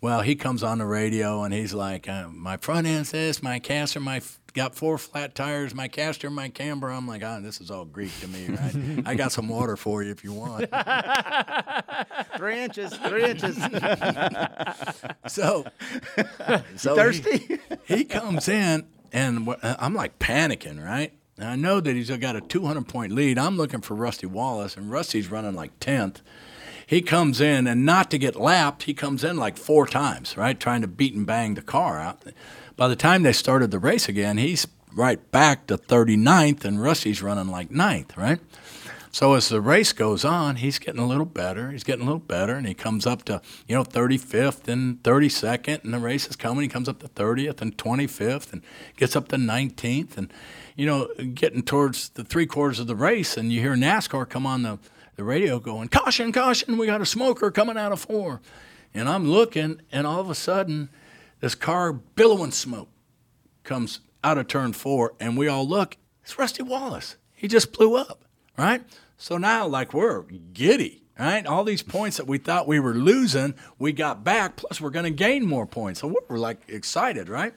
Well, he comes on the radio and he's like, uh, "My front end's this, my caster, my got four flat tires, my caster, my camber." I'm like, "Ah, this is all Greek to me, right? I got some water for you if you want." three inches, three inches. so, so thirsty? He, he comes in, and I'm like panicking, right? And I know that he's got a 200 point lead. I'm looking for Rusty Wallace, and Rusty's running like 10th. He comes in, and not to get lapped, he comes in like four times, right, trying to beat and bang the car out. By the time they started the race again, he's right back to 39th, and Rusty's running like ninth, right? So as the race goes on, he's getting a little better. He's getting a little better, and he comes up to you know 35th and 32nd, and the race is coming. He comes up to 30th and 25th, and gets up to 19th, and you know getting towards the three quarters of the race, and you hear NASCAR come on the the radio going, "Caution, caution! We got a smoker coming out of four. And I'm looking, and all of a sudden, this car billowing smoke comes out of turn four, and we all look. It's Rusty Wallace. He just blew up, right? So now, like, we're giddy, right? All these points that we thought we were losing, we got back, plus we're going to gain more points. So we're like excited, right?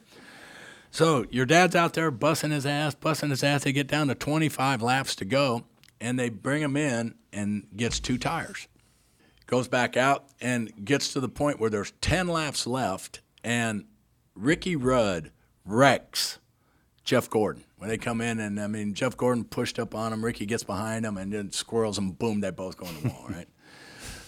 So your dad's out there busting his ass, busting his ass. They get down to 25 laps to go, and they bring him in and gets two tires. Goes back out and gets to the point where there's 10 laps left, and Ricky Rudd wrecks Jeff Gordon. When they come in, and I mean, Jeff Gordon pushed up on him, Ricky gets behind him, and then squirrels him, boom, they both go in the wall, right?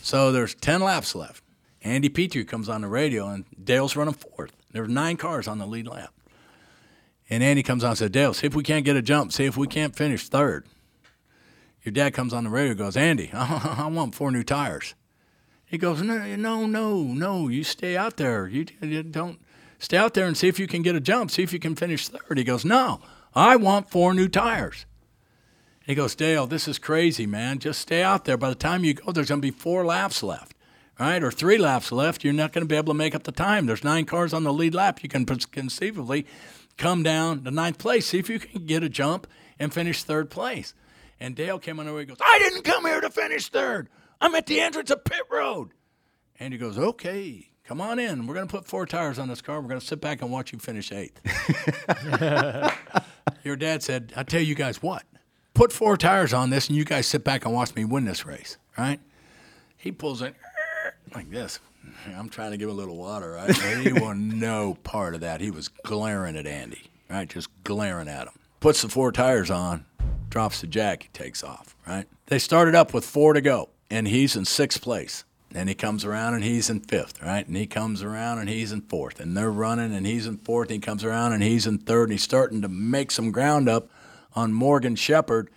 So there's 10 laps left. Andy Petree comes on the radio, and Dale's running fourth. There There's nine cars on the lead lap. And Andy comes on and says, Dale, see if we can't get a jump. See if we can't finish third. Your dad comes on the radio and goes, Andy, I want four new tires. He goes, no, no, no, no. You stay out there. You, you don't stay out there and see if you can get a jump. See if you can finish third. He goes, no, I want four new tires. He goes, Dale, this is crazy, man. Just stay out there. By the time you go, there's going to be four laps left, right? Or three laps left. You're not going to be able to make up the time. There's nine cars on the lead lap. You can conceivably come down to ninth place, see if you can get a jump and finish third place. And Dale came on the way and goes, I didn't come here to finish third. I'm at the entrance of pit road. And he goes, okay, come on in. We're going to put four tires on this car. We're going to sit back and watch you finish eighth. Your dad said, I tell you guys what, put four tires on this and you guys sit back and watch me win this race, right? He pulls in like this. I'm trying to give a little water, right? he wanted no part of that. He was glaring at Andy, right? Just glaring at him. Puts the four tires on, drops the jack, he takes off, right? They started up with four to go, and he's in sixth place. And he comes around and he's in fifth, right? And he comes around and he's in fourth. And they're running and he's in fourth. And he comes around and he's in third. And he's starting to make some ground up on Morgan Shepherd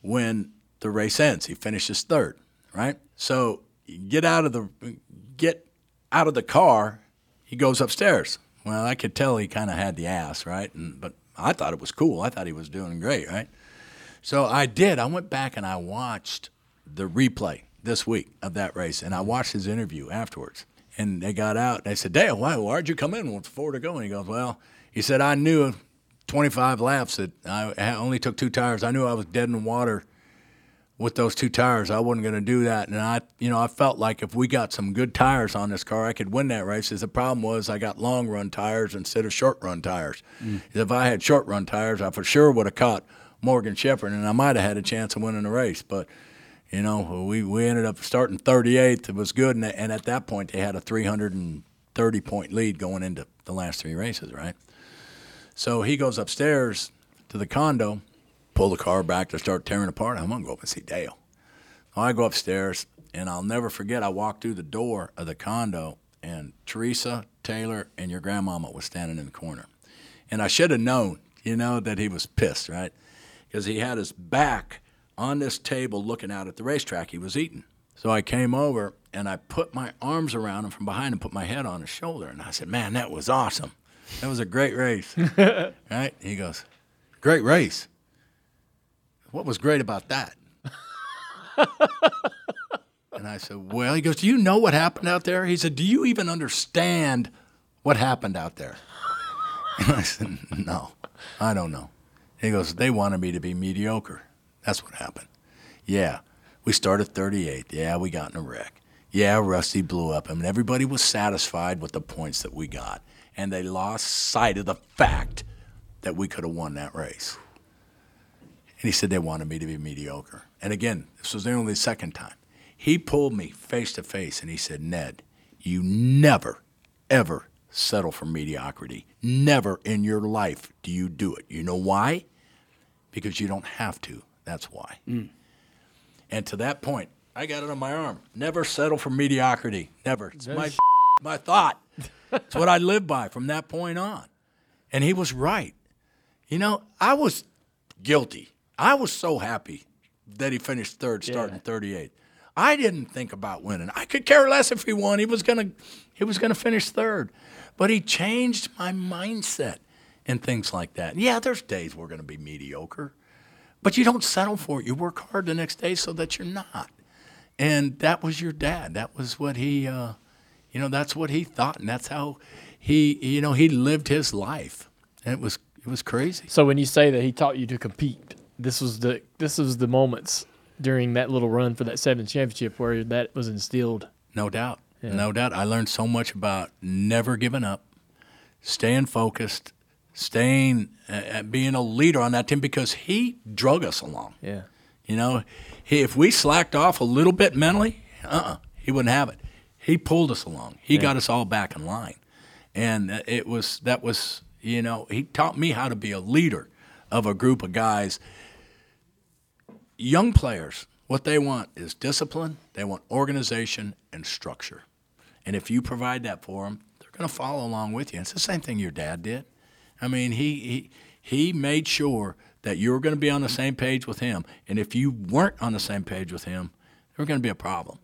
when the race ends. He finishes third, right? So get out of the get out of the car. He goes upstairs. Well, I could tell he kind of had the ass, right? And, but I thought it was cool. I thought he was doing great, right? So I did. I went back and I watched the replay this week of that race, and I watched his interview afterwards. And they got out. And they said, Dale, why, why'd you come in with four to go? And he goes, Well, he said, I knew 25 laps that I only took two tires. I knew I was dead in the water with those two tires. I wasn't going to do that. And I, you know, I felt like if we got some good tires on this car, I could win that race. 'Cause the problem was I got long run tires instead of short run tires. Mm. If I had short run tires, I for sure would have caught Morgan Shepherd, and I might have had a chance of winning the race. But you know, we, we ended up starting 38th. It was good, and, and at that point they had a 330 point lead going into the last three races, right? So he goes upstairs to the condo, pull the car back to start tearing apart. I'm gonna go up and see Dale. I go upstairs, and I'll never forget. I walked through the door of the condo, and Teresa Taylor and your grandmama was standing in the corner, and I should have known, you know, that he was pissed, right? Because he had his back on this table looking out at the racetrack he was eating. So I came over and I put my arms around him from behind and put my head on his shoulder, and I said, "Man, that was awesome. That was a great race." right? He goes, "Great race." What was great about that? and I said, Well, he goes, Do you know what happened out there? He said, Do you even understand what happened out there? And I said, No, I don't know. He goes, They wanted me to be mediocre. That's what happened. Yeah, we started 38. Yeah, we got in a wreck. Yeah, Rusty blew up him, and everybody was satisfied with the points that we got. And they lost sight of the fact that we could have won that race. And he said they wanted me to be mediocre. And again, this was the only second time. He pulled me face to face and he said, Ned, you never, ever settle for mediocrity. Never in your life do you do it. You know why? Because you don't have to. That's why. And to that point, I got it on my arm. Never settle for mediocrity. Never. It's my, That's- my thought. It's what I live by from that point on. And he was right. You know, I was guilty. I was so happy that he finished third, starting 38th. I didn't think about winning. I could care less if he won. He was gonna, he was gonna finish third, but he changed my mindset and things like that. Yeah, there's days we're gonna be mediocre, but you don't settle for it. You work hard the next day so that you're not. And that was your dad. That was what he, uh, you know, that's what he thought, and that's how he, you know, he lived his life. And it was, it was crazy. So when you say that he taught you to compete, this was the this was the moments during that little run for that seventh championship where that was instilled. No doubt. Yeah. No doubt. I learned so much about never giving up, staying focused, staying, uh, uh, being a leader on that team because he drug us along. Yeah. You know, he, if we slacked off a little bit mentally, uh uh he wouldn't have it. He pulled us along. He Yeah. got us all back in line. And uh, it was, that was, you know, he taught me how to be a leader of a group of guys. Young players, what they want is discipline, they want organization and structure. And if you provide that for them, they're going to follow along with you. It's the same thing your dad did. I mean, he, he, he made sure that you were going to be on the same page with him. And if you weren't on the same page with him, there was going to be a problem.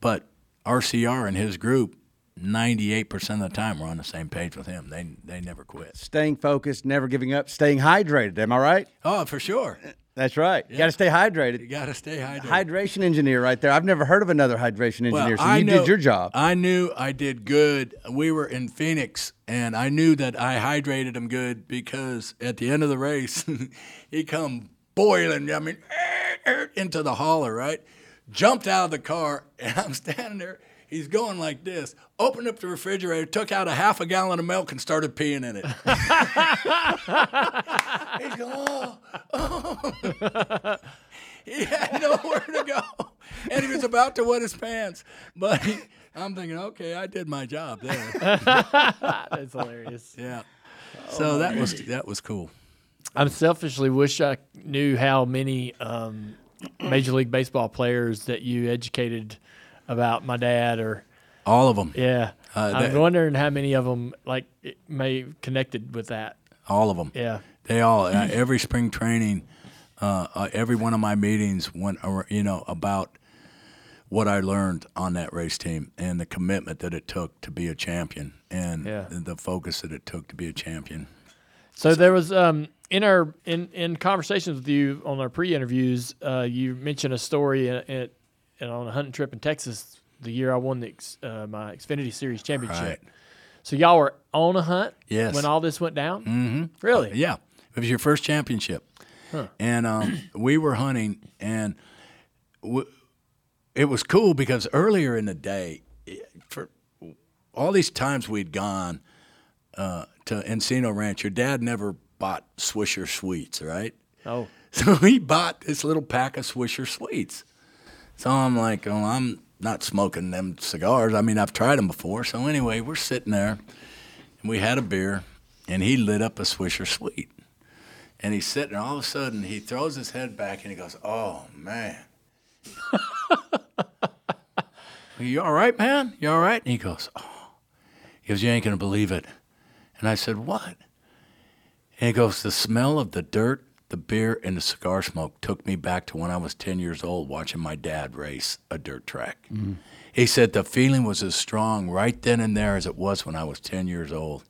But RCR and his group, 98% of the time, were on the same page with him. They, they never quit. Staying focused, never giving up, staying hydrated. Am I right? Oh, for sure. That's right. You got to stay hydrated. You got to stay hydrated. Hydration engineer right there. I've never heard of another hydration engineer, so I you know- did your job. I knew I did good. We were in Phoenix, and I knew that I hydrated him good because at the end of the race, he come boiling. I mean, into the holler, right? Jumped out of the car, and I'm standing there. He's going like this. Opened up the refrigerator, took out a half a gallon of milk, and started peeing in it. He's going, oh, oh. he had nowhere to go, and he was about to wet his pants. But he, I'm thinking, okay, I did my job there. That's hilarious. Yeah. So that was that was cool. I selfishly wish I knew how many um, Major League Baseball players that you educated about my dad or all of them. Yeah, Uh, I'm that- wondering how many of them like may connected with that. All of them. Yeah. They all uh, every spring training, uh, uh, every one of my meetings went, you know, about what I learned on that race team and the commitment that it took to be a champion and Yeah. the focus that it took to be a champion. So there was um, in our in, in conversations with you on our pre-interviews, uh, you mentioned a story at, at on a hunting trip in Texas the year I won the uh, my Xfinity Series championship. Right. So y'all were on a hunt Yes. when all this went down. Mm-hmm. Really? Yeah. It was your first championship. Huh. And um, we were hunting, and w- it was cool because earlier in the day, for all these times we'd gone uh, to Encino Ranch, your dad never bought Swisher sweets, right? Oh. So he bought this little pack of Swisher sweets. So I'm like, oh, I'm not smoking them cigars. I mean, I've tried them before. So anyway, we're sitting there, and we had a beer, and he lit up a Swisher sweet. And he's sitting there. All of a sudden, he throws his head back, and he goes, "Oh man, you all right, man? You all right?" And he goes, "Oh," he goes, "You ain't gonna believe it." And I said, "What?" And he goes, "The smell of the dirt." The beer and the cigar smoke took me back to when I was 10 years old watching my dad race a dirt track. He said the feeling was as strong right then and there as it was when I was 10 years old.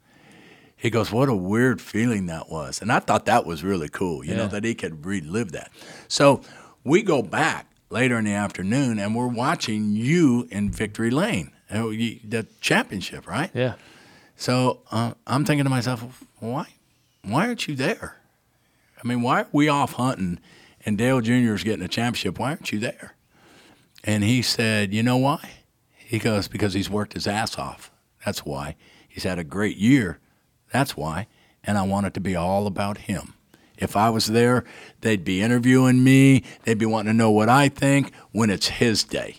He goes, What a weird feeling that was. And I thought that was really cool, you know, that he could relive that. So we go back later in the afternoon and we're watching you in Victory Lane, uh, the championship, right? Yeah. So uh, I'm thinking to myself, why, why aren't you there? I mean, why are we off hunting and Dale Jr. is getting a championship? Why aren't you there? And he said, you know why? He goes, because he's worked his ass off. That's why. He's had a great year. That's why. And I want it to be all about him. If I was there, they'd be interviewing me. They'd be wanting to know what I think when it's his day.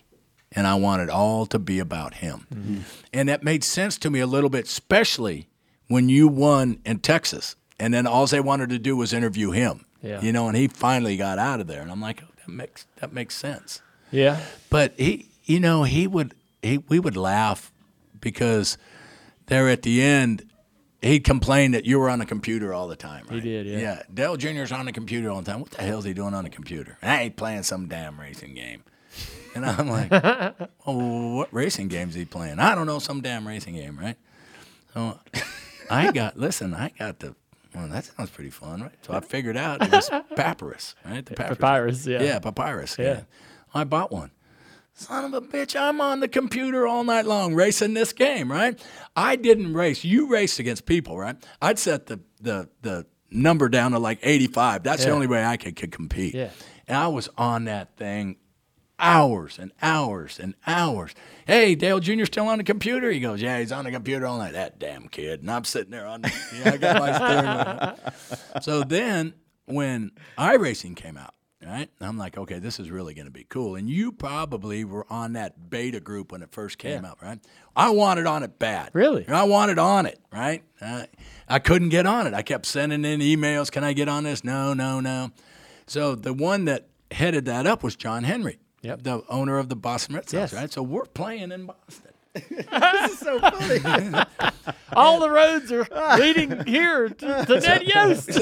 And I want it all to be about him. Mm-hmm. And that made sense to me a little bit, especially when you won in Texas. And then all they wanted to do was interview him. Yeah. You know, and he finally got out of there. And I'm like, oh, that makes that makes sense. Yeah. But he, you know, he would, he, we would laugh because there at the end, he'd complain that you were on the computer all the time. Right? He did, yeah. Yeah. Dale Jr.'s on the computer all the time. What the hell is he doing on the computer? I ain't playing some damn racing game. And I'm like, oh, what racing game's he playing? I don't know, some damn racing game, right? So I got, listen, I got the, well, that sounds pretty fun, right? So I figured out it was Papyrus, right? The Papyrus, yeah. Yeah, Papyrus. Yeah. Yeah. I bought one. Son of a bitch, I'm on the computer all night long racing this game, right? I didn't race. You raced against people, right? I'd set the the the number down to like 85. That's the only way I could, could compete. Yeah. And I was on that thing hours and hours and hours. Hey, Dale Jr. still on the computer? He goes, Yeah, he's on the computer all night. That damn kid. And I'm sitting there on the, yeah, I got my steering. So then when iRacing came out, right? I'm like, okay, this is really going to be cool. And you probably were on that beta group when it first came Yeah. out, right? I wanted on it bad. Really? I wanted on it, right? Uh, I couldn't get on it. I kept sending in emails. Can I get on this? No, no, no. So the one that headed that up was John Henry, Yep. the owner of the Boston Red Sox, Yes. right? So we're playing in Boston. this is so funny. All the roads are leading here to, to Ned Yost.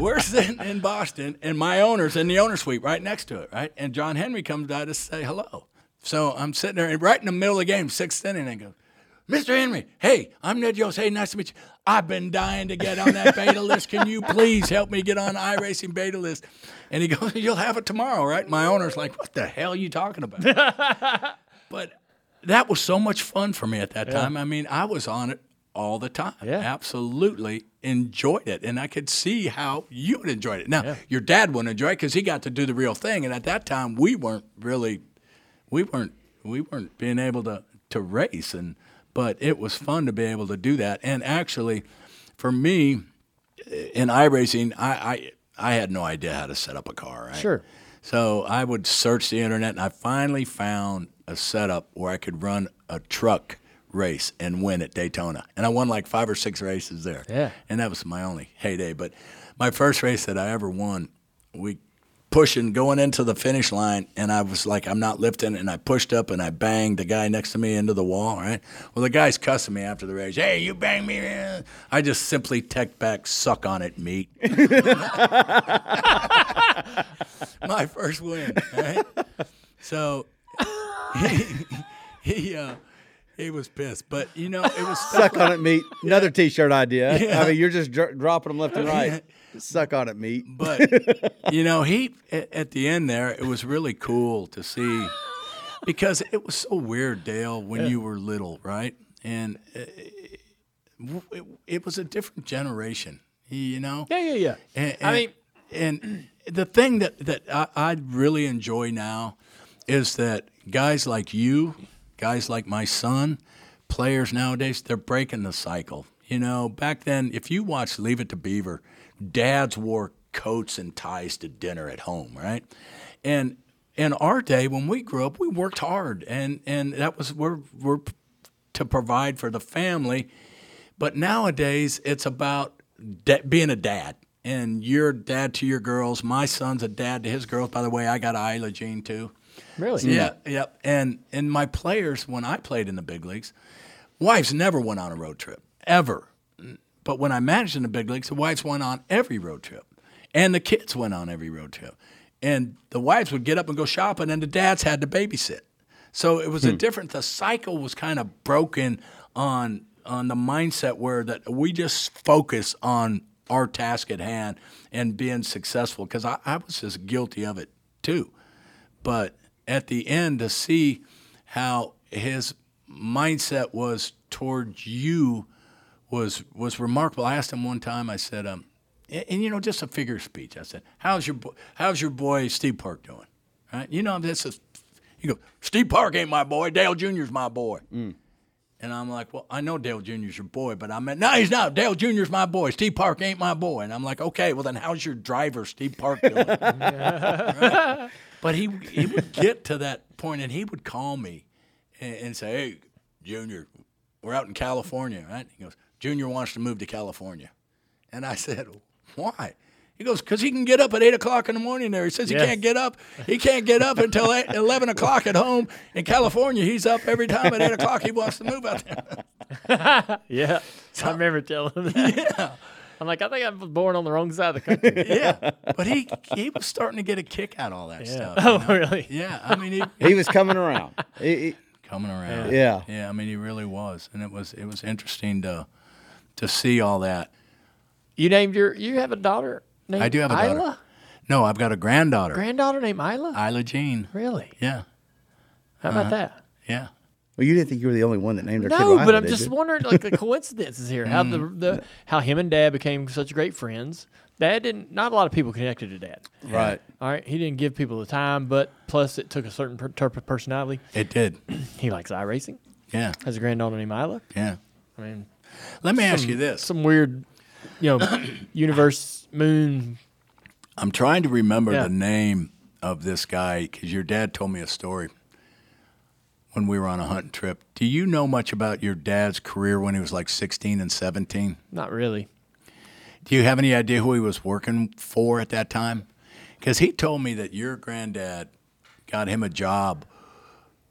we're sitting in Boston, and my owner's in the owner suite right next to it, right? And John Henry comes by to say hello. So I'm sitting there, and right in the middle of the game, sixth inning, and I go, Mr. Henry, hey, I'm Ned Yost. Hey, nice to meet you. I've been dying to get on that beta list. Can you please help me get on iRacing beta list? And he goes, You'll have it tomorrow, right? My owner's like, What the hell are you talking about? but that was so much fun for me at that time. I mean, I was on it all the time. Yeah. Absolutely enjoyed it. And I could see how you would enjoy it. Now, Yeah. your dad wouldn't enjoy it because he got to do the real thing. And at that time, we weren't really, we weren't, we weren't being able to, to race. And, but it was fun to be able to do that. And actually, for me, in iRacing, I, I, I had no idea how to set up a car, right? Sure. So I would search the internet, and I finally found a setup where I could run a truck race and win at Daytona. And I won like five or six races there. Yeah. And that was my only heyday. But my first race that I ever won, we pushing going into the finish line, and I was like, I'm not lifting, and I pushed up and I banged the guy next to me into the wall. Right. Well, the guy's cussing me after the race. Hey, you banged me. I just simply text back, suck on it, meat. my first win. Right? So he uh, he was pissed. But you know, it was Suck on it, meat. Another T-shirt idea. Yeah. I mean, you're just dr- dropping them left and right. Suck on it, meat. But you know, he at, the end there, it was really cool to see because it was so weird, Dale, when Yeah. you were little, right? And uh, it, it was a different generation, you know. Yeah, yeah, yeah. And, I mean- and the thing that that I, I really enjoy now is that guys like you, guys like my son, players nowadays, they're breaking the cycle. You know, back then, if you watched Leave It to Beaver, dads wore coats and ties to dinner at home, right? And in our day, when we grew up, we worked hard, and and that was we're we're to provide for the family. But nowadays, it's about da- being a dad. And you're dad to your girls. My son's a dad to his girls. By the way, I got Isla Jean too. Really? Yeah, mm. yep. And and my players, when I played in the big leagues, wives never went on a road trip ever. But when I managed in the big leagues, the wives went on every road trip, and the kids went on every road trip. And the wives would get up and go shopping, and the dads had to babysit. So it was a hmm. different. The cycle was kind of broken on on the mindset where that we just focus on our task at hand and being successful. Because I, I was just guilty of it too. But at the end, to see how his mindset was towards you was was remarkable. I asked him one time. I said, um, and, and, you know, just a figure of speech. I said, "How's your bo- How's your boy Steve Park doing?" Right? You know, this is. He goes, "Steve Park ain't my boy. Dale Jr.'s my boy." And I'm like, well, I know Dale Jr.'s your boy, but I meant, no, he's not. Dale Jr.'s my boy. Steve Park ain't my boy. And I'm like, okay, well, then how's your driver, Steve Park, doing? Right? But he, he would get to that point and he would call me and, and say, hey, Junior, we're out in California, right? He goes, Junior wants to move to California. And I said, why? He goes, because he can get up at 8 o'clock in the morning there. He says he Yes. can't get up. He can't get up until 8, 11 o'clock at home. In California, he's up every time at 8 o'clock. He wants to move out there. yeah. I remember telling him that. Yeah. I'm like, I think I was born on the wrong side of the country. yeah. But he he was starting to get a kick out of all that Yeah. stuff. Oh, you know? really? Yeah. I mean, he, He was coming around. He- he- coming around. Yeah. Yeah. I mean, he really was, and it was it was interesting to to see all that. You named your, you have a daughter named I do have a Isla? daughter. No, I've got a granddaughter, Granddaughter named Isla? Isla Jean. Really? Yeah. How about Uh-huh. that? Yeah. well, you didn't think you were the only one that named her kid No, Lila, but I'm did just you? wondering, like the coincidences here, how the, the how him and Dad became such great friends. Dad didn't. Not a lot of people connected to Dad. Right. All right. He didn't give people the time, but plus it took a certain per- type of personality. It did. He likes iRacing. Yeah. Has a granddaughter named Isla. Yeah. I mean, Let me ask you this. Some weird, you know, universe, moon. I'm trying to remember Yeah. the name of this guy because your dad told me a story when we were on a hunting trip. Do you know much about your dad's career when he was like 16 and 17? Not really. Do you have any idea who he was working for at that time? Because he told me that your granddad got him a job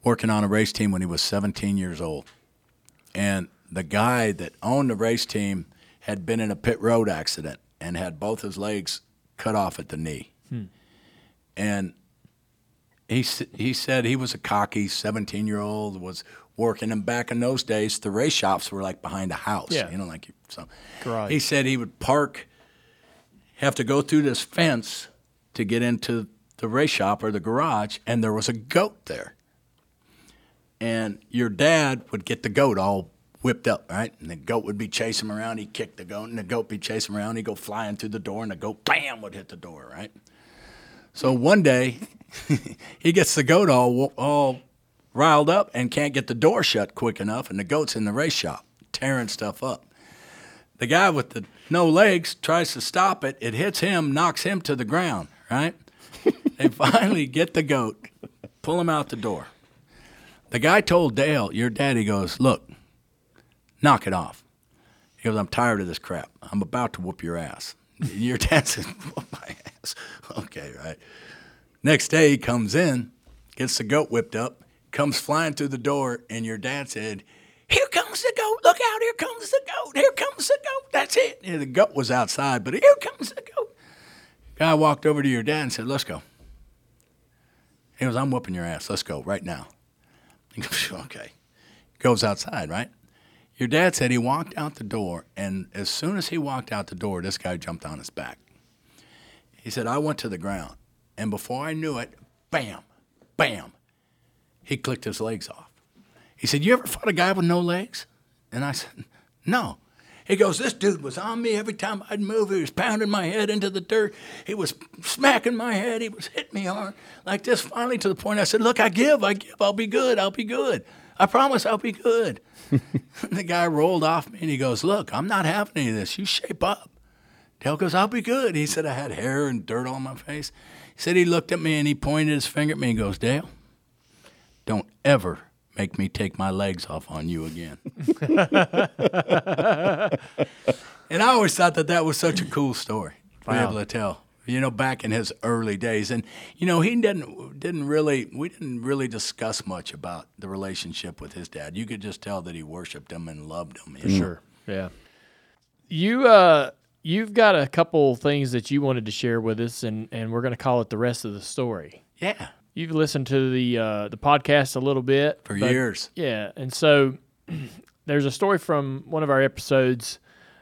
working on a race team when he was 17 years old. And the guy that owned the race team had been in a pit road accident and had both his legs cut off at the knee. Hmm. And he he said he was a cocky 17 year old was working and back in those days the race shops were like behind a house Yeah. you know like so Garage. he said he would park have to go through this fence to get into the race shop or the garage and there was a goat there and your dad would get the goat all whipped up, right? And the goat would be chasing him around. He'd kick the goat, and the goat be chasing him around. He'd go flying through the door, and the goat, bam, would hit the door, right? So one day, he gets the goat all all riled up and can't get the door shut quick enough, and the goat's in the race shop tearing stuff up. The guy with the no legs tries to stop it. It hits him, knocks him to the ground, right? they finally get the goat, pull him out the door. The guy told Dale, your daddy goes, Look, knock it off. He goes, I'm tired of this crap. I'm about to whoop your ass. Your dad said, Whoop my ass. Okay, right. Next day he comes in, gets the goat whipped up, comes flying through the door, and your dad said, Here comes the goat. Look out, here comes the goat. Here comes the goat. That's it. The goat was outside, but here comes the goat. Guy walked over to your dad and said, Let's go. He goes, I'm whooping your ass. Let's go right now. He goes, okay. Goes outside, right? Your dad said he walked out the door, and as soon as he walked out the door, this guy jumped on his back. He said, I went to the ground, and before I knew it, bam, bam, he clicked his legs off. He said, You ever fought a guy with no legs? And I said, No. He goes, This dude was on me every time I'd move. He was pounding my head into the dirt. He was smacking my head. He was hitting me hard like this. Finally, to the point I said, Look, I give, I give. I'll be good. I'll be good. I promise I'll be good. the guy rolled off me and he goes, Look, I'm not having any of this. You shape up. Dale goes, I'll be good. He said, I had hair and dirt on my face. He said, He looked at me and he pointed his finger at me and goes, Dale, don't ever make me take my legs off on you again. and I always thought that that was such a cool story to be able to tell. You know, back in his early days, and you know, he didn't didn't really we didn't really discuss much about the relationship with his dad. You could just tell that he worshipped him and loved him. you know? Sure. Yeah. You uh you've got a couple things that you wanted to share with us and and we're going to call it the rest of the story. Yeah. You've listened to the uh the podcast a little bit For but- years. Yeah, and so there's a story from one of our episodes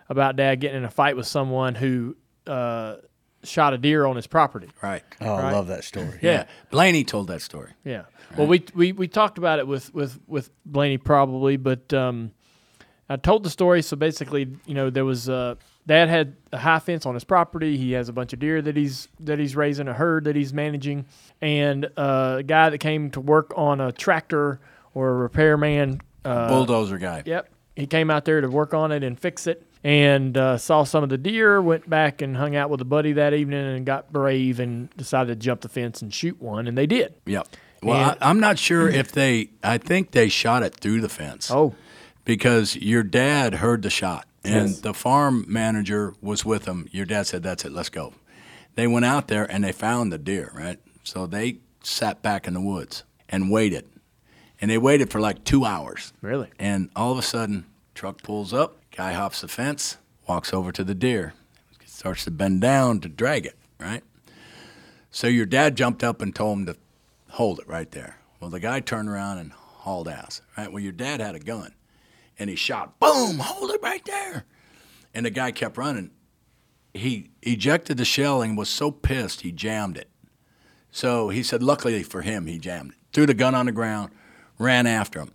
about dad getting in a fight with someone who uh shot a deer on his property. Right. Oh, I love that story. Yeah. Blaney told that story. Yeah. Well, we, we we talked about it with with with Blaney probably, but um, I told the story. So basically, you know, there was uh, dad had a high fence on his property. He has a bunch of deer that he's that he's raising, a herd that he's managing, and uh, a guy that came to work on a tractor or a repairman. Uh, Bulldozer guy. Yep. He came out there to work on it and fix it and uh, saw some of the deer, went back and hung out with a buddy that evening and got brave and decided to jump the fence and shoot one. And they did. Yep. Well, And- I, I'm not sure if they. I think they shot it through the fence. Oh. Because your dad heard the shot, and Yes. the farm manager was with him. Your dad said, "That's it. Let's go." They went out there and they found the deer. Right. So they sat back in the woods and waited, and they waited for like two hours. Really? And all of a sudden, truck pulls up. Guy hops the fence, walks over to the deer, starts to bend down to drag it. Right. So your dad jumped up and told him to hold it right there. Well, the guy turned around and hauled ass. Right. Well, your dad had a gun, and he shot. Boom! Hold it right there. And the guy kept running. He ejected the shell and was so pissed he jammed it. So he said, luckily for him, he jammed it. Threw the gun on the ground, ran after him.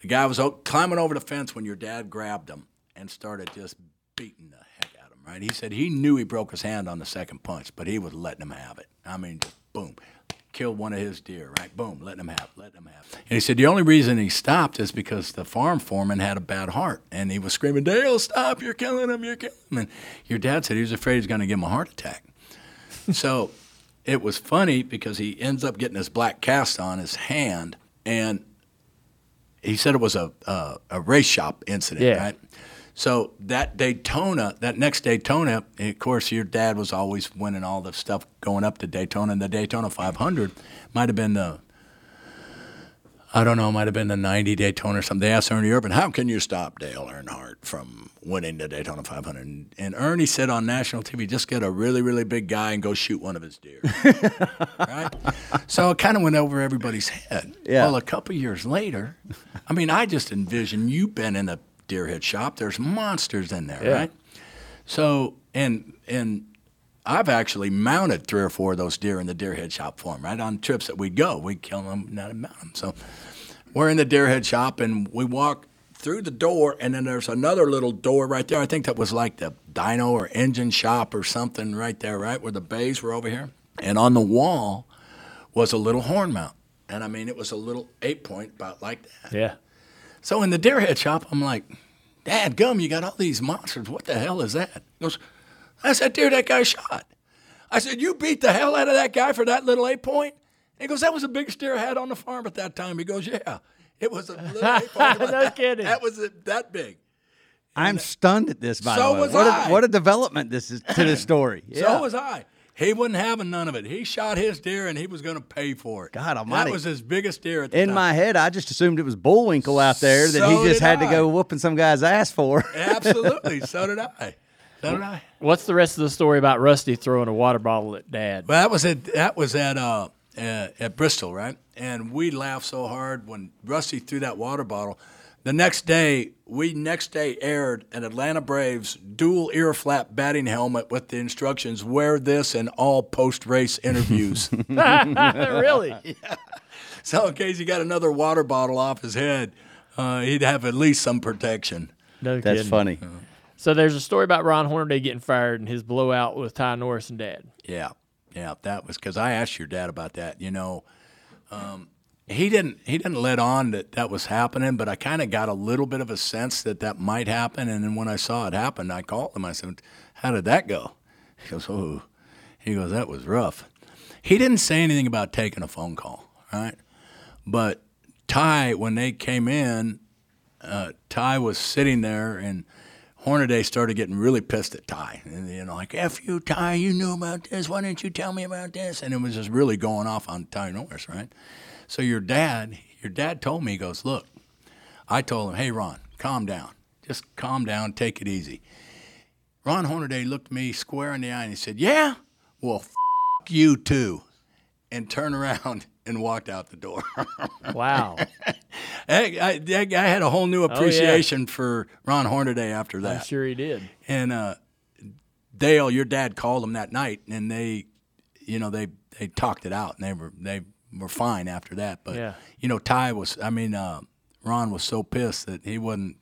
The guy was climbing over the fence when your dad grabbed him and started just beating the heck out of him. Right? He said he knew he broke his hand on the second punch, but he was letting him have it. I mean, just boom, killed one of his deer. Right? Boom, letting him have it, letting him have it. And he said the only reason he stopped is because the farm foreman had a bad heart, and he was screaming, "Dale, stop! You're killing him! You're killing him!" And your dad said he was afraid he was going to give him a heart attack. so it was funny because he ends up getting this black cast on his hand, and he said it was a a, a race shop incident, Yeah. right? So that Daytona, that next Daytona, of course, your dad was always winning all the stuff going up to Daytona, and the Daytona 500 might have been the, I don't know, might have been the 90 Daytona or something. They asked Ernie Irvan, how can you stop Dale Earnhardt from winning the Daytona 500? And, and Ernie said on national TV, just get a really, really big guy and go shoot one of his deer. right? So it kind of went over everybody's head. Yeah. Well, a couple years later, I mean, I just envision you been in a deer head shop. There's monsters in there, Yeah. right? So, and and I've actually mounted three or four of those deer in the deer head shop for 'em, right? On trips that we'd go, we'd kill them, not mount them. So we're in the deer head shop and we walk through the door, and then there's another little door right there. I think that was like the dyno or engine shop or something right there, right? Where the bays were over here. And on the wall was a little horn mount. And I mean, it was a little eight point, about like that. Yeah. So in the deer head shop, I'm like, Dad, gum, you got all these monsters. What the hell is that? He goes, that's that deer that guy shot. I said, You beat the hell out of that guy for that little eight point? He goes, That was the biggest deer I had on the farm at that time. He goes, Yeah. It was a little eight point. No kidding. That was a, that big. I'm uh, stunned at this. By So the way, was what I. A, what a development this is to the story. Yeah. So was I. He wasn't having none of it. He shot his deer and he was going to pay for it. God Almighty. That was his biggest deer at the time. In time. my head, I just assumed it was Bullwinkle out there that So he just did had to go whooping some guy's ass for. Absolutely. so did I. So did I. What's the rest of the story about Rusty throwing a water bottle at Dad? Well, that was at that was at uh, uh, at Bristol, right? and we laughed so hard when Rusty threw that water bottle. The next day, we next day aired an Atlanta Braves dual ear flap batting helmet with the instructions: "Wear this in all post-race interviews." really? Yeah. So in case he got another water bottle off his head, uh, he'd have at least some protection. No That's kidding. funny. So there's a story about Ron Hornaday getting fired and his blowout with Ty Norris and Dad. Yeah, yeah, that was because I asked your dad about that. You know, um, he didn't he didn't let on that that was happening, but I kind of got a little bit of a sense that that might happen. And then when I saw it happen, I called him. I said, "How did that go?" He goes, "Oh," he goes, "That was rough." He didn't say anything about taking a phone call, right? But Ty, when they came in, uh, Ty was sitting there and. Hornaday started getting really pissed at Ty, and you know, like "F you, Ty, you knew about this. Why didn't you tell me about this?" And it was just really going off on Ty Norris, right? So your dad, your dad told me, he goes, "Look, I told him, hey Ron, calm down, just calm down, take it easy." Ron Hornaday looked me square in the eye and he said, "Yeah, well, f- you too," and turned around and walked out the door. Wow. I, I, guy had a whole new Oh, yeah. appreciation for Ron Hornaday after that. I'm sure he did. And uh, Dale, your dad called him that night, and they, you know, they they talked it out, and they were they were fine after that. But Yeah. you know, Ty was, I mean, uh, Ron was so pissed that he wasn't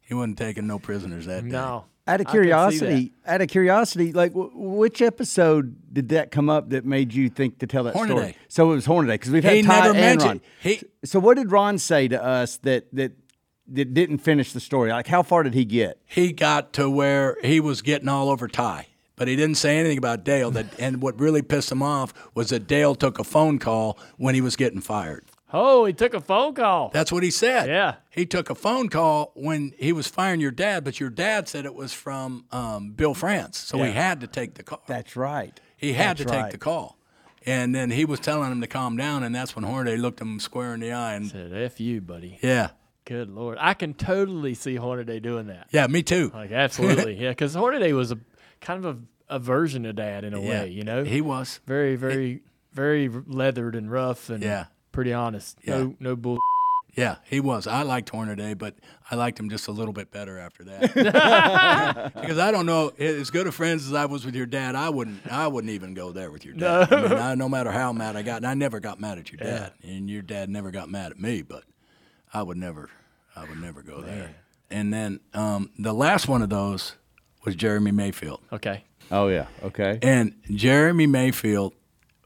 he wasn't taking no prisoners that day. No. Out of I can see curiosity, out of curiosity, like w- which episode did that come up that made you think to tell that story? So it was Hornaday because we've had He Ty never and mentioned- Ron. he- so what did Ron say to us that that that didn't finish the story? Like how far did he get? He got to where he was getting all over Ty. But he didn't say anything about Dale. That and what really pissed him off was that Dale took a phone call when he was getting fired. Oh, he took a phone call. That's what he said. Yeah. He took a phone call when he was firing your dad, but your dad said it was from um, Bill France. So he had to take the call. That's right. He had That's to take the call. And then he was telling him to calm down, and that's when Hornaday looked him square in the eye. And Said, F you, buddy. yeah, Good Lord. I can totally see Hornaday doing that. yeah, me too. Like, absolutely. yeah. Because Hornaday was a kind of a, a version of Dad in a Yeah, way, you know? he was. very, very, very leathered and rough and Yeah. pretty honest. Yeah. No, no bull. Yeah, he was. I liked Hornaday, but I liked him just a little bit better after that. because I don't know, as good of friends as I was with your dad, I wouldn't. I wouldn't even go there with your dad. I mean, I, no matter how mad I got, and I never got mad at your dad, and your dad never got mad at me, but I would never. I would never go there. And then um, the last one of those was Jeremy Mayfield. Okay. Oh yeah. Okay. And Jeremy Mayfield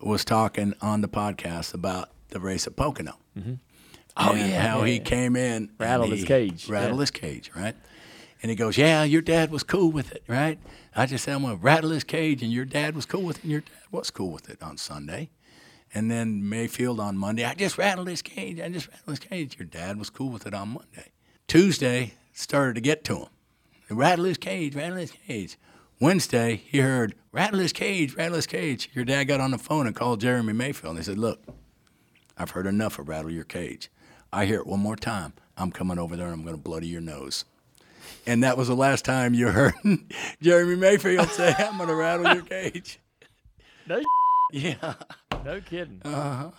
was talking on the podcast about the race at Pocono. Mm-hmm. Oh yeah, how yeah, he yeah. came in, Rattled his cage, rattled yeah. his cage, right? And he goes, "Yeah, your dad was cool with it, right?" I just said, "I'm gonna rattle his cage," and your dad was cool with it, and your dad was cool with it on Sunday. And then Mayfield on Monday, I just rattled his cage. I just rattled his cage. Your dad was cool with it on Monday. Tuesday started to get to him. Rattle his cage, rattle his cage. Wednesday, he heard rattle his cage, rattle his cage. Your dad got on the phone and called Jeremy Mayfield and he said, Look, I've heard enough of rattle your cage. I hear it one more time. I'm coming over there and I'm going to bloody your nose. And that was the last time you heard Jeremy Mayfield say, I'm going to rattle your cage. No, Yeah. no kidding. Uh-huh.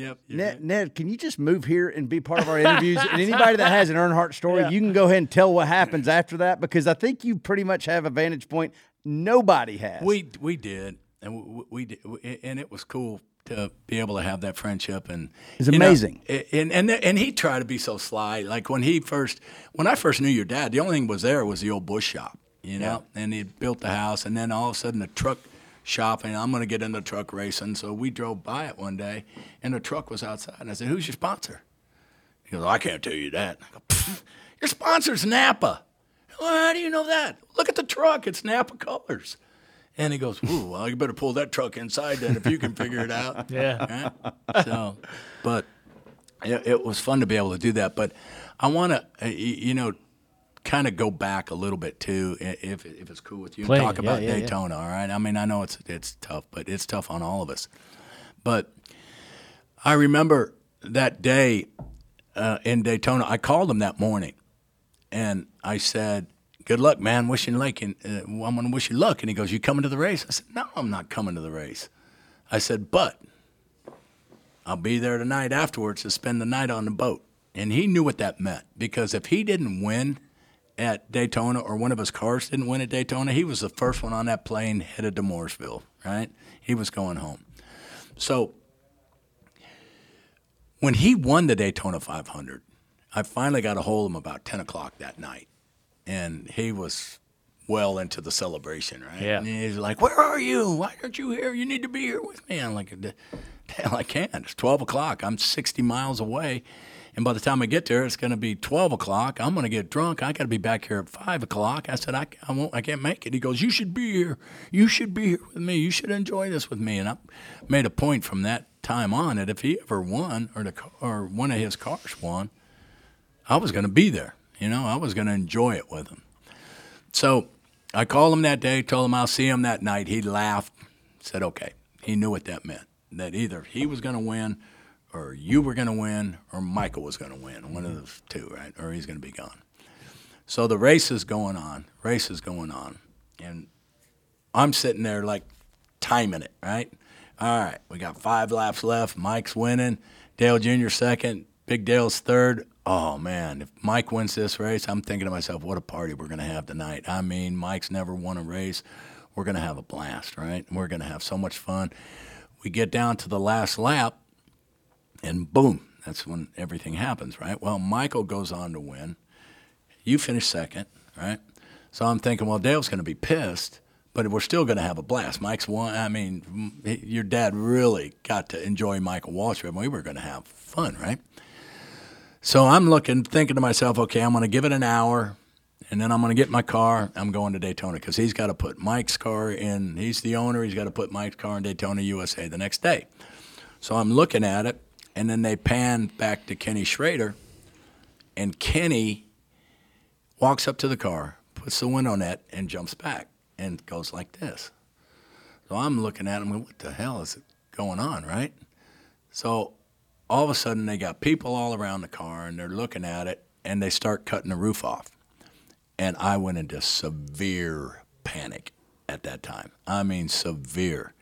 Yep. Ned, right. Ned, can you just move here and be part of our interviews? and anybody that has an Earnhardt story, Yeah. you can go ahead and tell what happens after that because I think you pretty much have a vantage point nobody has. We we did, and we, we did, and it was cool to be able to have that friendship. And It's you know, amazing. and and and he tried to be so sly. Like when he first, when I first knew your dad, the only thing was there was the old bush shop, you know. And he built the house, and then all of a sudden the truck shop, and I'm going to get into truck racing. So we drove by it one day, and the truck was outside, and I said, "Who's your sponsor?" He goes, "I can't tell you that." I go, "Your sponsor's Napa." Well, how do you know that? Look at the truck; it's Napa colors. And he goes, "Ooh, well, you better pull that truck inside then if you can figure it out." Yeah. Right? So, but it, it was fun to be able to do that. But I want to, uh, you know, kind of go back a little bit too, if if it's cool with you, Plenty. talk Yeah, about yeah, yeah. Daytona. All right. I mean, I know it's it's tough, but it's tough on all of us. But I remember that day uh, in Daytona. I called him that morning, and I said, "Good luck, man. Wishing luck, and uh, I'm going to wish you luck." And he goes, "You coming to the race?" I said, "No, I'm not coming to the race." I said, "But I'll be there tonight afterwards to spend the night on the boat. And he knew what that meant because if he didn't win at Daytona or one of his cars didn't win at Daytona, he was the first one on that plane headed to Mooresville, right? He was going home. So when he won the Daytona 500, I finally got a hold of him about 10 o'clock that night. And he was well into the celebration, right? Yeah. And he's like, Where are you? Why aren't you here? You need to be here with me. I'm like, Hell, I can't. It's 12 o'clock. I'm 60 miles away. And by the time I get there, it's going to be 12 o'clock. I'm going to get drunk. I got to be back here at 5 o'clock. I said, I, I, won't, I can't make it. He goes, You should be here. You should be here with me. You should enjoy this with me. And I made a point from that time on that if he ever won or, the, or one of his cars won, I was going to be there. You know, I was going to enjoy it with him. So I called him that day, told him I'll see him that night. He laughed, said, okay. He knew what that meant that either he was going to win or you were going to win or Michael was going to win, one of the two, right? Or he's going to be gone. So the race is going on, race is going on. And I'm sitting there like timing it, right? All right, we got five laps left. Mike's winning. Dale Jr. second. Big Dale's third. Oh man, if Mike wins this race, I'm thinking to myself, what a party we're gonna have tonight. I mean, Mike's never won a race. We're gonna have a blast, right? We're gonna have so much fun. We get down to the last lap, and boom, that's when everything happens, right? Well, Michael goes on to win. You finish second, right? So I'm thinking, well, Dale's going to be pissed, but we're still going to have a blast. Mike's won. I mean, your dad really got to enjoy Michael Waltrip, and we were going to have fun, right? So I'm looking, thinking to myself, okay, I'm going to give it an hour, and then I'm going to get my car. I'm going to Daytona because he's got to put Mike's car in. He's the owner. He's got to put Mike's car in Daytona, USA the next day. So I'm looking at it, and then they pan back to Kenny Schrader, and Kenny walks up to the car, puts the window net, and jumps back and goes like this. So I'm looking at him, what the hell is going on, right? So all of a sudden, they got people all around the car, and they're looking at it, and they start cutting the roof off. And I went into severe panic at that time. I mean, severe.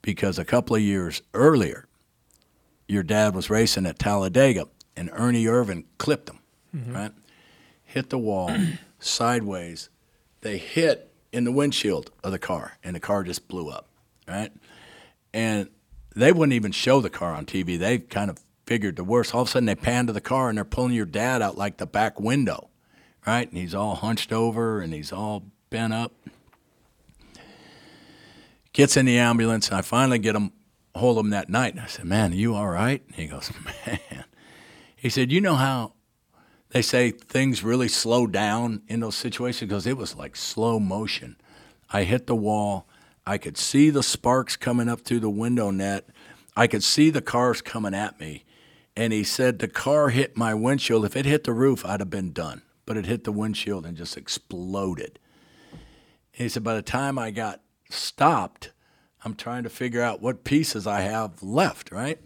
Because a couple of years earlier, your dad was racing at Talladega, and Ernie Irvan clipped him, mm-hmm. right? Hit the wall sideways. They hit in the windshield of the car, and the car just blew up, right? And they wouldn't even show the car on TV. They kind of figured the worst. All of a sudden, they pan to the car, and they're pulling your dad out like the back window, right? And he's all hunched over, and he's all bent up. Gets in the ambulance, and I finally get him hold him that night. And I said, "Man, you all right?" And he goes, "Man." He said, "You know how they say things really slow down in those situations because it was like slow motion. I hit the wall. I could see the sparks coming up through the window net. I could see the cars coming at me. And he said the car hit my windshield. If it hit the roof, I'd have been done. But it hit the windshield and just exploded. He said by the time I got stopped, I'm trying to figure out what pieces I have left, right?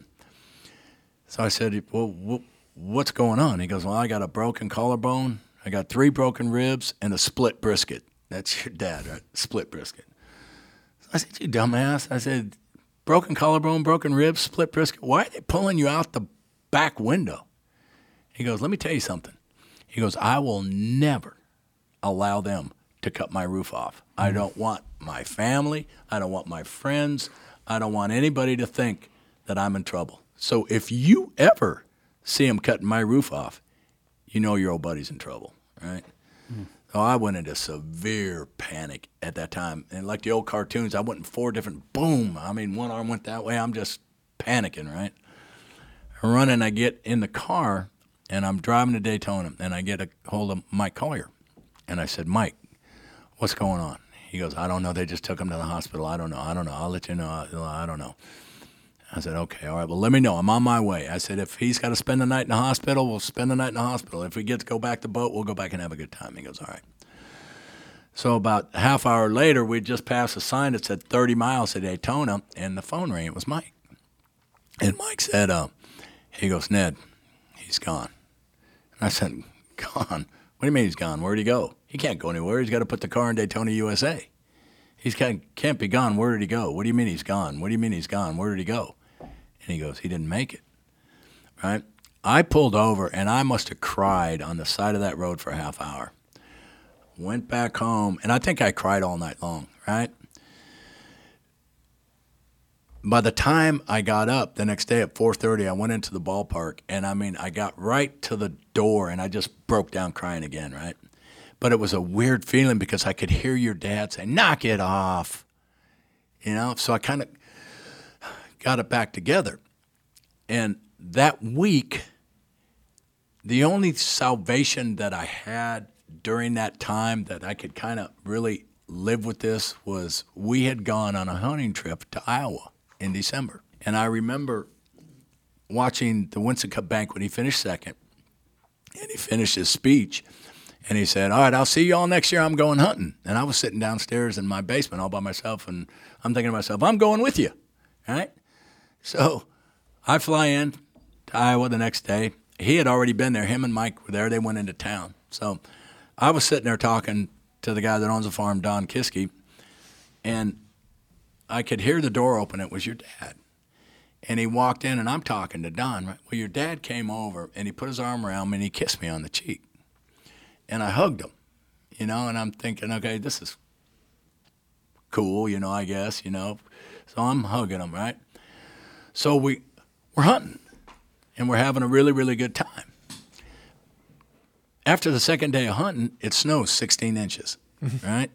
So I said, Well, wh- what's going on? He goes, Well, I got a broken collarbone, I got three broken ribs, and a split brisket. That's your dad, right? Split brisket. I said, You dumbass. I said, Broken collarbone, broken ribs, split brisket. Why are they pulling you out the back window? He goes, Let me tell you something. He goes, I will never allow them to cut my roof off. I mm. don't want my family, I don't want my friends, I don't want anybody to think that I'm in trouble. So if you ever see him cutting my roof off, you know your old buddy's in trouble, right? So I went into severe panic at that time. And like the old cartoons, I went in four different boom. I mean, one arm went that way. I'm just panicking, right? I run and I get in the car and I'm driving to Daytona and I get a hold of Mike Collier. And I said, Mike, what's going on? He goes, I don't know. They just took him to the hospital. I don't know. I don't know. I'll let you know. I, don't know. I said, okay, all right. Well, let me know. I'm on my way. I said, if he's got to spend the night in the hospital, we'll spend the night in the hospital. If we get to go back to boat, we'll go back and have a good time. He goes, all right. So about half hour later, we just passed a sign that said 30 miles to Daytona, and the phone rang. It was Mike. And Mike said, uh, he goes, Ned, he's gone. And I said, gone? What do you mean he's gone? Where'd he go? He can't go anywhere. He's got to put the car in Daytona, USA. He's can't, can't be gone. Where did he go? What do you mean he's gone? What do you mean he's gone? Where did he go? And he goes, he didn't make it. Right? I pulled over and I must have cried on the side of that road for a half hour. Went back home and I think I cried all night long, right? By the time I got up the next day at 4:30, I went into the ballpark and I mean, I got right to the door and I just broke down crying again, right? But it was a weird feeling because I could hear your dad say, "Knock it off." You know, so I kind of got it back together. And that week, the only salvation that I had during that time that I could kind of really live with this was we had gone on a hunting trip to Iowa in December. And I remember watching the Winston Cup banquet. He finished second, and he finished his speech. And he said, All right, I'll see you all next year. I'm going hunting. And I was sitting downstairs in my basement all by myself, and I'm thinking to myself, I'm going with you. All right? So I fly in to Iowa the next day. He had already been there. Him and Mike were there. They went into town. So I was sitting there talking to the guy that owns the farm, Don Kiske, and I could hear the door open. It was your dad. And he walked in, and I'm talking to Don. Right? Well, your dad came over, and he put his arm around me, and he kissed me on the cheek. And I hugged him, you know, and I'm thinking, okay, this is cool, you know, I guess, you know. So I'm hugging him, right? So we, we're hunting, and we're having a really, really good time. After the second day of hunting, it snows 16 inches, right?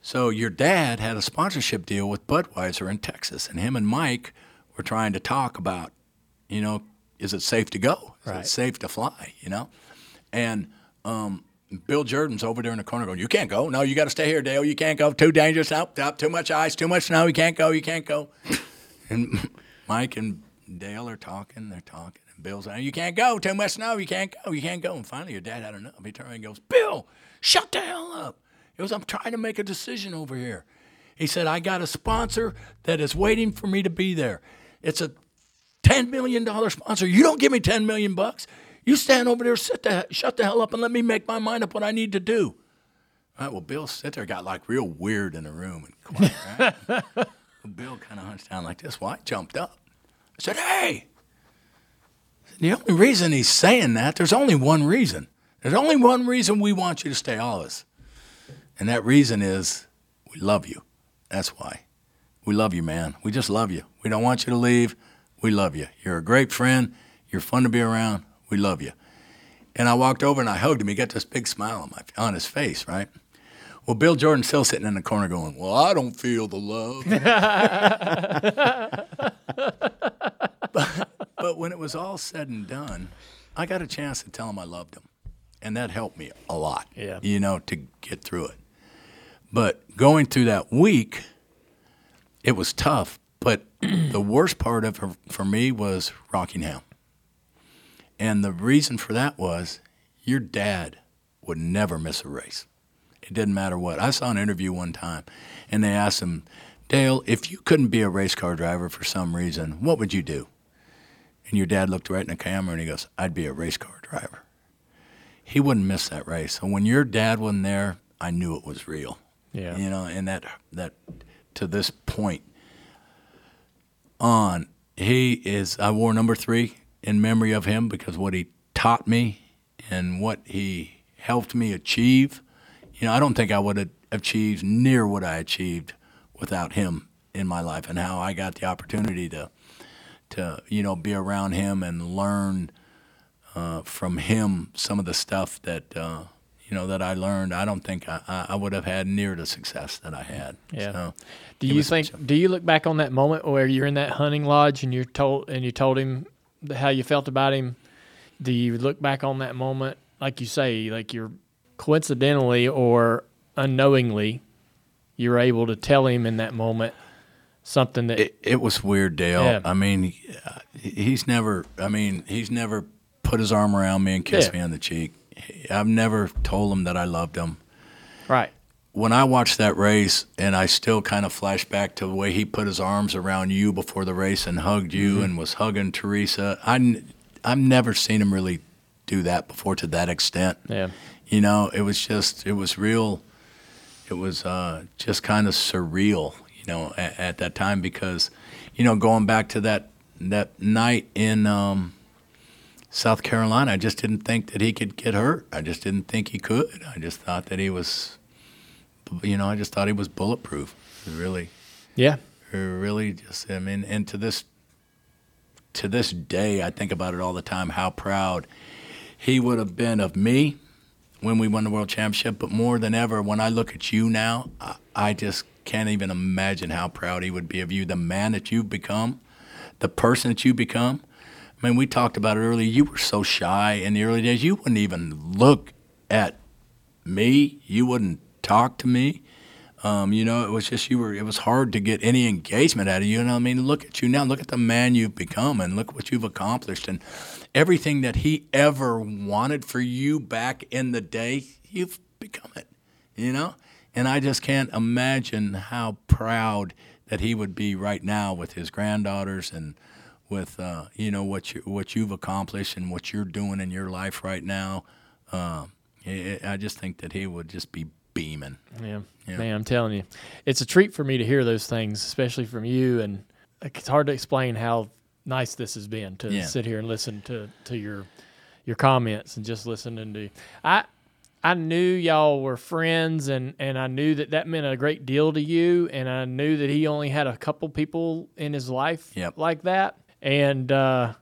So your dad had a sponsorship deal with Budweiser in Texas, and him and Mike were trying to talk about, you know, is it safe to go? Is Right. it safe to fly? You know, and um, Bill Jordan's over there in the corner going, "You can't go. No, you got to stay here, Dale. You can't go. Too dangerous. Up, up. Too much ice. Too much snow. You can't go. You can't go." and Mike and Dale are talking. They're talking, and Bill's saying, "You can't go. Too much snow. You can't go. You can't go." And finally, your dad had enough. He turns around and goes, "Bill, shut the hell up." He goes, "I'm trying to make a decision over here." He said, "I got a sponsor that is waiting for me to be there. It's a ten million dollar sponsor. You don't give me ten million bucks. You stand over there, sit the shut the hell up, and let me make my mind up what I need to do." All right. Well, Bill sit there, got like real weird in the room and quiet. Right? Bill kind of hunched down like this. Well, I jumped up. I said, "Hey." The only reason he's saying that, there's only one reason. There's only one reason we want you to stay, all of us. And that reason is we love you. That's why. We love you, man. We just love you. We don't want you to leave. We love you. You're a great friend. You're fun to be around. We love you. And I walked over and I hugged him. He got this big smile on, my, on his face, right? Well, Bill Jordan's still sitting in the corner going, Well, I don't feel the love. but, but when it was all said and done, I got a chance to tell him I loved him. And that helped me a lot, Yeah. you know, to get through it. But going through that week, it was tough. But the worst part of it for me was Rockingham. And the reason for that was your dad would never miss a race. It didn't matter what. I saw an interview one time, and they asked him, Dale, if you couldn't be a race car driver for some reason, what would you do? And your dad looked right in the camera and he goes, I'd be a race car driver. He wouldn't miss that race. So when your dad wasn't there, I knew it was real. Yeah. You know, and that that to this point on, he is I wore number three in memory of him because what he taught me and what he helped me achieve. You know, I don't think I would have achieved near what I achieved without him in my life and how I got the opportunity to to you know be around him and learn uh, from him some of the stuff that uh, you know that I learned. I don't think I, I would have had near the success that I had. Yeah. So, Do you think? Do you look back on that moment where you're in that hunting lodge and you're told and you told him how you felt about him? Do you look back on that moment, like you say, like you're coincidentally or unknowingly, you're able to tell him in that moment something that it, it was weird, Dale. Yeah. I mean, uh, he's never. I mean, he's never put his arm around me and kissed Yeah. me on the cheek. I've never told him that I loved him. right. When I watched that race, and I still kind of flash back to the way he put his arms around you before the race and hugged you Mm-hmm. and was hugging Teresa. I, I've never seen him really do that before to that extent. Yeah. You know, it was just, it was real. It was uh, just kind of surreal, you know, at, at that time because, you know, going back to that that night in um, South Carolina, I just didn't think that he could get hurt. I just didn't think he could. I just thought that he was, you know, I just thought he was bulletproof. Really, Yeah. really just. I mean, and to this, to this day, I think about it all the time. How proud he would have been of me when we won the world championship. But more than ever, when I look at you now, I, I just can't even imagine how proud he would be of you, the man that you've become, the person that you become. I mean, we talked about it earlier. You were so shy in the early days. You wouldn't even look at me. You wouldn't talk to me. Um, you know, it was just you were. It was hard to get any engagement out of you. And I mean, look at you now. Look at the man you've become, and look what you've accomplished, and everything that he ever wanted for you back in the day, you've become it. You know, and I just can't imagine how proud that he would be right now with his granddaughters and with uh, you know what you what you've accomplished and what you're doing in your life right now. Uh, I I just think that he would just be beaming. Yeah. Yeah. Man, I'm telling you, it's a treat for me to hear those things, especially from you. And it's hard to explain how nice this has been to Yeah. sit here and listen to, to your your comments and just listening to. I I knew y'all were friends, and and I knew that that meant a great deal to you, and I knew that he only had a couple people in his life Yep. like that, and uh,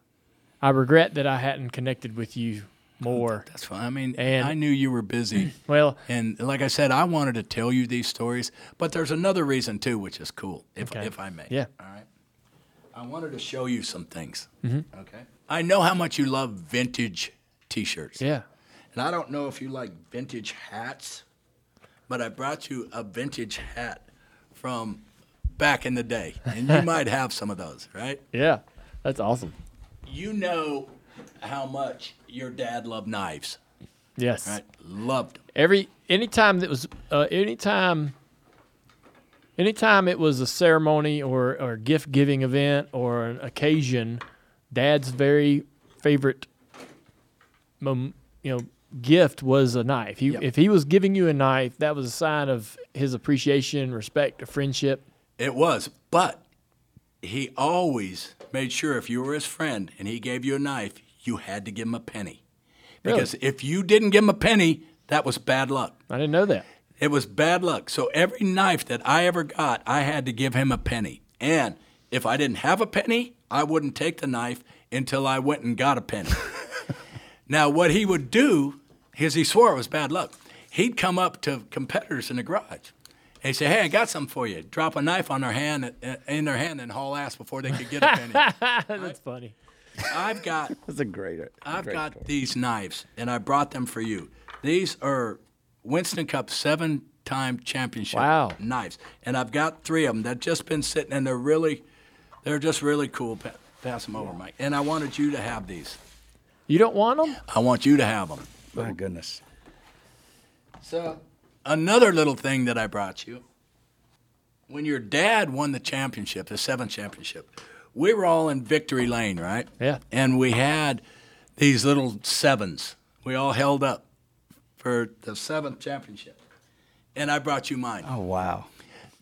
I regret that I hadn't connected with you more. That's fine. I mean, And- I knew you were busy. Well, and like I said, I wanted to tell you these stories, but there's another reason too, which is cool, if Okay. if I may. Yeah. All right. I wanted to show you some things. Mhm. Okay. I know how much you love vintage T-shirts. Yeah. And I don't know if you like vintage hats, but I brought you a vintage hat from back in the day, and you might have some of those, right? Yeah, that's awesome. You know how much your dad loved knives, Yes. right? Loved them. Every anytime that was uh, anytime anytime it was a ceremony or or gift giving event or an occasion, Dad's very favorite, mom, you know, gift was a knife. He, Yep. If he was giving you a knife, that was a sign of his appreciation, respect, friendship. It was, but he always made sure if you were his friend and he gave you a knife, you had to give him a penny. Really? Because if you didn't give him a penny, that was bad luck. I didn't know that. It was bad luck. So every knife that I ever got, I had to give him a penny. And if I didn't have a penny, I wouldn't take the knife until I went and got a penny. now, what he would do is he swore it was bad luck. He'd come up to competitors in the garage. And he'd say, "Hey, I got something for you." Drop a knife on their hand, uh, in their hand, and haul ass before they could get a penny. That's funny. I've got That's a great. I've great got story. these knives, and I brought them for you. These are Winston Cup seven-time championship Wow. knives, and I've got three of them that just been sitting, and they're really, they're just really cool. Pa- pass them over, Mike. And I wanted you to have these. You don't want them? I want you to have them. My goodness. So another little thing that I brought you. When your dad won the championship, the seventh championship, we were all in victory lane, right? Yeah. And we had these little sevens. We all held up for the seventh championship. And I brought you mine. Oh wow.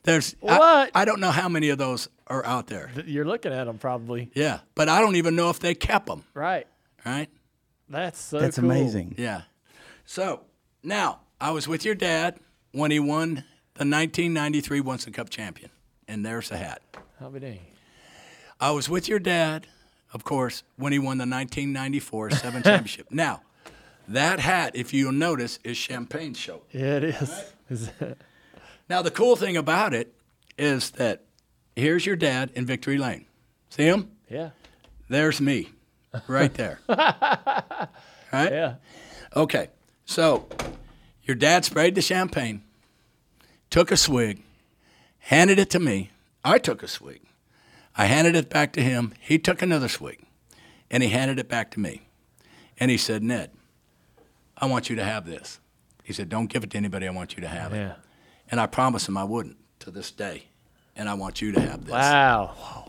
There's I- What? I, don't know how many of those are out there. You're looking at them probably. Yeah, but I don't even know if they kept them. Right. Right? That's so That's cool. amazing. Yeah. So now I was with your dad when he won the 1993 Winston Cup champion, and there's the hat. How be dang. I was with your dad, of course, when he won the 1994 seven championship. Now, that hat, if you'll notice, is champagne show. Yeah, it is. It- Now, the cool thing about it is that here's your dad in Victory Lane. See him? yeah. There's me, right there. right? Yeah. Okay, so your dad sprayed the champagne, took a swig, handed it to me. I took a swig. I handed it back to him. He took another swig, and he handed it back to me. And he said, Ned, I want you to have this. He said, Don't give it to anybody. I want you to have it. Yeah. And I promised him I wouldn't to this day. And I want you to have this. Wow.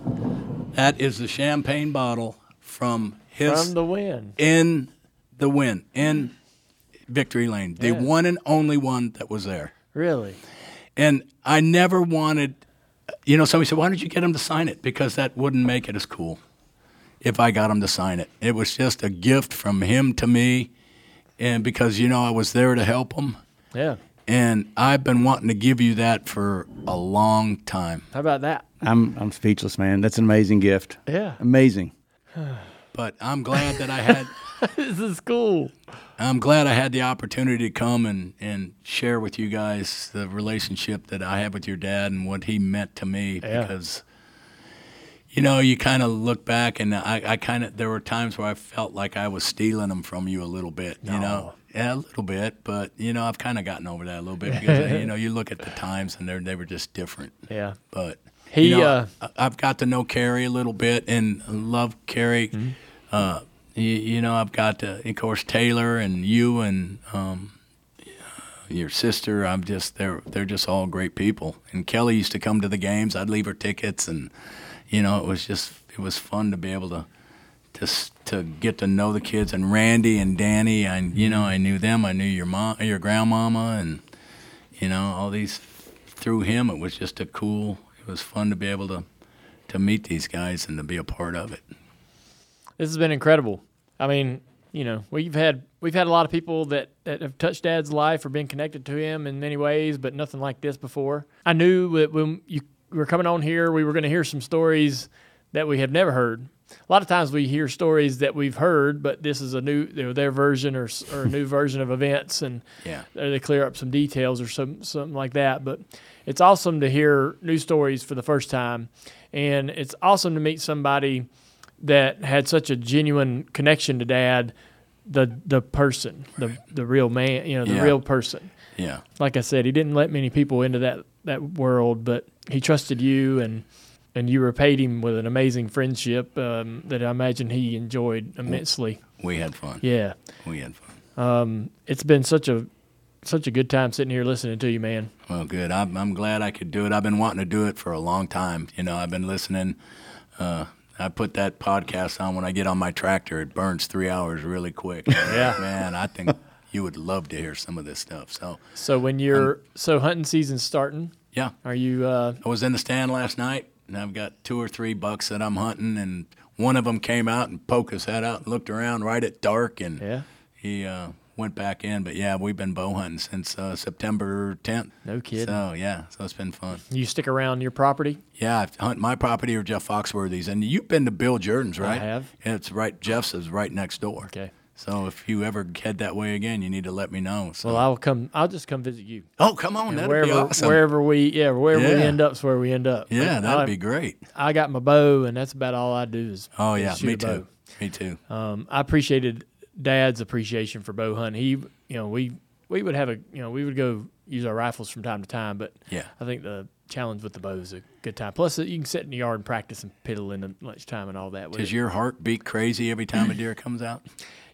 That is the champagne bottle from his From the win. in the win in victory lane the Yeah. one and only one that was there Really? and i never wanted you know somebody said why don't you get him to sign it because that wouldn't make it as cool if I got him to sign it. It was just a gift from him to me, and because you know I was there to help him, Yeah. and I've been wanting to give you that for a long time. How about that? I'm I'm speechless, man. That's an amazing gift. Yeah. Amazing. But I'm glad that I had. this is cool. I'm glad I had the opportunity to come and, and share with you guys the relationship that I have with your dad and what he meant to me Yeah. because you know you kind of look back and I, I kind of there were times where I felt like I was stealing them from you a little bit you know yeah a little bit but you know I've kind of gotten over that a little bit because you know you look at the times and they they were just different Yeah. but He, you know, uh, I, I've got to know Kerry a little bit and love Kerry. Mm-hmm. Uh, you, you know, I've got to, of course Taylor and you and um, your sister. I'm just they're they're just all great people. And Kelley used to come to the games. I'd leave her tickets, and you know, it was just it was fun to be able to to to get to know the kids. And Randy and Danny, I you know I knew them. I knew your mom, your grandmama, and you know all these through him. It was just a cool. It was fun to be able to to meet these guys and to be a part of it. This has been incredible. I mean, you know, we've had we've had a lot of people that, that have touched Dad's life or been connected to him in many ways, but nothing like this before. I knew that when you were coming on here, we were going to hear some stories that we have never heard. A lot of times we hear stories that we've heard, but this is a new you know, their version or, or a new version of events, and Yeah. Uh, they clear up some details or some something like that. But it's awesome to hear new stories for the first time, and it's awesome to meet somebody that had such a genuine connection to Dad, the the person, the the real man, you know, the Yeah. real person. Yeah. Like I said, he didn't let many people into that that world, but he trusted you and. And you repaid him with an amazing friendship um, that I imagine he enjoyed immensely. We had fun. Yeah. We had fun. Um, it's been such a such a good time sitting here listening to you, man. Well, good. I'm, I'm glad I could do it. I've been wanting to do it for a long time. You know, I've been listening. Uh, I put that podcast on when I get on my tractor. It burns three hours really quick. Yeah. man, I think you would love to hear some of this stuff. So, So when you're so hunting season's starting, yeah, are you? Uh, I was in the stand last night, and I've got two or three bucks that I'm hunting, and one of them came out and poked his head out and looked around right at dark, and Yeah. he uh, went back in. But yeah, we've been bow hunting since uh, September 10th. No kidding. So yeah, so it's been fun. you stick around your property? Yeah, I hunt my property or Jeff Foxworthy's, and you've been to Bill Jordan's, right? I have. And it's right. Jeff's is right next door. Okay. So if you ever head that way again, you need to let me know. So. Well, I'll come. I'll just come visit you. oh, come on, And that'd wherever be awesome. wherever we yeah wherever we end up is where we end up. yeah, that'd I- be great. I got my bow, and that's about all I do is. Oh yeah, shoot me a bow. too. Me too. Um, I appreciated Dad's appreciation for bow hunting. He, you know, we we would have a, you know, we would go use our rifles from time to time, but Yeah. I think the challenge with the bow is a good time. Plus, you can sit in the yard and practice and piddle in the lunchtime and all that. Does your heart beat crazy every time a deer comes out?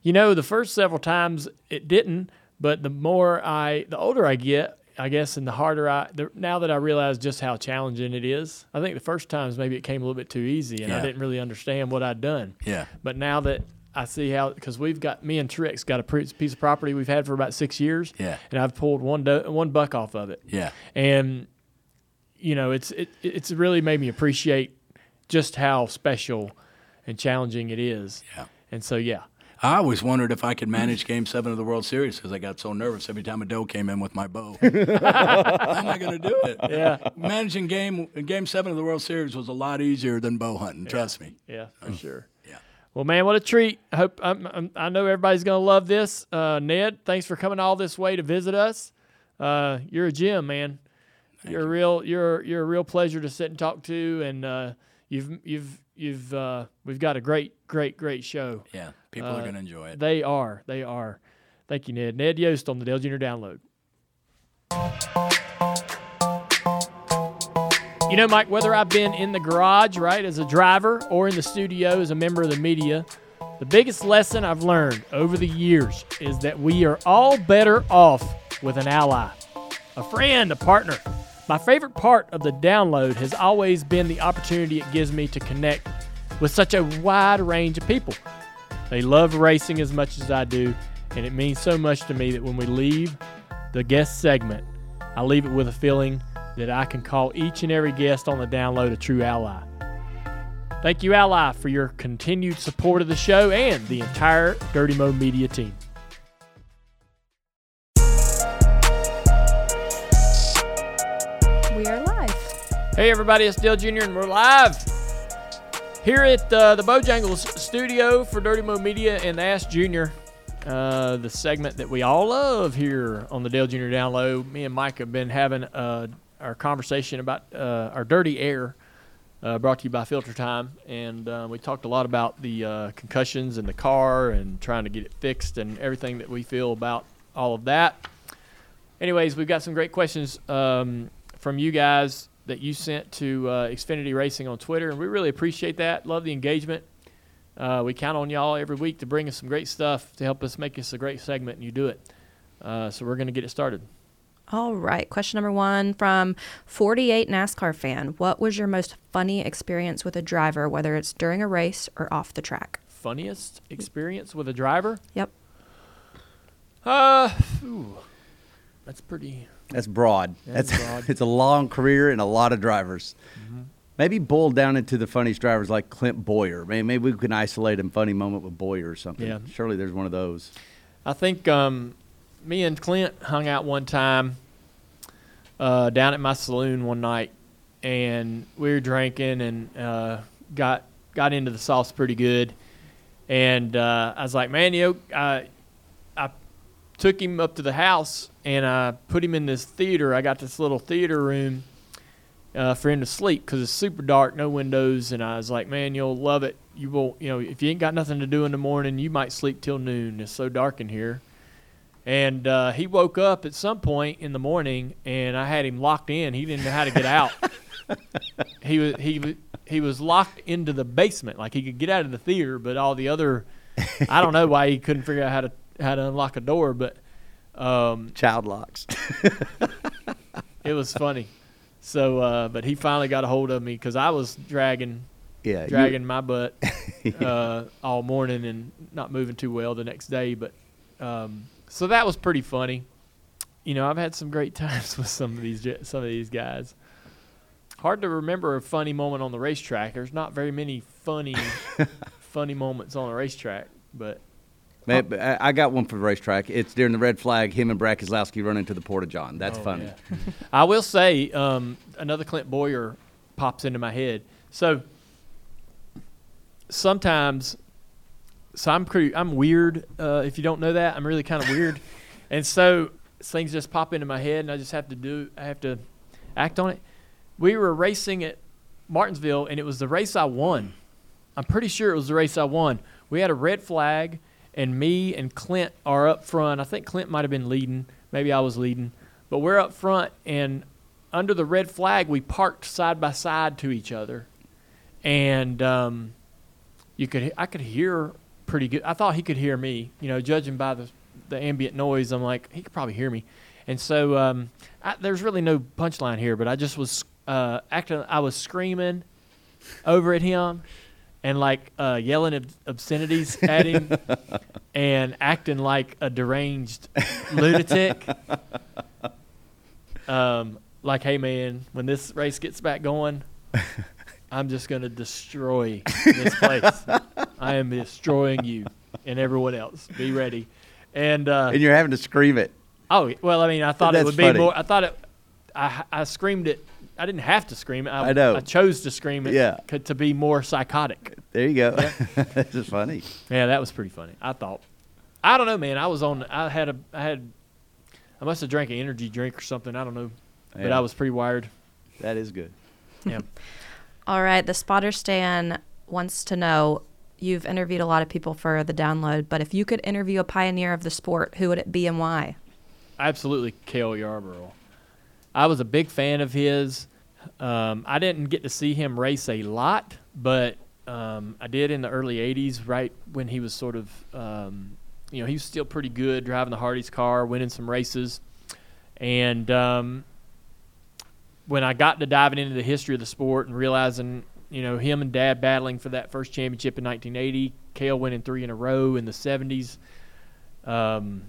You know, the first several times it didn't, but the more I, the older I get, I guess, and the harder I, the, now that I realize just how challenging it is, I think the first times maybe it came a little bit too easy and I didn't really understand what I'd done. Yeah. But now that I see how, because we've got, me and Trix got a piece of property we've had for about six years. Yeah. And I've pulled one, do, one buck off of it. Yeah. And, you know, it's, it, it's really made me appreciate just how special and challenging it is. Yeah. And so, yeah. I always wondered if I could manage Game Seven of the World Series because I got so nervous every time a doe came in with my bow. How am I going to do it? Yeah. Managing game Game Seven of the World Series was a lot easier than bow hunting. Trust me. Yeah, for sure. Well, man, what a treat! I hope I'm, I'm, I know everybody's gonna love this. Uh, Ned, thanks for coming all this way to visit us. Uh, you're a gem, man. you're a real you're you're a real pleasure to sit and talk to, and uh, you've you've you've uh, we've got a great great great show. Yeah. People are Uh, going to enjoy it. They are. They are. Thank you, Ned. Ned Yost on the Dale Jr. Download. You know, Mike, whether I've been in the garage, right, as a driver or in the studio as a member of the media, the biggest lesson I've learned over the years is that we are all better off with an ally, a friend, a partner. My favorite part of the download has always been the opportunity it gives me to connect with such a wide range of people. They love racing as much as I do, and it means so much to me that when we leave the guest segment, I leave it with a feeling that I can call each and every guest on the download a true ally. Thank you, Ally, for your continued support of the show and the entire Dirty Mo Media team. We are live. Hey, everybody, it's Dale Jr., and we're live here at uh, the Bojangles studio for Dirty Mo Media and Ask Junior, uh, the segment that we all love here on the Dale Jr. Download. Me and Mike have been having uh, our conversation about uh, our dirty air, uh, brought to you by Filter Time, and uh, we talked a lot about the uh, concussions in the car and trying to get it fixed and everything that we feel about all of that. Anyways, we've got some great questions um, from you guys that you sent to uh, Xfinity Racing on Twitter, and we really appreciate that. Love the engagement. Uh, we count on y'all every week to bring us some great stuff to help us make this a great segment, and you do it. So we're going to get it started. All right. Question number one from 48 NASCAR fan. What was your most funny experience with a driver, whether it's during a race or off the track? Funniest experience with a driver? Yep. Uh, ooh, that's pretty. That's broad. That's That's, broad. it's a long career and a lot of drivers. Maybe boiled down into the funniest drivers like Clint Bowyer. Maybe, maybe we can isolate a funny moment with Bowyer or something. Yeah. Surely there's one of those. I think um, me and Clint hung out one time uh, down at my saloon one night, and we were drinking and uh, got got into the sauce pretty good. And uh, I was like, man, know, I, I took him up to the house and I put him in this theater. I got this little theater room uh, for him to sleep because it's super dark, no windows. And I was like, man, you'll love it. You will, you know, if you ain't got nothing to do in the morning, you might sleep till noon. It's so dark in here. And uh, he woke up at some point in the morning, and I had him locked in. He didn't know how to get out. he was he he was locked into the basement. Like he could get out of the theater, but all the other, I don't know why he couldn't figure out how to how to unlock a door. But um, Child locks. it was funny. So, uh, but he finally got a hold of me because I was dragging, Yeah, you- dragging my butt uh, all morning and not moving too well the next day. But um, so that was pretty funny. You know, I've had some great times with some of these some of these guys. Hard to remember a funny moment on the racetrack. There's not very many funny, funny moments on the racetrack, but Man, I I got one for the racetrack. It's during the red flag. Him and Brad Keselowski run into the Porta John. That's Oh, funny. yeah. I will say um, another Clint Bowyer pops into my head. So sometimes, so I'm pretty, I'm weird. Uh, if you don't know that, I'm really kind of weird, and so things just pop into my head, and I just have to do, I have to act on it. We were racing at Martinsville, and it was the race I won. I'm pretty sure it was the race I won. We had a red flag, and me and Clint are up front. I think Clint might have been leading. Maybe I was leading. But we're up front, and under the red flag, we parked side by side to each other. And um, you could, I could hear pretty good. I thought he could hear me. You know, judging by the the ambient noise, I'm like he could probably hear me. And so um, I, there's really no punchline here, but I just was uh, acting. I was screaming over at him and like uh, yelling ob- obscenities at him and acting like a deranged lunatic. Um, like, hey man, when this race gets back going, I'm just gonna destroy this place. I am destroying you and everyone else. Be ready. And uh, And you're having to scream it. Oh well, I mean, I thought it That's would be more. I thought it. I I screamed it. I didn't have to scream it. I, I know. I chose to scream it. Yeah. c- To be more psychotic. There you go. this is funny. Yeah, that was pretty funny. I thought. I don't know, man. I was on. I had a. I had. I must have drank an energy drink or something. I don't know, but I was pretty wired. That is good. Yeah. All right. The spotter Stan wants to know you've interviewed a lot of people for the download, but if you could interview a pioneer of the sport, who would it be and why? absolutely Cale Yarborough. I was a big fan of his. Um, I didn't get to see him race a lot, but um, I did in the early '80s, right when he was sort of, um, you know, he was still pretty good driving the Hardee's car, winning some races, and um, when I got to diving into the history of the sport and realizing, you know, him and Dad battling for that first championship in 1980, Cale winning three in a row in the '70s. Um,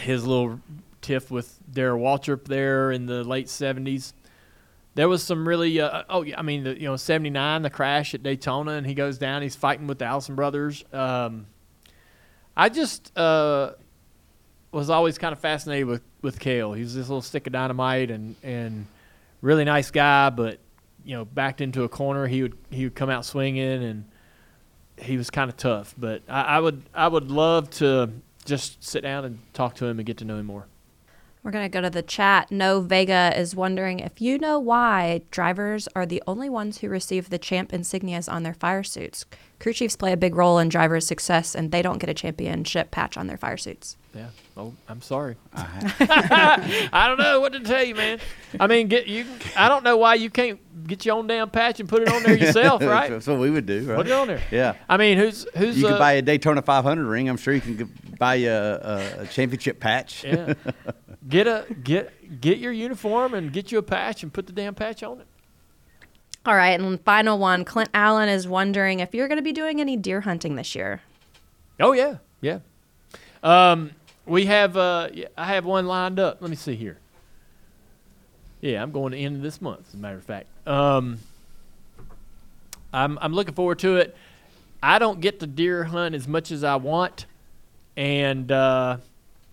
his little tiff with Darrell Waltrip there in the late 70s. there was some really uh, oh yeah, I mean the, you know 79 the crash at Daytona and he goes down he's fighting with the Allison brothers. Um, I just uh, was always kind of fascinated with with Cale. He was this little stick of dynamite and and really nice guy, but you know backed into a corner he would he would come out swinging and he was kind of tough. But I, I would I would love to just sit down and talk to him and get to know him more. We're going to go to the chat. No Vega is wondering if you know why drivers are the only ones who receive the champ insignias on their fire suits. Crew chiefs play a big role in drivers' success, and they don't get a championship patch on their fire suits. Yeah. Oh, I'm sorry. I don't know what to tell you, man. I mean, get you. I don't know why you can't get your own damn patch and put it on there yourself, right? That's what we would do, right? Put it on there. Yeah. I mean, who's who's You uh, could buy a Daytona 500 ring. I'm sure you can g- buy a, a, a championship patch. Yeah. get a get get your uniform and get you a patch and put the damn patch on it. All right, and final one. Clint Allen is wondering if you're going to be doing any deer hunting this year. Oh yeah, yeah. Um, we have uh, I have one lined up. Let me see here. Yeah, I'm going to end of this month. As a matter of fact, um, I'm I'm looking forward to it. I don't get to deer hunt as much as I want, and uh,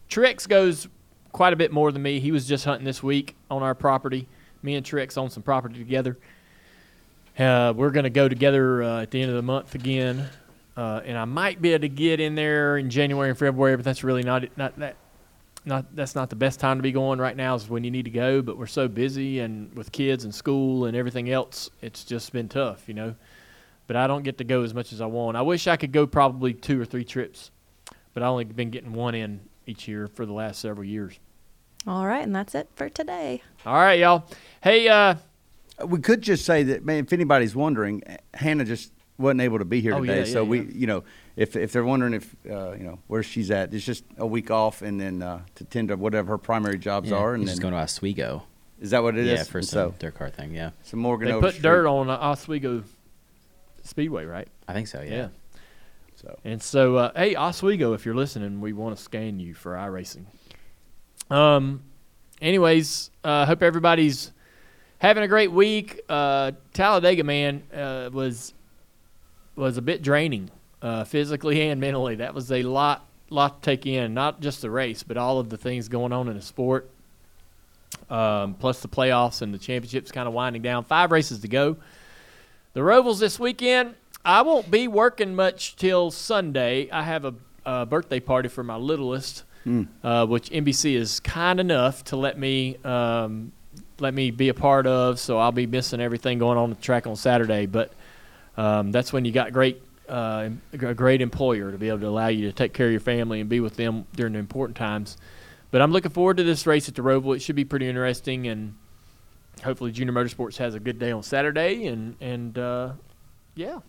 Trix goes quite a bit more than me. He was just hunting this week on our property. Me and Trix own some property together. Uh, we're going to go together uh, at the end of the month again, uh, and I might be able to get in there in January and February, but that's really not not that not that's not the best time to be going right now. Is when you need to go, but we're so busy and with kids and school and everything else, it's just been tough, you know. But I don't get to go as much as I want. I wish I could go probably two or three trips, but I only been getting one in each year for the last several years. All right, and that's it for today. All right, y'all. Hey, uh, we could just say that, man. If anybody's wondering, Hannah just wasn't able to be here Oh, today. yeah, so yeah, we, you know, if if they're wondering if uh, you know where she's at, it's just a week off, and then uh, to tend to whatever her primary jobs Yeah, are, and he's then just going to Oswego. Is that what it is? Yeah, for And some so- dirt car thing. Yeah. So Morgan they put street. dirt on uh, Oswego Speedway, right? I think so. Yeah. So And so, uh, hey, Oswego, if you're listening, we want to scan you for iRacing. Um, anyways, uh, hope everybody's having a great week. Uh, Talladega, man, uh, was was a bit draining, uh, physically and mentally. That was a lot lot to take in. Not just the race, but all of the things going on in the sport. Um, plus the playoffs and the championships kind of winding down. Five races to go. The Rovals this weekend. I won't be working much till Sunday. I have a, a birthday party for my littlest, Mm. uh, which NBC is kind enough to let me um, let me be a part of. So I'll be missing everything going on the track on Saturday. But um, that's when you got great uh, a great employer to be able to allow you to take care of your family and be with them during the important times. But I'm looking forward to this race at the Roval. It should be pretty interesting, and hopefully Junior Motorsports has a good day on Saturday. And and uh, yeah,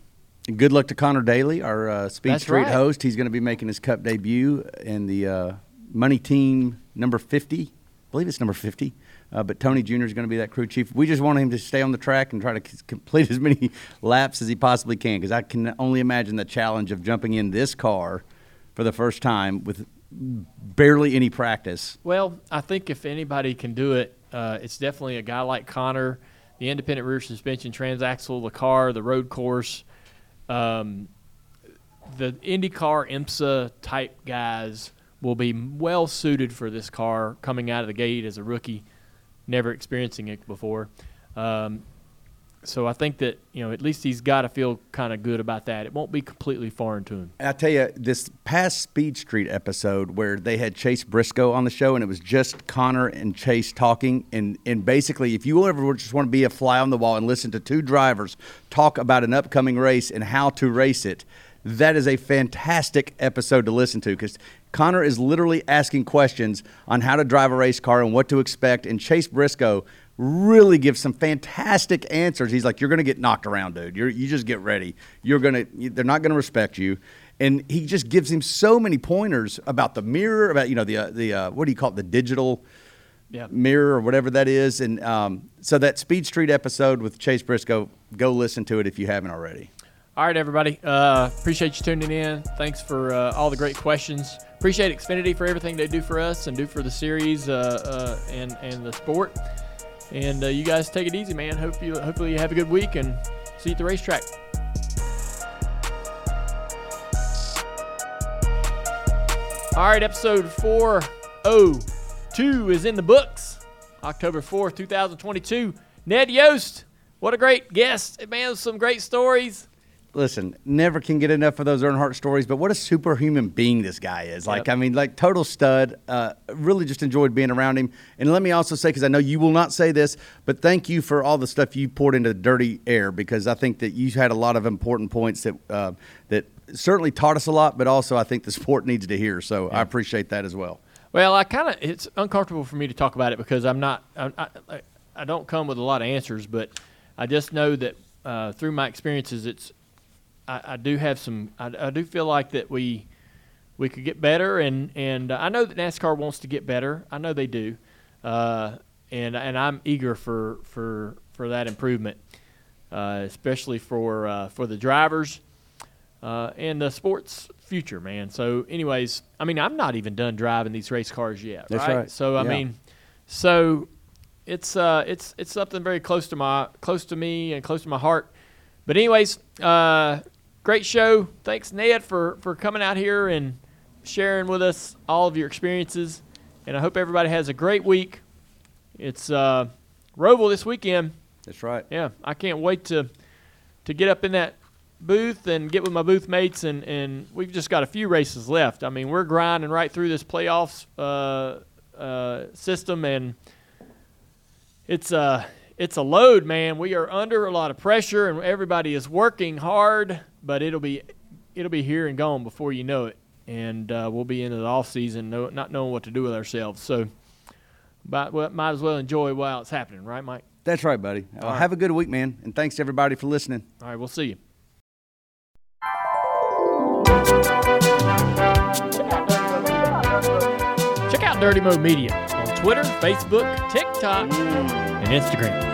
And good luck to Connor Daly, our uh, Speed That's Street right. host. He's going to be making his Cup debut in the uh, Money Team number 50. I believe it's number 50. Uh, but Tony Jr. is going to be that crew chief. We just want him to stay on the track and try to c- complete as many laps as he possibly can because I can only imagine the challenge of jumping in this car for the first time with barely any practice. Well, I think if anybody can do it, uh, it's definitely a guy like Connor. The independent rear suspension, transaxle, the car, the road course, um, the IndyCar IMSA type guys will be well suited for this car coming out of the gate as a rookie, never experiencing it before. Um, so I think that you know at least he's got to feel kind of good about that. It won't be completely foreign to him. I tell you, this past Speed Street episode where they had Chase Briscoe on the show, and it was just Connor and Chase talking, and and basically, if you ever just want to be a fly on the wall and listen to two drivers talk about an upcoming race and how to race it, that is a fantastic episode to listen to because Connor is literally asking questions on how to drive a race car and what to expect, and Chase Briscoe really gives some fantastic answers. He's like, "You're going to get knocked around, dude. You're, you just get ready. You're going to. They're not going to respect you." And he just gives him so many pointers about the mirror, about you know the uh, the uh, what do you call it, the digital Yeah. mirror or whatever that is. And um, so that Speed Street episode with Chase Briscoe, go listen to it if you haven't already. All right, everybody. Uh, appreciate you tuning in. Thanks for uh, all the great questions. Appreciate Xfinity for everything they do for us and do for the series uh, uh, and and the sport. And uh, you guys take it easy, man. Hope you hopefully you have a good week and see you at the racetrack. All right, episode 402 is in the books. October 4th, 2022. Ned Yost, what a great guest. Man, some great stories. Listen, never can get enough of those Earnhardt stories, but what a superhuman being this guy is. Like, Yep. I mean, like total stud. Uh, really just enjoyed being around him. And let me also say, because I know you will not say this, but thank you for all the stuff you poured into the Dirty Air, because I think that you had a lot of important points that uh, that certainly taught us a lot, but also I think the sport needs to hear. So I appreciate that as well. Well, I kind of it's uncomfortable for me to talk about it because I'm not I, I, I don't come with a lot of answers, but I just know that uh, through my experiences, it's I, I do have some I, I do feel like that we we could get better, and and I know that NASCAR wants to get better. I know they do, uh, and and I'm eager for for for that improvement, uh, especially for uh, for the drivers uh, and the sports future, man. So, anyways, I mean, I'm not even done driving these race cars yet, That's right? right. So, I Yeah. mean, so it's uh, it's it's something very close to my close to me and close to my heart. But, anyways, uh, great show. Thanks, Ned, for for coming out here and sharing with us all of your experiences. And I hope everybody has a great week. It's uh, Roval this weekend. That's right. Yeah, I can't wait to to get up in that booth and get with my booth mates and and we've just got a few races left. I mean, we're grinding right through this playoffs uh, uh, system and it's a it's a load, man. We are under a lot of pressure and everybody is working hard, but it'll be it'll be here and gone before you know it. And uh, we'll be into the off season, no, not knowing what to do with ourselves. So, but well, might as well enjoy while it's happening, right, Mike? That's right, buddy. Uh, right. Have a good week, man. And thanks to everybody for listening. All right, we'll see you. Check out Dirty Mo Media on Twitter, Facebook, TikTok, and Instagram.